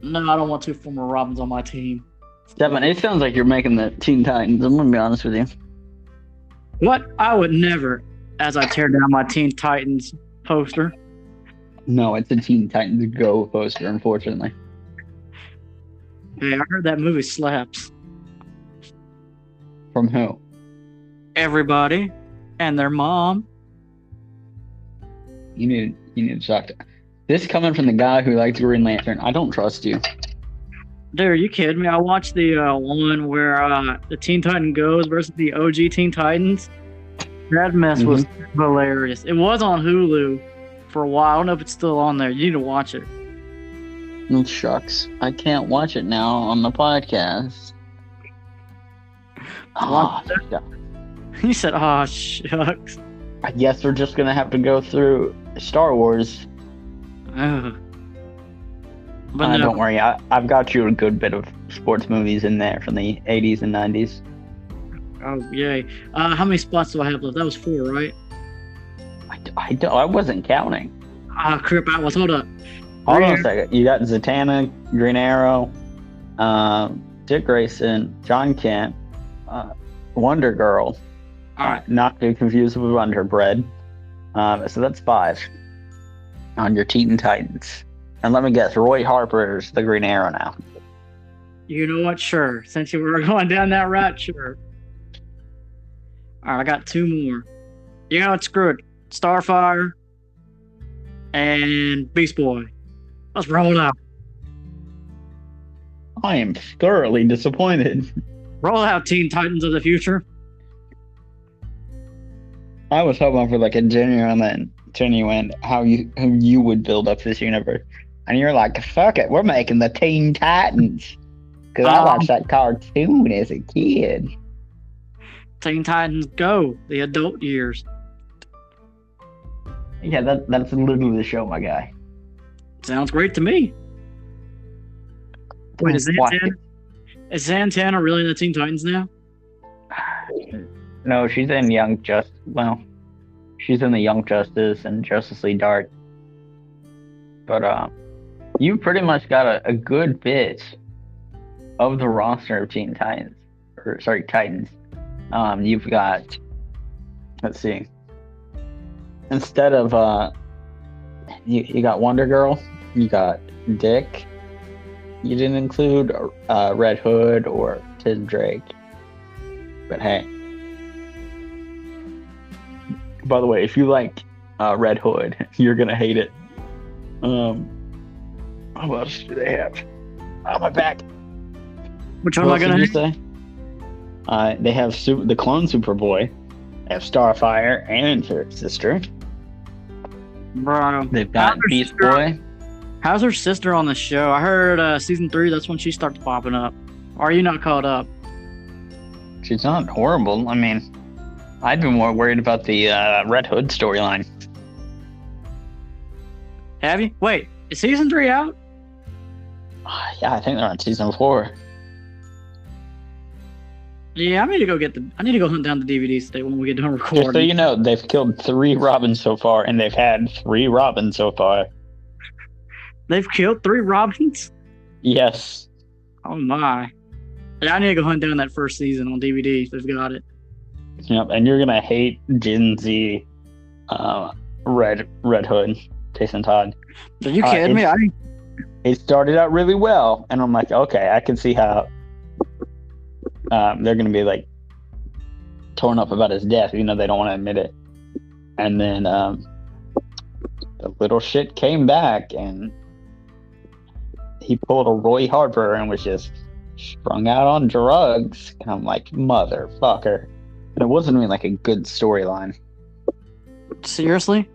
[SPEAKER 2] No, I don't want two former Robins on my team.
[SPEAKER 1] Devin, it sounds like you're making the Teen Titans. I'm gonna be honest with you.
[SPEAKER 2] What? I would never, as I tear down my Teen Titans poster.
[SPEAKER 1] No, it's a Teen Titans Go poster, unfortunately.
[SPEAKER 2] Hey, I heard that movie slaps.
[SPEAKER 1] From who?
[SPEAKER 2] Everybody and their mom.
[SPEAKER 1] You need you need to talk to. This coming from the guy who likes Green Lantern. I don't trust you.
[SPEAKER 2] Dude, are you kidding me? I watched the uh, one where uh, the Teen Titan Goes versus the OG Teen Titans. That mess was hilarious. It was on Hulu for a while. I don't know if it's still on there. You need to watch it.
[SPEAKER 1] Oh, shucks, I can't watch it now on the podcast. Oh. *laughs*
[SPEAKER 2] He said, "Oh shucks."
[SPEAKER 1] I guess we're just gonna have to go through Star Wars.
[SPEAKER 2] Ugh. But
[SPEAKER 1] Uh,
[SPEAKER 2] no,
[SPEAKER 1] Don't worry, I, I've got you a good bit of sports movies in there from the 80s and 90s.
[SPEAKER 2] oh yay! Uh, how many spots do I have left? That was four, right?
[SPEAKER 1] I, I, I wasn't counting.
[SPEAKER 2] Ah, crap! I was. Hold up.
[SPEAKER 1] Hold on a second. You got Zatanna, Green Arrow, um, Dick Grayson, Jon Kent, uh, Wonder Girl.
[SPEAKER 2] All right.
[SPEAKER 1] Not to be confused with Wonder Bread. Um, so that's five on your Teen Titans. And let me guess, Roy Harper's the Green Arrow now.
[SPEAKER 2] You know what? Sure. Since you were *laughs* going down that route, sure. All right, I got two more. You know what? Screw it. Starfire and Beast Boy. Let's roll out.
[SPEAKER 1] I am thoroughly disappointed.
[SPEAKER 2] Roll out Teen Titans of the future.
[SPEAKER 1] I was hoping for like a genuine, genuine how you how you would build up this universe, and you're like, "Fuck it, we're making the Teen Titans." Because I
[SPEAKER 2] Um,
[SPEAKER 1] watched that cartoon as a kid.
[SPEAKER 2] Teen Titans Go, the adult years.
[SPEAKER 1] Yeah, that that's literally the show, my guy.
[SPEAKER 2] Sounds great to me. Wait, is Zatanna, is Zatanna really in the Teen Titans now?
[SPEAKER 1] No, she's in Young Just. Well, she's in the Young Justice and Justice League Dark. But uh, you pretty much got a, a good bit of the roster of Teen Titans, or sorry, Titans. Um, you've got. Let's see. Instead of uh, you you got Wonder Girl, you got Dick. You didn't include uh, Red Hood or Tim Drake. But hey. By the way, if you like uh, Red Hood, *laughs* you're gonna hate it. Um, what else do they have? Oh, my back.
[SPEAKER 2] Which one am I gonna?
[SPEAKER 1] you say? Uh, they have Su- the clone Superboy. They have Starfire and her sister.
[SPEAKER 2] Bro,
[SPEAKER 1] They've got Beast
[SPEAKER 2] sister?
[SPEAKER 1] Boy.
[SPEAKER 2] how's her sister on the show? I heard uh, season three. That's when she starts popping up. Are you not caught up?
[SPEAKER 1] She's not horrible. I mean, I'd be more worried about the uh, Red Hood storyline.
[SPEAKER 2] Have you? Wait, is season three out?
[SPEAKER 1] Ah, Yeah, I think they're on season four.
[SPEAKER 2] Yeah, I need to go get the. I need to go hunt down the DVDs today when we get done
[SPEAKER 1] Just so
[SPEAKER 2] recording.
[SPEAKER 1] you know, they've killed three Robins so far, and they've had three Robins so far.
[SPEAKER 2] They've killed three Robins.
[SPEAKER 1] Yes.
[SPEAKER 2] Oh my! Yeah, I need to go hunt down that first season on DVD. if They've got it.
[SPEAKER 1] Yep. And you're gonna hate Gen Z, uh, Red Red Hood, Jason Todd.
[SPEAKER 2] Are you
[SPEAKER 1] Uh,
[SPEAKER 2] kidding me? I
[SPEAKER 1] it started out really well, and I'm like, okay, I can see how um, they're going to be like torn up about his death, even though they don't want to admit it. And then um, the little shit came back, and he pulled a Roy Harper and was just strung out on drugs. And I'm like, motherfucker. And it wasn't even like a good storyline.
[SPEAKER 2] seriously.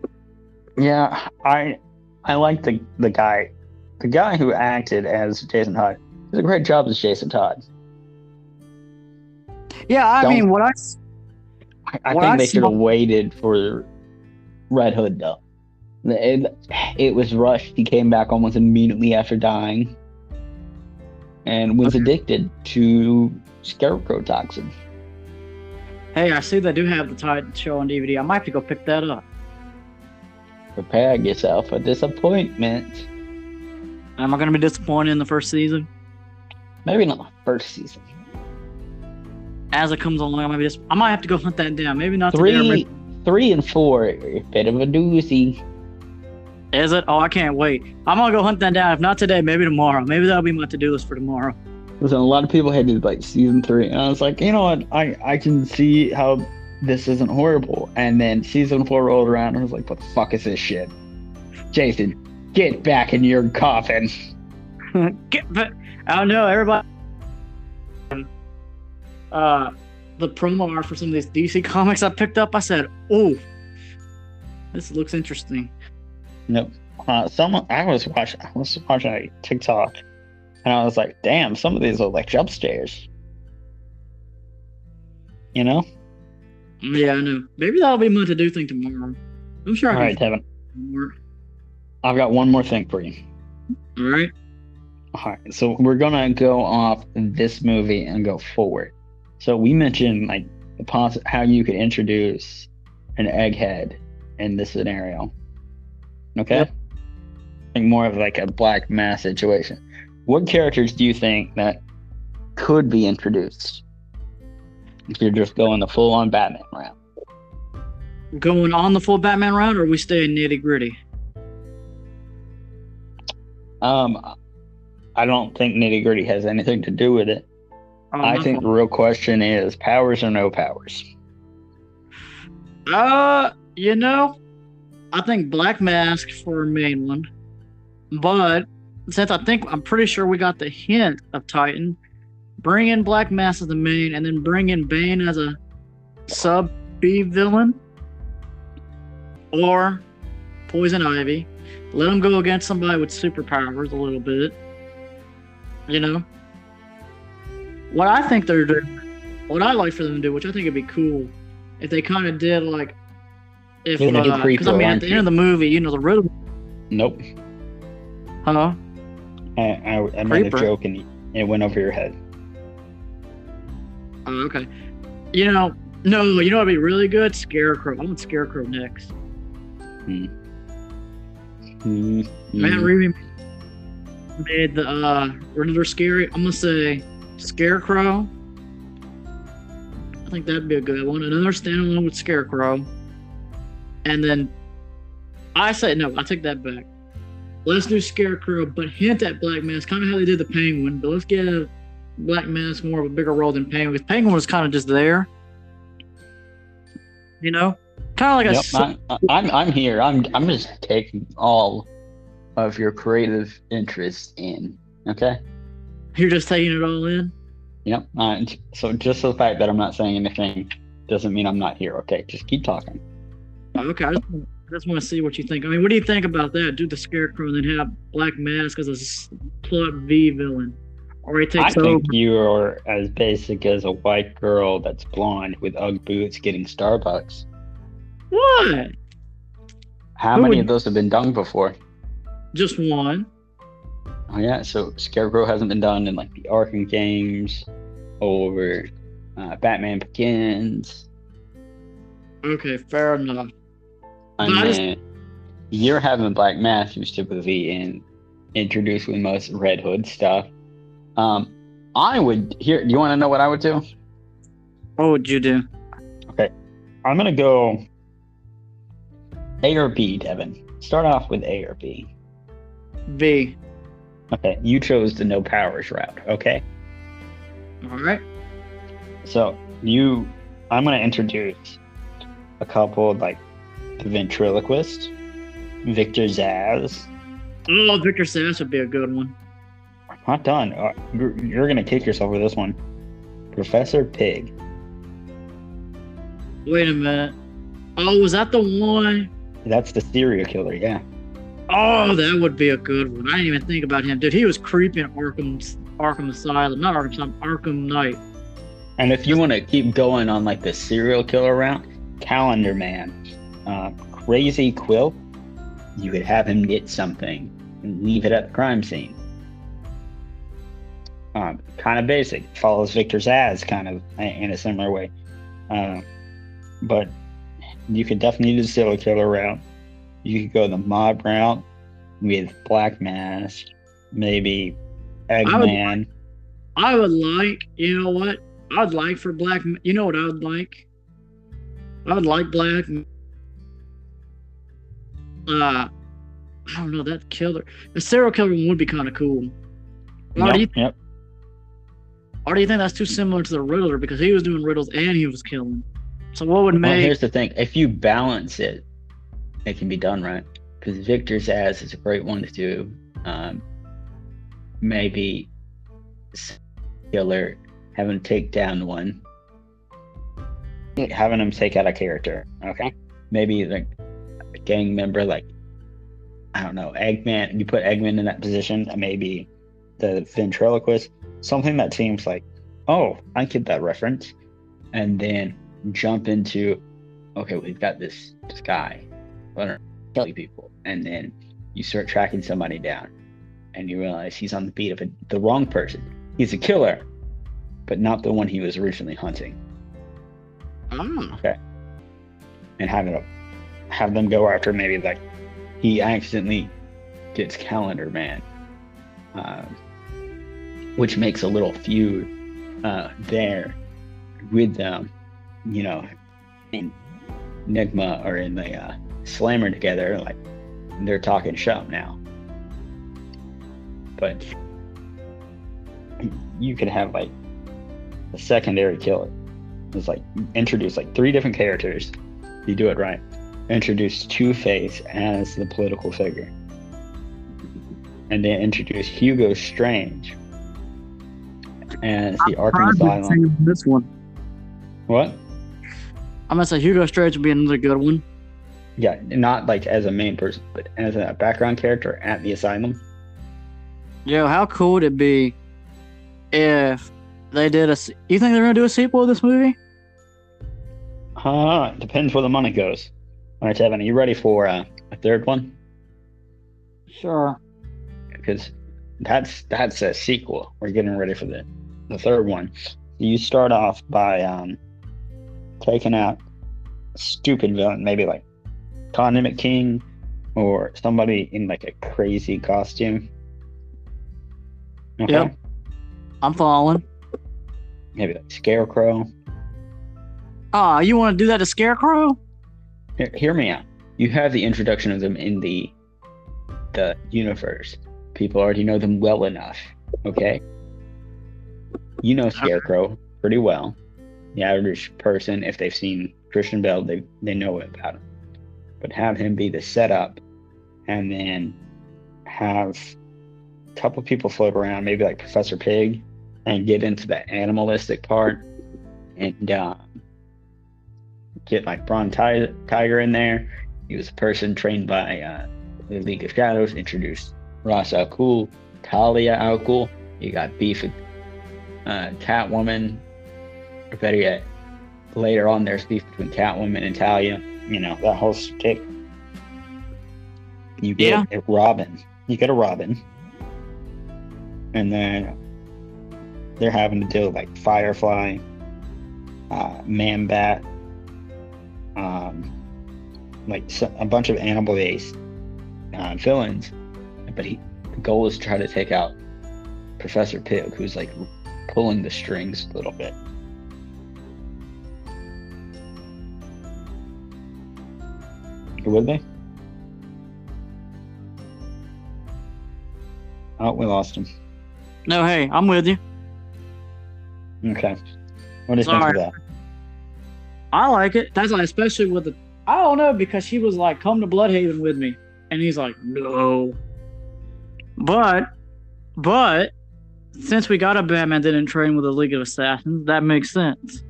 [SPEAKER 1] Yeah, I I like the the guy, the guy who acted as Jason Todd. Did a great job as Jason Todd.
[SPEAKER 2] Yeah, I
[SPEAKER 1] Don't-
[SPEAKER 2] mean, what I Well,
[SPEAKER 1] think
[SPEAKER 2] I
[SPEAKER 1] they should have waited for Red Hood though. It, it was rushed. He came back almost immediately after dying, and was addicted to scarecrow toxin.
[SPEAKER 2] Hey, I see they do have the Titan show on DVD. I might have to go pick that up.
[SPEAKER 1] Prepare yourself for disappointment.
[SPEAKER 2] Am I going to be disappointed in the first season?
[SPEAKER 1] Maybe not the first season.
[SPEAKER 2] As it comes along, I might be just. I might have to go hunt that down. Maybe not today.
[SPEAKER 1] Three, three and four, a bit of a doozy.
[SPEAKER 2] Is it? Oh, I can't wait. I'm gonna go hunt that down. If not today, maybe tomorrow. Maybe that'll be my to-do list for tomorrow.
[SPEAKER 1] Listen, a lot of people hated like season three, and I was like, you know what? I I can see how this isn't horrible. And then season four rolled around, and I was like, what the fuck is this shit? Jason, get back in your coffin. *laughs*
[SPEAKER 2] Get, but I don't know. Everybody. Uh, the promo art for some of these DC comics I picked up. I said, "Oh, this looks interesting."
[SPEAKER 1] Nope. Uh, someone I was watching, I was watching a TikTok, and I was like, damn, some of these are like jump scares. You know?
[SPEAKER 2] Yeah, I know. Maybe that'll be my to-do thing tomorrow. I'm sure I
[SPEAKER 1] All right,
[SPEAKER 2] find more.
[SPEAKER 1] I've got one more thing for you.
[SPEAKER 2] All right.
[SPEAKER 1] All right, so we're gonna go off this movie and go forward. So we mentioned like the poss- how you could introduce an egghead in this scenario. Okay,
[SPEAKER 2] Yep.
[SPEAKER 1] think more of like a Black Mask situation. What characters do you think that could be introduced if you're just going the full on Batman route?
[SPEAKER 2] Going on the full Batman route, or we stay nitty gritty?
[SPEAKER 1] Um, I don't think nitty gritty has anything to do with it.
[SPEAKER 2] Oh,
[SPEAKER 1] I think the real question is powers or no powers.
[SPEAKER 2] Uh, you know, I think Black Mask for a main one, but since I think I'm pretty sure we got the hint of Titan, bring in Black Mask as the main, and then bring in Bane as a sub B villain, or Poison Ivy. Let him go against somebody with superpowers a little bit. You know, what I think they're doing, what I like for them to do, which I think would be cool, if they kind of did like, if
[SPEAKER 1] do
[SPEAKER 2] uh I mean at the end of the movie, you know the riddle,
[SPEAKER 1] Nope.
[SPEAKER 2] huh?
[SPEAKER 1] I, I, I made a joke and it went over your head.
[SPEAKER 2] Oh, okay. You know, no, you know what'd be really good? Scarecrow. I want Scarecrow next.
[SPEAKER 1] Mm,
[SPEAKER 2] Matt
[SPEAKER 1] mm.
[SPEAKER 2] Reeves made the uh Riddler scary. I'm gonna say Scarecrow. I think that'd be a good one. Another standalone with Scarecrow. And then I say no, I take that back. Let's do Scarecrow, but hint at Black Mask, kind of how they did the Penguin. But let's give Black Mask more of a bigger role than Penguin, because Penguin was kind of just there. You know, kind of like a.
[SPEAKER 1] Yep,
[SPEAKER 2] so-
[SPEAKER 1] I, I'm I'm here. I'm I'm just taking all of your creative interest in. Okay.
[SPEAKER 2] you're just taking it all in.
[SPEAKER 1] Yep. Uh, so just the fact that I'm not saying anything doesn't mean I'm not here. Okay. Just keep talking.
[SPEAKER 2] Okay, I just, want to see what you think. I mean, what do you think about that? Do the Scarecrow and then have Black Mask as a plot V villain, or he
[SPEAKER 1] I
[SPEAKER 2] over.
[SPEAKER 1] think you're as basic as a white girl that's blonde with UGG boots getting Starbucks.
[SPEAKER 2] What?
[SPEAKER 1] How
[SPEAKER 2] Who
[SPEAKER 1] many
[SPEAKER 2] would-
[SPEAKER 1] of those have been done before?
[SPEAKER 2] Just one.
[SPEAKER 1] Oh yeah, so Scarecrow hasn't been done in like the Arkham games, or uh, Batman Begins.
[SPEAKER 2] Okay, fair enough.
[SPEAKER 1] And
[SPEAKER 2] But I just-
[SPEAKER 1] you're having Black Mask, who's typically in introduced with most Red Hood stuff. Um, I would here. Do you want to know what I would do?
[SPEAKER 2] What would you do?
[SPEAKER 1] Okay, I'm gonna go A or B, Devin. Start off with A or B.
[SPEAKER 2] B.
[SPEAKER 1] Okay, you chose the no powers route. Okay,
[SPEAKER 2] All right.
[SPEAKER 1] so you, I'm gonna introduce a couple like ventriloquist, Victor Zsasz.
[SPEAKER 2] Oh, Victor Zsasz would be a good one.
[SPEAKER 1] Not done. Uh, you're, you're gonna kick yourself with this one. Professor Pig.
[SPEAKER 2] Wait a minute. Oh, was that the one?
[SPEAKER 1] That's the serial killer. Yeah.
[SPEAKER 2] Oh, that would be a good one. I didn't even think about him, dude. He was creeping in Arkham's Arkham Asylum, not Arkham Asylum, Arkham Knight.
[SPEAKER 1] And if you want to keep going on like the serial killer route, Calendar Man, uh, Crazy Quill, you could have him get something and leave it at the crime scene. Um, kind of basic, follows Victor Zsasz kind of in a similar way. Uh, but you could definitely do the serial killer route. You could go the mob route with Black Mask, maybe
[SPEAKER 2] would-
[SPEAKER 1] Eggman.
[SPEAKER 2] I would like, you know what? I'd like for Black. You know what I would like? I would like Black. Uh, I don't know that killer. The serial killer would be kind of cool. Or, do you,
[SPEAKER 1] Yep, yep.
[SPEAKER 2] or do you think that's too similar to the Riddler because he was doing riddles and he was killing? So what would
[SPEAKER 1] Well,
[SPEAKER 2] make?
[SPEAKER 1] here's the thing: if you balance it, it can be done right. Because Victor Zsasz is a great one to do. Um, maybe killer having him take down one, having him take out a character. Okay, maybe like a gang member, like I don't know, Eggman. You put Eggman in that position, uh, maybe the ventriloquist, something that seems like, oh, I get that reference, and then jump into okay we've got this this guy gonna kill people and then you start tracking somebody down and you realize he's on the beat of a, the wrong person. He's a killer but not the one he was originally hunting.
[SPEAKER 2] Oh,
[SPEAKER 1] and having it have them go after maybe like he accidentally gets calendar man um, which makes a little feud uh, there with them you know and Nygma are in the uh, slammer together like they're talking shop now. But you could have like a secondary killer. It's like introduce like three different characters. You do it right introduce two face as the political figure and they introduce hugo strange as the arkham asylum
[SPEAKER 2] This one.
[SPEAKER 1] what
[SPEAKER 2] I'm gonna say Hugo Strange would be another good one.
[SPEAKER 1] yeah not like as a main person but as a background character at the asylum
[SPEAKER 2] Yo, how cool would it be if they did a? You think they're gonna do a sequel of this movie?
[SPEAKER 1] uh depends where the money goes all right Devin, are you ready for uh, a third one
[SPEAKER 2] Sure.
[SPEAKER 1] because that's that's a sequel. We're getting ready for the the third one. You start off by um taking out a stupid villain, maybe like Condiment King or somebody in like a crazy costume. Okay.
[SPEAKER 2] Yep. I'm following.
[SPEAKER 1] Maybe like Scarecrow.
[SPEAKER 2] Ah, you want to do that to Scarecrow?
[SPEAKER 1] Hear, hear me out. You have the introduction of them in the the universe. People already know them well enough. Okay. You know Scarecrow pretty well. The average person, if they've seen Christian Bale, they they know about him. But have him be the setup, and then have a couple people float around, maybe like Professor Pig, and get into the animalistic part, and uh, get like Bronze Ti- Tiger in there. He was a person trained by uh, the League of Shadows. Introduced Ra's Al Ghul, Talia Al Ghul. You got beef with uh, Catwoman. Or better yet, later on there's beef between Catwoman and Talia. You know that whole stick. You get a Robin. You get a Robin, and then they're having to deal with like Firefly, uh, Man Bat, um, like a bunch of animal based uh, villains. But he, the goal is to try to take out Professor Pig, who's like pulling the strings a little bit. You with me? Oh, we lost him.
[SPEAKER 2] No, hey, I'm with you.
[SPEAKER 1] Okay. What do you think of that?
[SPEAKER 2] I like it. That's like especially with the I don't know because she was like, "Come to Blüdhaven with me," and he's like, "No." But, but since we got a Batman that didn't train with the League of Assassins, that makes sense.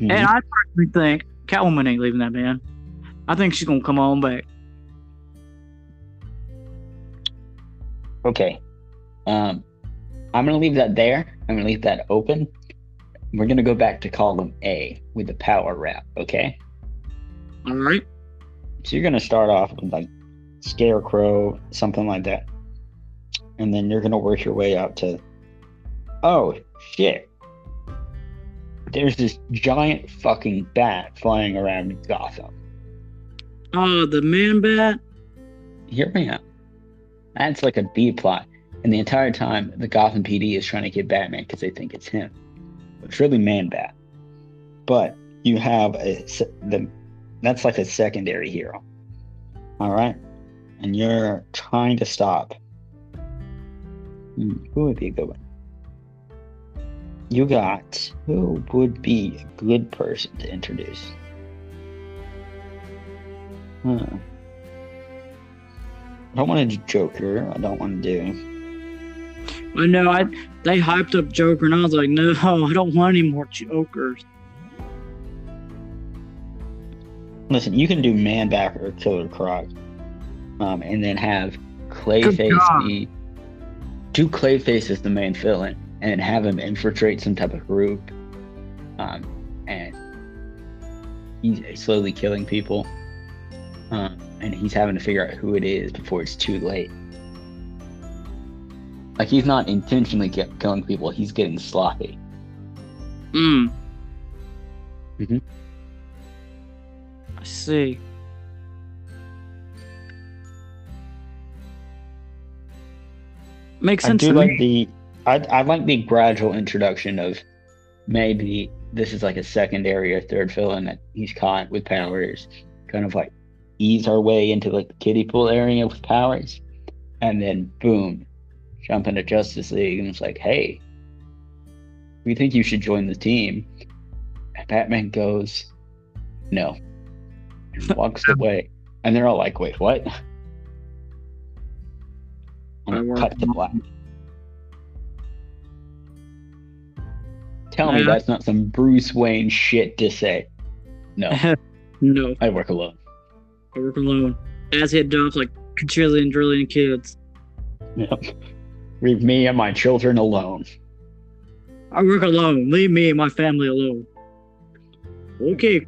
[SPEAKER 1] Mhm.
[SPEAKER 2] And I personally think Catwoman ain't leaving that man. I think she's gonna come on back.
[SPEAKER 1] Okay. Um, I'm gonna leave that there. I'm gonna leave that open. We're gonna go back to column A with the power wrap. Okay.
[SPEAKER 2] All right.
[SPEAKER 1] So you're gonna start off with like scarecrow, something like that, and then you're gonna work your way up to. Oh shit! There's this giant fucking bat flying around Gotham.
[SPEAKER 2] Oh, the Man Bat.
[SPEAKER 1] Hear me out. That's like a B plot. And the entire time, the Gotham PD is trying to get Batman because they think it's him. Really Man Bat. But you have a the that's like a secondary hero. All right, and you're trying to stop. Hmm, who would be a good one? You got who would be a good person to introduce? Huh. I don't want to do Joker. I don't want to do.
[SPEAKER 2] I know. I they hyped up Joker, and I was like, no, *laughs* I don't want any more Jokers.
[SPEAKER 1] Listen, you can do Man Bat or Killer Croc, um, and then have Clayface be. Do Clayface as the main villain, and have him infiltrate some type of group, um, and he's slowly killing people, um, and he's having to figure out who it is before it's too late. Like he's not intentionally ki- killing people; he's getting sloppy.
[SPEAKER 2] Mm.
[SPEAKER 1] Mhm.
[SPEAKER 2] I see. Makes sense.
[SPEAKER 1] I
[SPEAKER 2] sense
[SPEAKER 1] do
[SPEAKER 2] to
[SPEAKER 1] like
[SPEAKER 2] me.
[SPEAKER 1] the I I like the gradual introduction of maybe this is like a secondary or third villain that he's caught with powers, kind of like ease our way into like the kiddie pool area with powers, and then boom, jump into Justice League and it's like, hey, we think you should join the team. And Batman goes, no, and *laughs* walks away, and they're all like, wait, what?
[SPEAKER 2] I
[SPEAKER 1] And
[SPEAKER 2] work
[SPEAKER 1] cut to
[SPEAKER 2] on- uh,
[SPEAKER 1] black. Tell me that's not some Bruce Wayne shit to say. No, *laughs*
[SPEAKER 2] no,
[SPEAKER 1] I work alone.
[SPEAKER 2] I work alone. As he adopts like trillion, trillion kids.
[SPEAKER 1] Yep. Leave me and my children alone.
[SPEAKER 2] I work alone. Leave me and my family alone. Okay.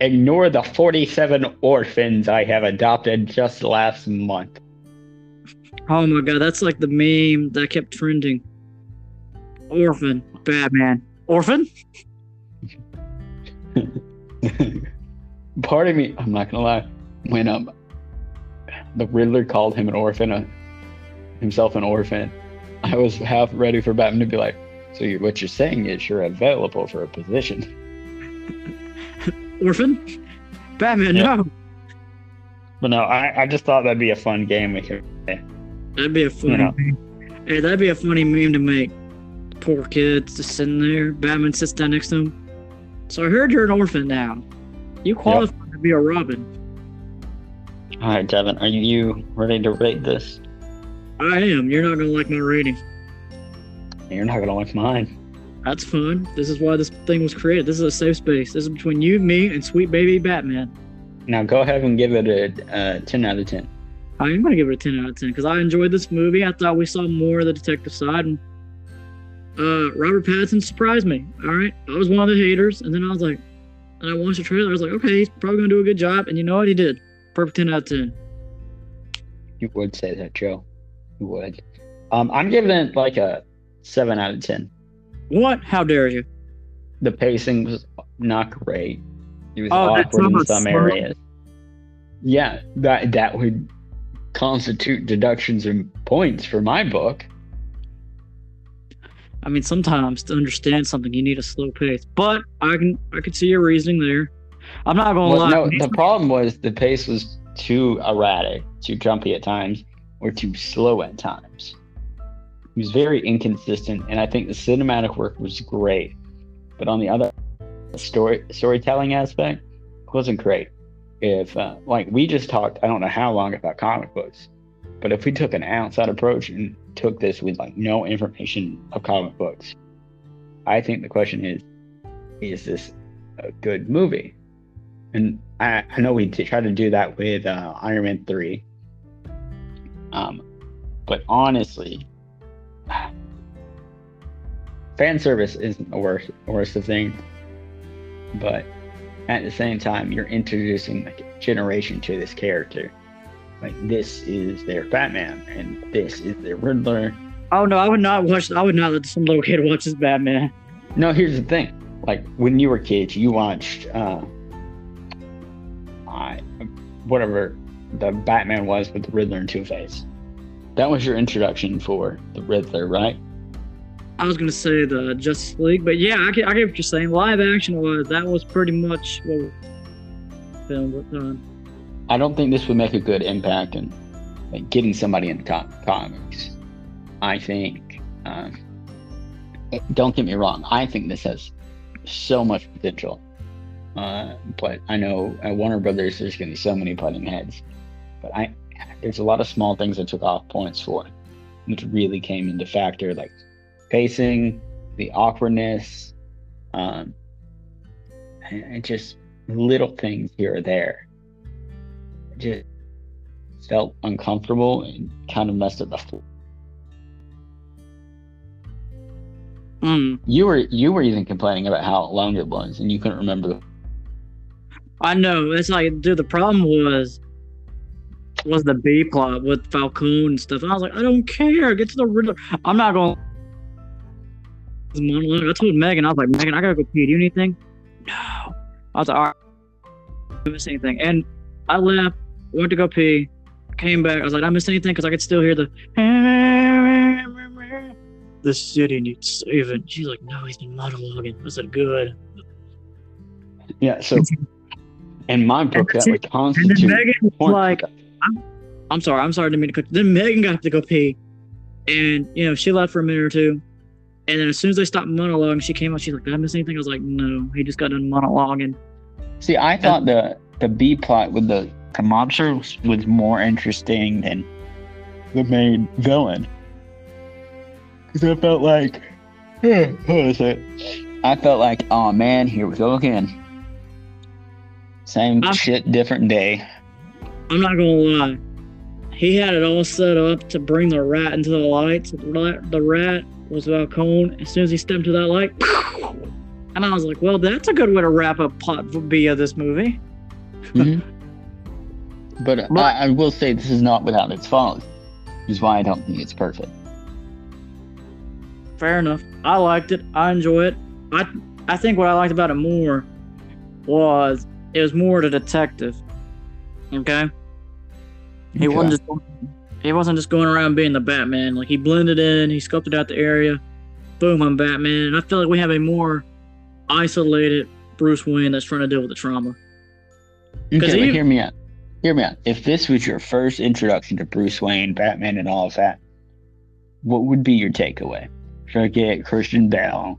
[SPEAKER 1] Ignore the 47 orphans I have adopted just last month.
[SPEAKER 2] Oh my god, that's like the meme that kept trending. Orphan, Batman. Orphan? *laughs*
[SPEAKER 1] Part of me, I'm not gonna lie, when um, the Riddler called him an orphan, uh, himself an orphan, *laughs* I was half ready for Batman to be like, "So you, what you're saying is you're available for a position." *laughs*
[SPEAKER 2] Orphan? Batman,
[SPEAKER 1] Yeah.
[SPEAKER 2] no.
[SPEAKER 1] But no, I, I just thought that'd be a fun game we could play.
[SPEAKER 2] That'd be a funny.
[SPEAKER 1] know.
[SPEAKER 2] meme. Hey, that'd be a funny meme to make. Poor kids just sitting there. Batman sits down next to him. So I heard you're an orphan now. You qualify to be a Robin.
[SPEAKER 1] All right, Devin, are you ready to rate this?
[SPEAKER 2] I am. You're not gonna like my rating.
[SPEAKER 1] You're not gonna like mine.
[SPEAKER 2] That's fun. This is why this thing was created. This is a safe space. This is between you, me, and sweet baby Batman.
[SPEAKER 1] Now go ahead and give it a, uh 10 out of 10.
[SPEAKER 2] I'm gonna give it a 10 out of 10 because I enjoyed this movie. I thought we saw more of the detective side, and uh, Robert Pattinson surprised me. All right, I was one of the haters, and then I was like, and I watched the trailer. I was like, okay, he's probably gonna do a good job, and you know what? He did. Perfect 10 out of 10.
[SPEAKER 1] You would say that, Joe. You would. Um, I'm giving it like a 7 out of 10.
[SPEAKER 2] What? How dare you?
[SPEAKER 1] The pacing was not great. It was
[SPEAKER 2] Oh,
[SPEAKER 1] awkward in some
[SPEAKER 2] slow.
[SPEAKER 1] areas. Yeah, that that would constitute deductions and points for my book.
[SPEAKER 2] I mean, sometimes to understand something, you need a slow pace. But I can I can see your reasoning there. I'm not gonna
[SPEAKER 1] Well,
[SPEAKER 2] lie.
[SPEAKER 1] no, the problem was the pace was too erratic, too jumpy at times, or too slow at times. It was very inconsistent, and I think the cinematic work was great, but on the other story storytelling aspect wasn't great. If uh, like we just talked, I don't know how long about comic books, but if we took an outside approach and took this with like no information of comic books, I think the question is, is this a good movie? and I, I know we t- tried to do that with uh, Iron Man three. Um, but honestly, fan service isn't the worst worst of things. But at the same time, you're introducing like a generation to this character. Like this is their Batman, and this is their Riddler.
[SPEAKER 2] oh no, I would not watch. I would not let some little kid watch this Batman.
[SPEAKER 1] No, here's the thing. Like when you were kids, you watched uh, I whatever the Batman was with the Riddler and Two Face. That was your introduction for the Riddler, right?
[SPEAKER 2] I was gonna say the Justice League, but yeah, I get, I get what you're saying. Live action was that was pretty much what film was done.
[SPEAKER 1] I don't think this would make a good impact in like getting somebody into com- comics. I think. Um, it- don't get me wrong. I think this has so much potential. Uh, but I know at Warner Brothers, there's going to be so many butting heads. But I, there's a lot of small things I took off points for, which really came into factor, like pacing, the awkwardness, um, and, just little things here or there. Just felt uncomfortable and kind of messed up the flow.
[SPEAKER 2] Mm.
[SPEAKER 1] You were you were even complaining about how long it was, and you couldn't remember.
[SPEAKER 2] I know. It's like, dude, the problem was was the B plot with Falcone and stuff. And I was like, I don't care. Get to the Riddler. I'm not going. Monologue. I told Megan, I was like, Megan, I gotta go pee. Do you need anything? No. I was like, all right. I didn't miss anything. And I left, went to go pee, came back. I was like, I missed anything because I could still hear the. The city needs saving. She's like, no, he's been monologuing. I said, good.
[SPEAKER 1] Yeah, so in my book, that would
[SPEAKER 2] And then
[SPEAKER 1] constitute.
[SPEAKER 2] Megan was
[SPEAKER 1] point.
[SPEAKER 2] I'm sorry, I'm sorry, I didn't mean to cut. Then Megan got to go pee, and you know she left for a minute or two, and then as soon as they stopped monologuing, she came out. She's like, "Did I miss anything?" I was like, "No, he just got done monologuing."
[SPEAKER 1] See, I thought the the B plot with the the monsters was more interesting than the main villain. Because I felt like, what is it? I felt like, oh man, here we go again. Same
[SPEAKER 2] I'm-
[SPEAKER 1] shit, different day.
[SPEAKER 2] I'm not gonna lie, he had it all set up to bring the rat into the lights. The rat, the rat was Falcone. As soon as he stepped to that light, *laughs* and I was like, "Well, that's a good way to wrap up plot B of this movie." *laughs*
[SPEAKER 1] Mhm. But I, I will say this is not without its faults, which is why I don't think it's perfect.
[SPEAKER 2] fair enough. I liked it. I enjoy it. I I think what I liked about it more was it was more the detective. Okay. He
[SPEAKER 1] Okay.
[SPEAKER 2] wasn't just he wasn't just going around being the Batman. Like he blended in, he sculpted out the area. Boom, I'm Batman. And I feel like we have a more isolated Bruce Wayne that's trying to deal with the trauma.
[SPEAKER 1] Okay,
[SPEAKER 2] he-
[SPEAKER 1] hear me out. hear me out. If this was your first introduction to Bruce Wayne, Batman, and all of that, what would be your takeaway? Forget Christian Bale,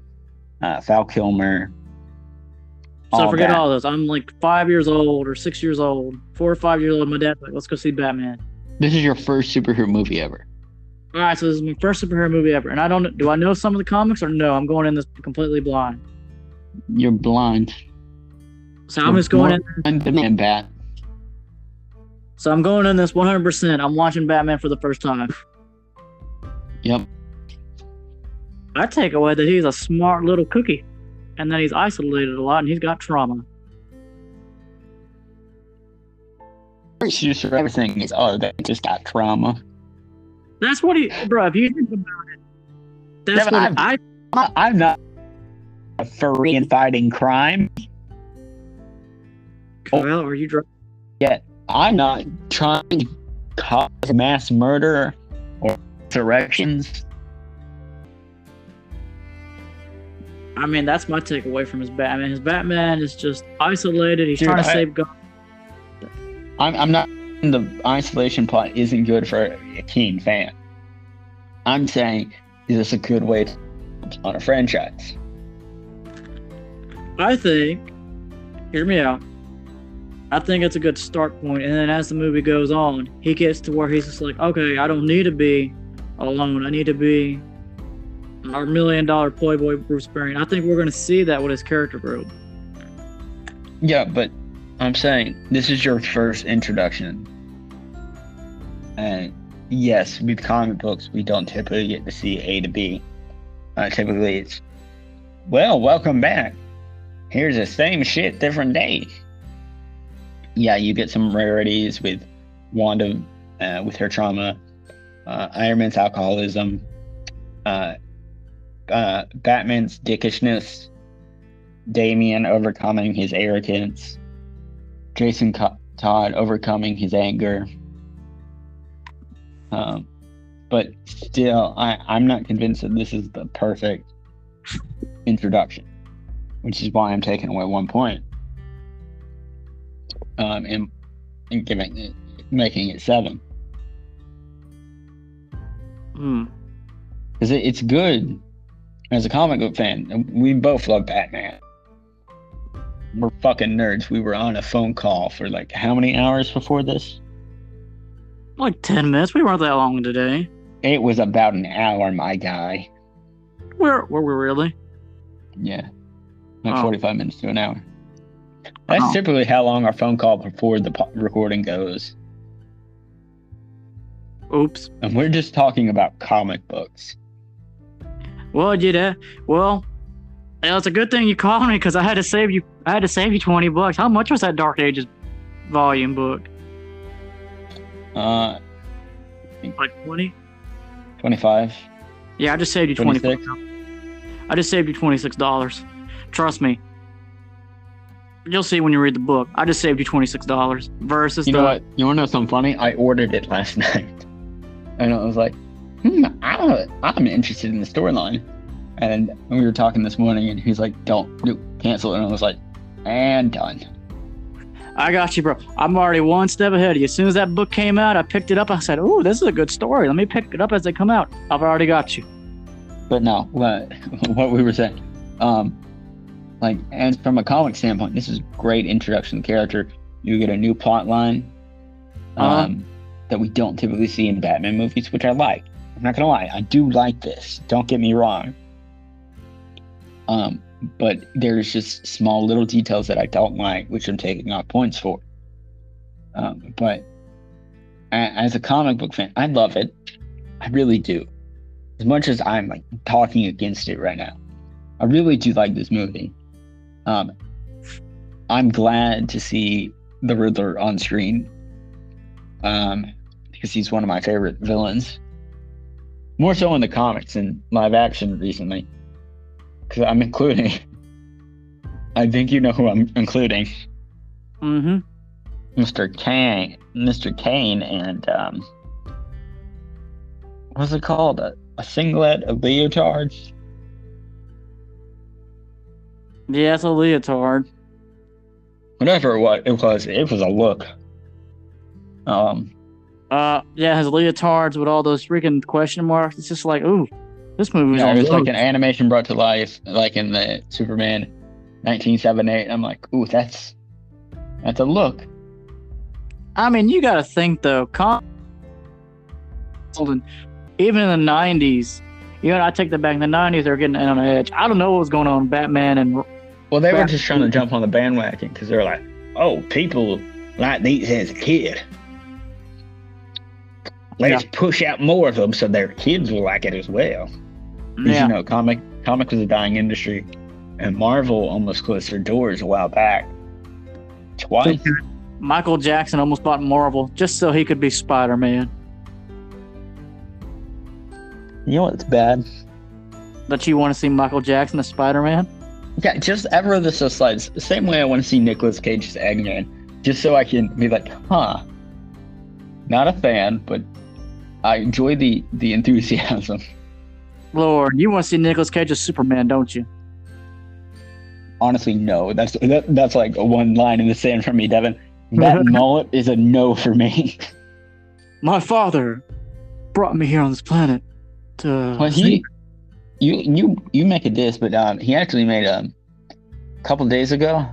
[SPEAKER 1] uh, Val Kilmer.
[SPEAKER 2] So
[SPEAKER 1] all
[SPEAKER 2] forget
[SPEAKER 1] that.
[SPEAKER 2] all those. I'm like five years old or six years old, four or five years old. My dad's like, let's go see Batman.
[SPEAKER 1] This is your first superhero movie ever.
[SPEAKER 2] All right, so this is my first superhero movie ever, and I don't. Do I know some of the comics or no? I'm going in this completely blind.
[SPEAKER 1] You're blind.
[SPEAKER 2] So I'm just going in.
[SPEAKER 1] I'm bat.
[SPEAKER 2] So I'm going in this 100%. I'm watching Batman for the first time.
[SPEAKER 1] Yep.
[SPEAKER 2] I take away that he's a smart little cookie, and then he's isolated a lot, and he's got trauma.
[SPEAKER 1] It's just everything is oh they just got trauma.
[SPEAKER 2] That's what he, bro. If you think about it, that's
[SPEAKER 1] but
[SPEAKER 2] what
[SPEAKER 1] I'm-
[SPEAKER 2] I.
[SPEAKER 1] I- I'm not a furry and fighting crime.
[SPEAKER 2] Kyle, are you drunk?
[SPEAKER 1] Yeah, I'm not trying to cause mass murder or insurrections.
[SPEAKER 2] I mean, that's my takeaway from his Batman. His Batman is just isolated. He's
[SPEAKER 1] Dude,
[SPEAKER 2] trying to
[SPEAKER 1] I-
[SPEAKER 2] save God.
[SPEAKER 1] I'm, I'm not. The isolation plot isn't good for a teen fan. I'm saying, is this a good way to on a franchise?
[SPEAKER 2] I think, hear me out. I think it's a good start point, and then as the movie goes on, he gets to where he's just like, okay, I don't need to be alone. I need to be our million dollar playboy Bruce Wayne. I think we're gonna see that with his character group.
[SPEAKER 1] Yeah, but I'm saying this is your first introduction. And yes, with comic books, we don't typically get to see A to B. Uh, typically, it's, well, welcome back. Here's the same shit, different day. Yeah, you get some rarities with Wanda uh, with her trauma, uh, Iron Man's alcoholism, uh, uh, Batman's dickishness, Damian overcoming his arrogance, Jason Co- Todd overcoming his anger. Um, but still, I, I'm not convinced that this is the perfect introduction, which is why I'm taking away one point. Um, and, and giving it, making it seven.
[SPEAKER 2] Hmm.
[SPEAKER 1] Because it, it's good as a comic book fan. We both love Batman. We're fucking nerds. We were on a phone call for like how many hours before this?
[SPEAKER 2] Like ten minutes. We weren't that long today.
[SPEAKER 1] It was about an hour, my guy.
[SPEAKER 2] Where were we really?
[SPEAKER 1] Yeah. Like
[SPEAKER 2] Oh.
[SPEAKER 1] 45 minutes to an hour. That's
[SPEAKER 2] Oh.
[SPEAKER 1] typically how long our phone call before the po- recording goes.
[SPEAKER 2] Oops.
[SPEAKER 1] And we're just talking about comic books.
[SPEAKER 2] Well, did. Well, it's a good thing you called me because I had to save you. I had to save you twenty bucks. How much was that Dark Ages volume book?
[SPEAKER 1] Uh,
[SPEAKER 2] Like twenty.
[SPEAKER 1] 25.
[SPEAKER 2] Yeah, I just saved you twenty.
[SPEAKER 1] 26?
[SPEAKER 2] I just saved you twenty six dollars. Trust me. You'll see when you read the book. I just saved you twenty six dollars versus
[SPEAKER 1] You
[SPEAKER 2] the
[SPEAKER 1] know what? You want to know something funny? I ordered it last *laughs* night. And I was like, hmm, I, I'm interested in the storyline. And we were talking this morning, and he's like, don't do cancel it. And I was like, and done.
[SPEAKER 2] I got you, bro. I'm already one step ahead of you. As soon as that book came out, I picked it up. I said, "Ooh, this is a good story. Let me pick it up as they come out." I've already got you.
[SPEAKER 1] But no, what *laughs* what we were saying, um, like, and from a comic standpoint, this is great introduction to the character. You get a new plot line, um,
[SPEAKER 2] Uh-huh.
[SPEAKER 1] that we don't typically see in Batman movies, which I like. I'm not gonna lie, I do like this. Don't get me wrong. Um, but there's just small little details that I don't like, which I'm taking off points for. Um, but as a comic book fan, I love it. I really do as much as I'm like talking against it right now, I really do like this movie. Um, I'm glad to see the Riddler on screen, um, because he's one of my favorite villains. More so in the comics and live action recently, because I'm including. *laughs* I think you know who I'm including,
[SPEAKER 2] Mm-hmm.
[SPEAKER 1] Mr. Kane, Mr. Kane, and um, what's it called? A, a singlet, a leotard.
[SPEAKER 2] Yeah, it's a leotard.
[SPEAKER 1] whatever was, it was, it was a look. Um,
[SPEAKER 2] Uh, yeah, his leotards with all those freaking question marks. It's just like, ooh, this movie
[SPEAKER 1] yeah, was like an animation brought to life, like in the Superman 1978. I'm like, ooh, that's that's a look.
[SPEAKER 2] I mean, you got to think though. Com- even in the '90s, you know, I take that back. In the '90s, they were getting on the edge. I don't know what was going on Batman and
[SPEAKER 1] Well, they were just trying to jump on the bandwagon because they're like, oh, people like these as a kid. Let's push out more of them so their kids will like it as well.
[SPEAKER 2] yeah,
[SPEAKER 1] You know, comic comic was a dying industry, and Marvel almost closed their doors a while back. Twice.
[SPEAKER 2] Michael Jackson almost bought Marvel just so he could be Spider-Man.
[SPEAKER 1] You know what's bad?
[SPEAKER 2] That you want to see Michael Jackson as Spider-Man?
[SPEAKER 1] Yeah, just ever the so slides. The same way I want to see Nicolas Cage as Eggman, just so I can be like, huh. Not a fan, but I enjoy the the enthusiasm.
[SPEAKER 2] Lord, you want to see Nicolas Cage as Superman, don't you?
[SPEAKER 1] Honestly, no. That's that, that's like a one line in the sand for me, Devin. That *laughs* mullet is a no for me. *laughs*
[SPEAKER 2] My father brought me here on this planet to.
[SPEAKER 1] Well, he, you you you make a diss, but um, he actually made a couple days ago,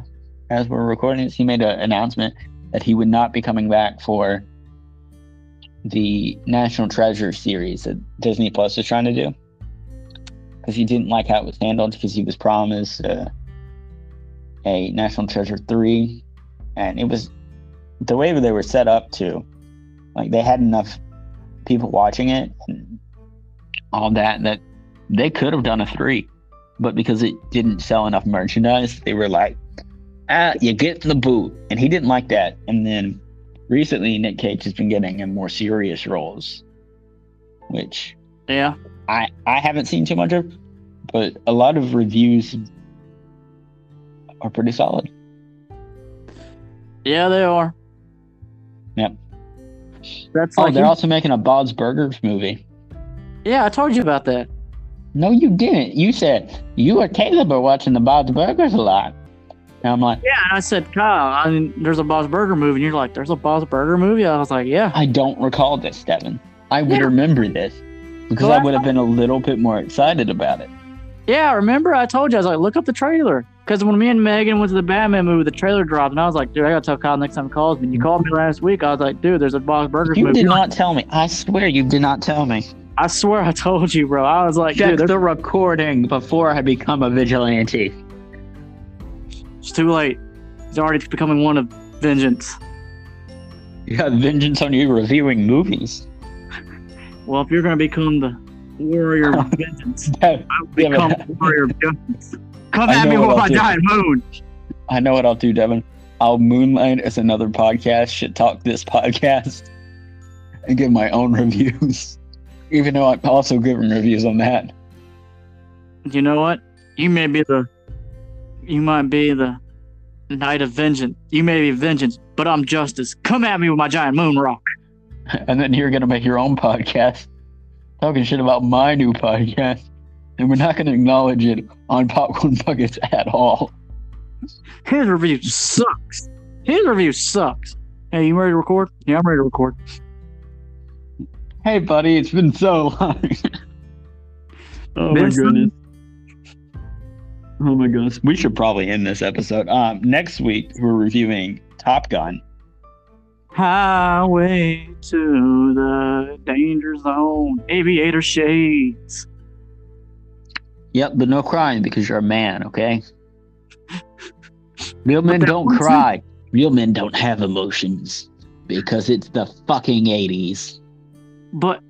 [SPEAKER 1] as we're recording this, he made an announcement that he would not be coming back for the National Treasure series that Disney Plus is trying to do, because he didn't like how it was handled. Because he was promised uh, a National Treasure three, and it was the way they were set up to, like they had enough people watching it and all that that they could have done a three, but because it didn't sell enough merchandise, they were like, "Ah, you get the boot," and he didn't like that. And then recently, Nick Cage has been getting in more serious roles, which
[SPEAKER 2] Yeah.
[SPEAKER 1] I I haven't seen too much of, but a lot of reviews are pretty solid.
[SPEAKER 2] Yeah, they are.
[SPEAKER 1] Yep.
[SPEAKER 2] That's
[SPEAKER 1] Oh,
[SPEAKER 2] like.
[SPEAKER 1] they're also making a Bob's Burgers movie.
[SPEAKER 2] yeah, I told you about that.
[SPEAKER 1] No, you didn't. You said you or Caleb are watching the Bob's Burgers a lot. And I'm like,
[SPEAKER 2] Yeah, and I said, Kyle, I mean, there's a Bob's Burger movie. And you're like, there's a Bob's Burger movie? I was like, yeah.
[SPEAKER 1] I don't recall this, Devin. I would
[SPEAKER 2] Yeah.
[SPEAKER 1] remember this because
[SPEAKER 2] Well,
[SPEAKER 1] I would have been a little bit more excited about it.
[SPEAKER 2] Yeah, remember I told you, I was like, look up the trailer. Because when me and Megan went to the Batman movie, the trailer dropped. And I was like, dude, I got to tell Kyle next time he calls me. And you mm-hmm. called me last week. I was like, dude, there's a Bob's Burger
[SPEAKER 1] You
[SPEAKER 2] movie.
[SPEAKER 1] did
[SPEAKER 2] You're like,
[SPEAKER 1] not tell me. I swear you did not tell me.
[SPEAKER 2] I swear I told you, bro. I was like,
[SPEAKER 1] Check
[SPEAKER 2] dude,
[SPEAKER 1] the recording before I become a vigilante.
[SPEAKER 2] It's too late. He's already becoming one of vengeance.
[SPEAKER 1] You have vengeance on you reviewing movies.
[SPEAKER 2] Well, if you're going to become the warrior of *laughs* vengeance, *laughs* I'll become the warrior of justice. Come
[SPEAKER 1] I
[SPEAKER 2] at me with my
[SPEAKER 1] do.
[SPEAKER 2] giant moon.
[SPEAKER 1] I know what I'll do, Devin. I'll moonlight as another podcast, shit talk this podcast, and give my own reviews. *laughs* Even though I'm also giving reviews on that.
[SPEAKER 2] You know what? You may be the, you might be the knight of vengeance. You may be vengeance, but I'm justice. Come at me with my giant moon rock. *laughs*
[SPEAKER 1] and then you're gonna make your own podcast talking shit about my new podcast and we're not gonna acknowledge it on popcorn buckets at all
[SPEAKER 2] His review sucks. His review sucks. Hey, you ready to record? Yeah, I'm ready to record.
[SPEAKER 1] hey buddy it's been so long *laughs* oh my goodness oh my goodness. We should probably end this episode. Um next week we're reviewing top gun.
[SPEAKER 2] Highway to the danger zone. Aviator shades.
[SPEAKER 1] yep but no crying because you're a man okay? *laughs* Real men don't
[SPEAKER 2] wasn't-
[SPEAKER 1] cry. Real men don't have emotions because it's the fucking 80s
[SPEAKER 2] But,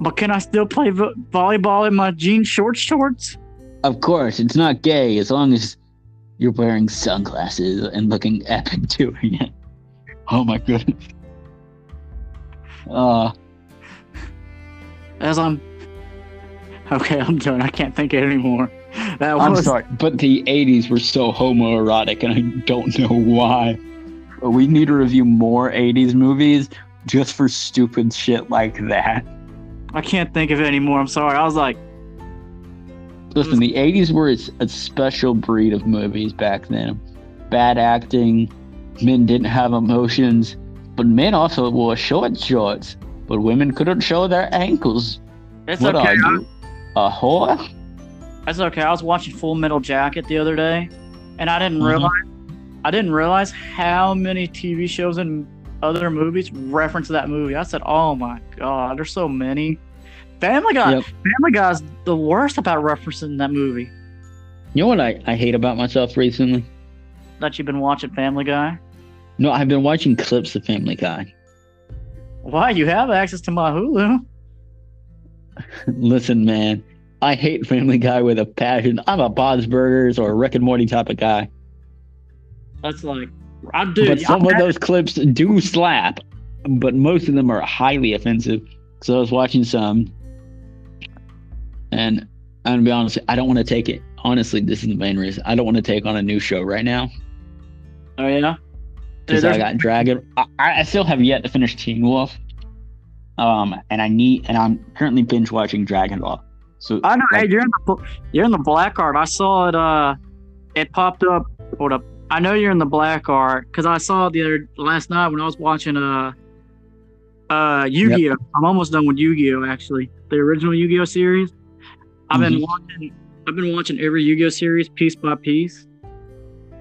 [SPEAKER 2] but can I still play vo- volleyball in my jean short shorts?
[SPEAKER 1] Of course, it's not gay as long as you're wearing sunglasses and looking *laughs* epic doing it. Oh my goodness. Uh,
[SPEAKER 2] As I'm. Okay, I'm done. I can't think it anymore. That
[SPEAKER 1] I'm
[SPEAKER 2] was.
[SPEAKER 1] sorry, but the 80s were so homoerotic and I don't *laughs* know why. But we need to review more 80s movies just for stupid shit like that.
[SPEAKER 2] I can't think of it anymore. I'm sorry. I was like,
[SPEAKER 1] Listen, the 80s were a, special breed of movies back then. Bad acting, men didn't have emotions, but men also wore short shorts, but women couldn't show their ankles.
[SPEAKER 2] It's
[SPEAKER 1] what
[SPEAKER 2] okay.
[SPEAKER 1] are you? A whore?
[SPEAKER 2] That's okay. I was watching Full Metal Jacket the other day, and I didn't
[SPEAKER 1] Mhm.
[SPEAKER 2] realize I didn't realize how many TV shows and other movies reference that movie. I said, "Oh my god, there's so many." Family Guy.
[SPEAKER 1] Yep.
[SPEAKER 2] Family Guy's the worst about referencing that movie.
[SPEAKER 1] You know what I, I hate about myself recently?
[SPEAKER 2] That you've been watching Family Guy.
[SPEAKER 1] No, I've been watching clips of Family Guy.
[SPEAKER 2] Why? You have access to my Hulu. *laughs*
[SPEAKER 1] Listen, man, I hate Family Guy with a passion. I'm a Bob's Burgers or Rick and Morty type of guy.
[SPEAKER 2] That's like, I do.
[SPEAKER 1] but some of those clips do slap, but most of them are highly offensive. So I was watching some, and I'm gonna be honest, I don't want to take it. Honestly, this is the main reason. I don't want to take on a new show right now
[SPEAKER 2] oh yeah.
[SPEAKER 1] Because I got Dragon. I, I still have yet to finish Teen Wolf, um, and I need, and I'm currently binge watching Dragon Ball. So
[SPEAKER 2] I know.
[SPEAKER 1] like,
[SPEAKER 2] hey, you're in the you're in the black art. I saw it. Uh, it popped up. Hold up. I know you're in the black art because I saw it the other last night when I was watching uh uh Yu-Gi-Oh. I'm almost done with Yu-Gi-Oh. Actually, the original Yu-Gi-Oh series. I've been
[SPEAKER 1] Mhm.
[SPEAKER 2] watching. I've been watching every Yu-Gi-Oh series piece by piece.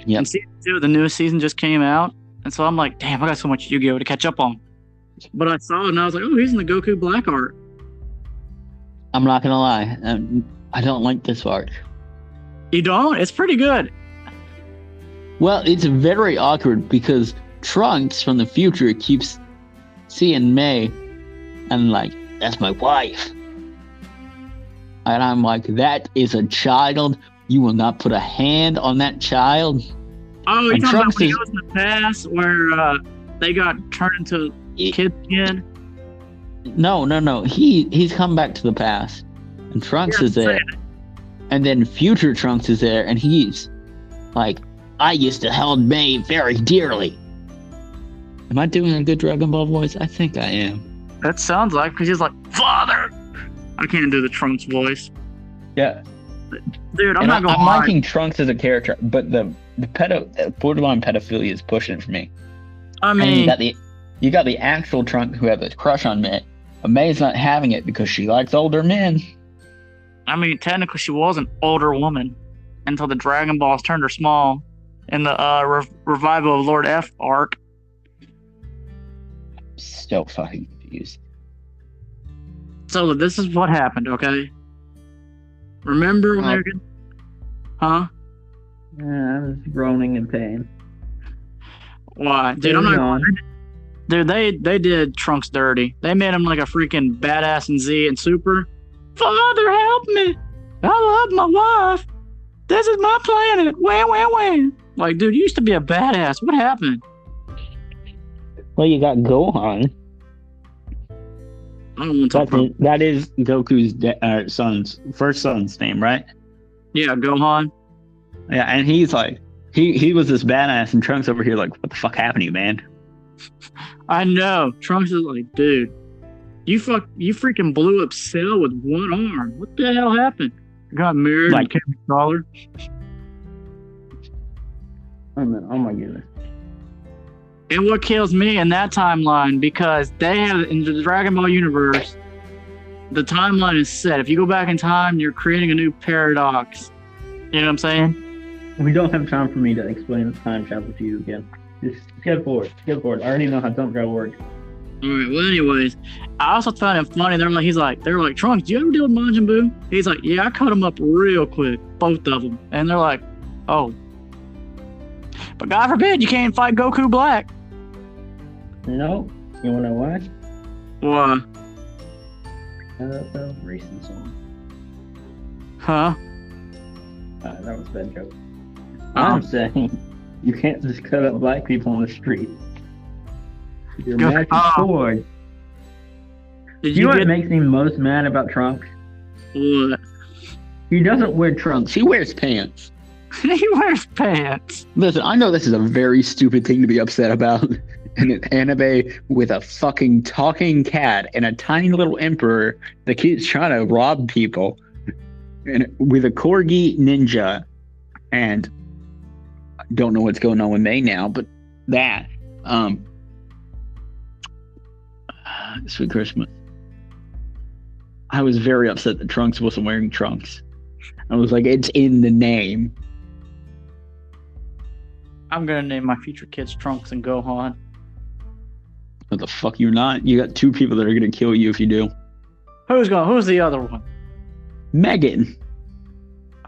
[SPEAKER 1] Yeah.
[SPEAKER 2] And season two, the newest season just came out, and so I'm like, damn, I got so much Yu-Gi-Oh to catch up on. But I saw it and I was like, oh, he's in the Goku black art.
[SPEAKER 1] I'm not gonna lie, um, I don't like this art.
[SPEAKER 2] You don't? It's pretty good.
[SPEAKER 1] Well, it's very awkward because Trunks from the future keeps seeing Mai and like, that's my wife. And I'm like, that is a child. You will not put a hand on that child.
[SPEAKER 2] Oh, you're
[SPEAKER 1] And
[SPEAKER 2] talking about
[SPEAKER 1] Trunks
[SPEAKER 2] he
[SPEAKER 1] is-
[SPEAKER 2] in the past where uh, they got turned into kids again?
[SPEAKER 1] No, no, no. He he's come back to the past. And Trunks
[SPEAKER 2] Yeah,
[SPEAKER 1] is there. And then future Trunks is there and he's like, I used to hold Mai very dearly. Am I doing a good Dragon Ball voice? I think I am.
[SPEAKER 2] That sounds like because he's like! I can't do the Trunks voice.
[SPEAKER 1] Yeah.
[SPEAKER 2] Dude, I'm
[SPEAKER 1] and
[SPEAKER 2] not going to
[SPEAKER 1] I'm liking Trunks as a character, but the the pedo borderline pedophilia is pushing it for me.
[SPEAKER 2] I
[SPEAKER 1] And you
[SPEAKER 2] mean,
[SPEAKER 1] got the you got the actual Trunks who have a crush on Mai. But Mai's not having it because she likes older men.
[SPEAKER 2] I mean, technically, she was an older woman until the Dragon Balls turned her small in the uh, rev- revival of Lord F arc.
[SPEAKER 1] So fucking confused.
[SPEAKER 2] So this is what happened, okay? Remember when
[SPEAKER 1] Uh,
[SPEAKER 2] they were getting- Huh?
[SPEAKER 4] I was groaning in pain.
[SPEAKER 2] Why? Dude, I'm not. Dude, they they did Trunks dirty. They made him like a freaking badass in Z and Super. Father, help me! I love my wife. This is my planet. Wham, wham, wham. Like, dude, you used to be a badass. What happened?
[SPEAKER 1] Well, you got Gohan.
[SPEAKER 2] I don't want to talk
[SPEAKER 1] That's,
[SPEAKER 2] about.
[SPEAKER 1] that is Goku's de- uh, son's first son's name, right?
[SPEAKER 2] Yeah, Gohan.
[SPEAKER 1] Yeah, and he's like, he he was this badass, and Trunks over here like, what the fuck happened to you, man? *laughs*
[SPEAKER 2] I know. Trunks is like, dude, you fuck, you freaking blew up Cell with one arm. What the hell happened? Got married
[SPEAKER 1] Like-
[SPEAKER 2] and became a scholar.
[SPEAKER 4] Oh oh my goodness.
[SPEAKER 2] And what kills me in that timeline because they have in the Dragon Ball universe, the timeline is set. If you go back in time, you're creating a new paradox. You know what I'm saying?
[SPEAKER 4] We don't have time for me to explain the time travel to you again. Just get forward. Get forward. I already know how time travel works.
[SPEAKER 2] All right. Well, anyways, I also found it funny. They're like, he's like, they're like, Trunks, do you ever deal with Majin Buu? He's like, yeah, I cut him up real quick, both of them. And they're like, oh. But God forbid you can't fight Goku Black.
[SPEAKER 4] No. You wanna watch? why?
[SPEAKER 2] Why?
[SPEAKER 4] Uh, that racist song.
[SPEAKER 2] Huh?
[SPEAKER 4] Uh, that was a bad joke.
[SPEAKER 2] Oh.
[SPEAKER 4] I'm saying you can't just cut up black people on the street. Your
[SPEAKER 2] Go-
[SPEAKER 4] magic
[SPEAKER 2] oh.
[SPEAKER 4] sword.
[SPEAKER 2] Did
[SPEAKER 4] You
[SPEAKER 2] you
[SPEAKER 4] know what makes me most mad about Trunks?
[SPEAKER 2] what?
[SPEAKER 4] He doesn't wear trunks.
[SPEAKER 1] He wears pants. *laughs*
[SPEAKER 2] he wears pants.
[SPEAKER 1] Listen, I know this is a very stupid thing to be upset about. In an anime with a fucking talking cat and a tiny little emperor that keeps trying to rob people, and with a corgi ninja, and I don't know what's going on with Mai now, but that, um, *sighs* Sweet Christmas. I was very upset that Trunks wasn't wearing trunks. I was like, it's in the name.
[SPEAKER 2] I'm gonna name my future kids Trunks and Gohan.
[SPEAKER 1] What the fuck you're not? You got two people that are gonna kill you if you do.
[SPEAKER 2] Who's going? Who's the other one?
[SPEAKER 1] Megan,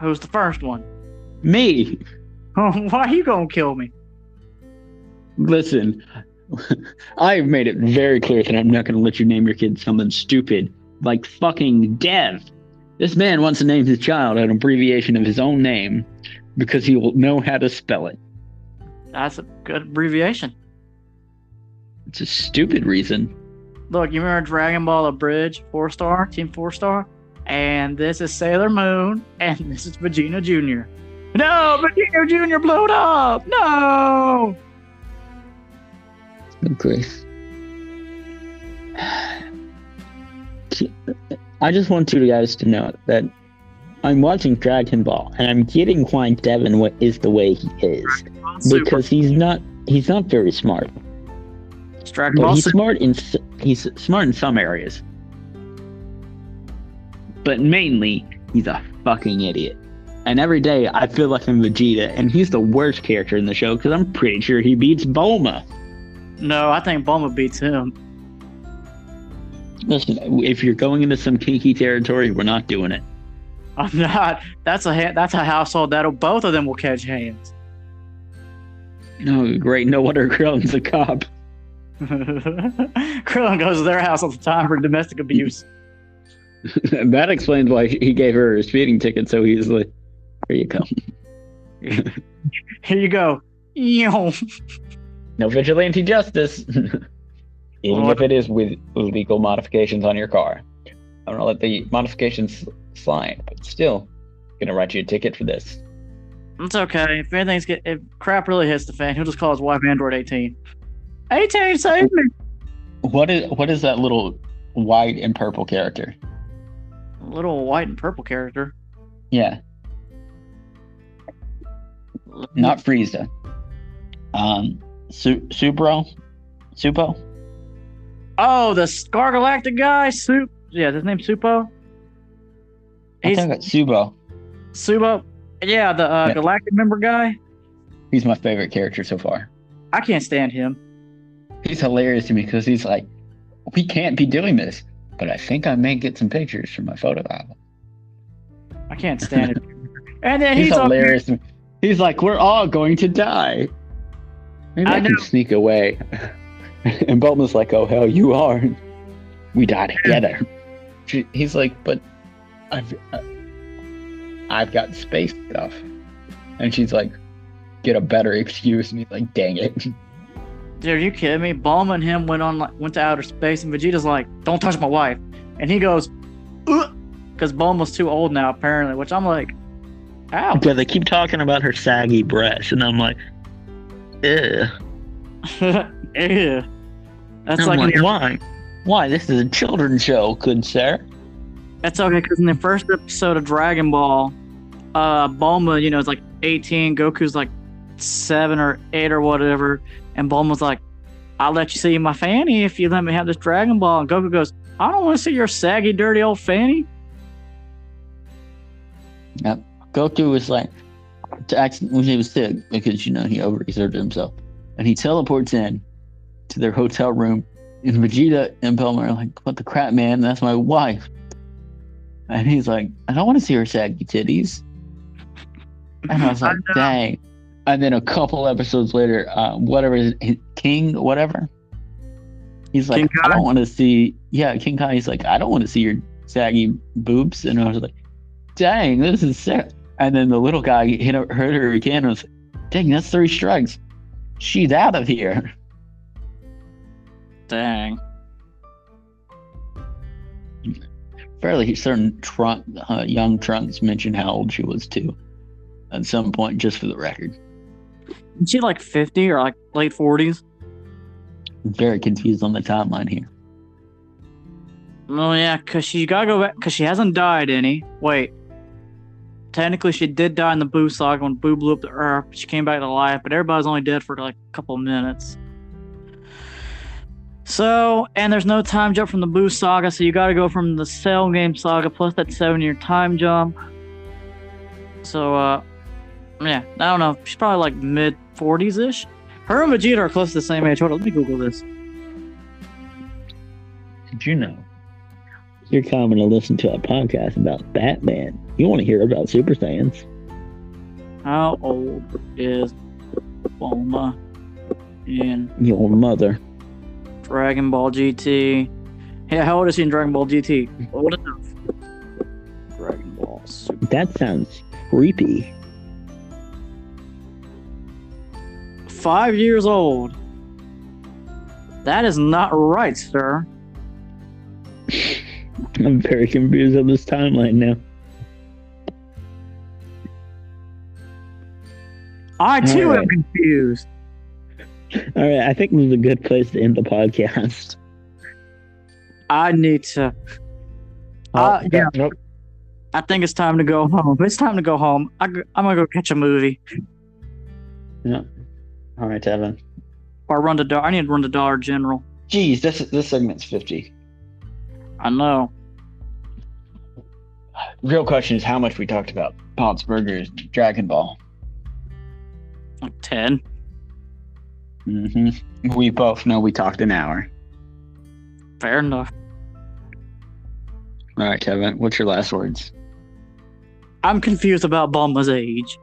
[SPEAKER 2] Who's the first one?
[SPEAKER 1] me. *laughs*
[SPEAKER 2] Why are you gonna kill me?
[SPEAKER 1] Listen, *laughs* I've made it very clear that I'm not gonna let you name your kid something stupid like fucking Dev. This man wants to name his child an abbreviation of his own name because he will know how to spell it.
[SPEAKER 2] That's a good abbreviation.
[SPEAKER 1] It's a stupid reason.
[SPEAKER 2] Look, you remember Dragon Ball Abridged, four star, Team Four Star? And this is Sailor Moon, and *laughs* this is Vegeta Jr. No, Vegeta Jr. blowed up! No!
[SPEAKER 1] Okay. I just want you guys to know that I'm watching Dragon Ball and I'm getting why Devin is the way he is because he's not he's not very smart, But he's smart in he's smart in some areas, but mainly he's a fucking idiot. And every day I feel like I'm Vegeta, and he's the worst character in the show because I'm pretty sure he beats Bulma.
[SPEAKER 2] No, I think Bulma beats him.
[SPEAKER 1] Listen, if you're going into some kinky territory, we're not doing it.
[SPEAKER 2] I'm not. That's a ha- that's a household that'll both of them will catch hands.
[SPEAKER 1] No, great. No wonder Krillin's *laughs* a cop. *laughs*
[SPEAKER 2] Krillin goes to their house all the time for domestic abuse. *laughs*
[SPEAKER 1] that explains why he gave her a speeding ticket so easily. Here you go.
[SPEAKER 2] Here you go. Yo.
[SPEAKER 1] No vigilante justice. *laughs* Even if it is with legal modifications on your car. I'm gonna let the modifications slide, but still, gonna write you a ticket for this.
[SPEAKER 2] It's okay. If anything's get if crap really hits the fan, he'll just call his wife Android 18. 18, save me.
[SPEAKER 1] What is what is that little white and purple character?
[SPEAKER 2] Little white and purple character.
[SPEAKER 1] Yeah, not Frieza. Um, Su- Supro, Supo.
[SPEAKER 2] Oh, the Scar Galactic guy, Sup. Yeah, his name's Supo.
[SPEAKER 1] I
[SPEAKER 2] He's
[SPEAKER 1] think it's Subo.
[SPEAKER 2] Supo. Yeah, the uh,
[SPEAKER 1] Yeah.
[SPEAKER 2] Galactic member guy.
[SPEAKER 1] He's my favorite character so far.
[SPEAKER 2] I can't stand him.
[SPEAKER 1] He's hilarious to me because he's like, we can't be doing this, but I think I may get some pictures from my photo album.
[SPEAKER 2] I can't stand it. *laughs* And then
[SPEAKER 1] He's,
[SPEAKER 2] he's,
[SPEAKER 1] hilarious. He's like, we're all going to die. Maybe I,
[SPEAKER 2] I
[SPEAKER 1] can sneak away. *laughs* and Bulma's like, oh hell, you are. We die together. He's like, but I've, uh, I've got space stuff. And she's like, get a better excuse. And he's like, dang it. *laughs*
[SPEAKER 2] Dude, are you kidding me? Bulma and him went on like went to outer space, and Vegeta's like, "Don't touch my wife," and he goes, "Because Bulma's too old now, apparently." Which I'm like, "Ow."
[SPEAKER 1] Yeah, they keep talking about her saggy breasts, and I'm like, Ew.
[SPEAKER 2] Ew. *laughs* That's
[SPEAKER 1] I'm
[SPEAKER 2] like,
[SPEAKER 1] like, why? Why? This is a children's show, good sir.
[SPEAKER 2] that's okay because in the first episode of Dragon Ball, uh, Bulma, you know, is like 18, Goku's like seven or eight or whatever, and Bulma's like, "I'll let you see my fanny if you let me have this Dragon Ball," and Goku goes, "I don't want to see your saggy, dirty old fanny." Yep.
[SPEAKER 1] Goku was like, to act when he was sick because you know he overexerted himself, and he teleports in to their hotel room, and Vegeta and Bulma are like, "What the crap, man? That's my wife." And he's like, "I don't want to see her saggy titties." And I was
[SPEAKER 2] I
[SPEAKER 1] like, "Dang!" And then a couple episodes later, uh, whatever his, his- King, whatever, he's like, "I don't want to see." Yeah, King Kai. He's like, "I don't want to see your saggy boobs," and I was like, "Dang, this is sick." And then the little guy hit her, her again and was like, dang, that's three strikes. She's out of here.
[SPEAKER 2] Dang.
[SPEAKER 1] Fairly certain trunk, uh, young Trunks mentioned how old she was too at some point, just for the record.
[SPEAKER 2] Is she like 50 or like late 40s?
[SPEAKER 1] I'm very confused on the timeline here.
[SPEAKER 2] Oh yeah, cause she gotta go back, cause she hasn't died any. Wait, technically she did die in the Buu saga when Buu blew up the Earth. She came back to life, but everybody's only dead for like a couple minutes. So, and there's no time jump from the Buu saga, so you got to go from the Cell game saga plus that seven year time jump. So, uh, yeah, I don't know. She's probably like mid 40s ish. Her and Vegeta are close to the same age. Hold on, let me Google this.
[SPEAKER 1] Did you know? You're coming to listen to a podcast about Batman. You want to hear about Super Saiyans?
[SPEAKER 2] How old is Bulma in
[SPEAKER 1] Your mother.
[SPEAKER 2] Dragon Ball GT? Yeah, how old is he in Dragon Ball GT? Old enough. Dragon Ball Super.
[SPEAKER 1] That sounds creepy.
[SPEAKER 2] Five years old. That is not right, sir. *laughs*
[SPEAKER 1] I'm very confused on this timeline now.
[SPEAKER 2] I too
[SPEAKER 1] Alright.
[SPEAKER 2] am confused.
[SPEAKER 1] All right, I think this is a good place to end the podcast. *laughs*
[SPEAKER 2] I need to. Uh, yeah.
[SPEAKER 1] Nope.
[SPEAKER 2] I think it's time to go home. It's time to go home. I, am gonna go catch a movie
[SPEAKER 1] All right, Devin.
[SPEAKER 2] or run to Dollar. I need to run to Dollar General.
[SPEAKER 5] Geez, this this segment's fifty.
[SPEAKER 2] I know.
[SPEAKER 5] Real question is how much we talked about Pops Burgers, Dragon Ball.
[SPEAKER 2] Like ten.
[SPEAKER 5] hmm We both know we talked an hour.
[SPEAKER 2] Fair enough.
[SPEAKER 5] All right, Kevin, what's your last words?
[SPEAKER 2] I'm confused about Bulma's age.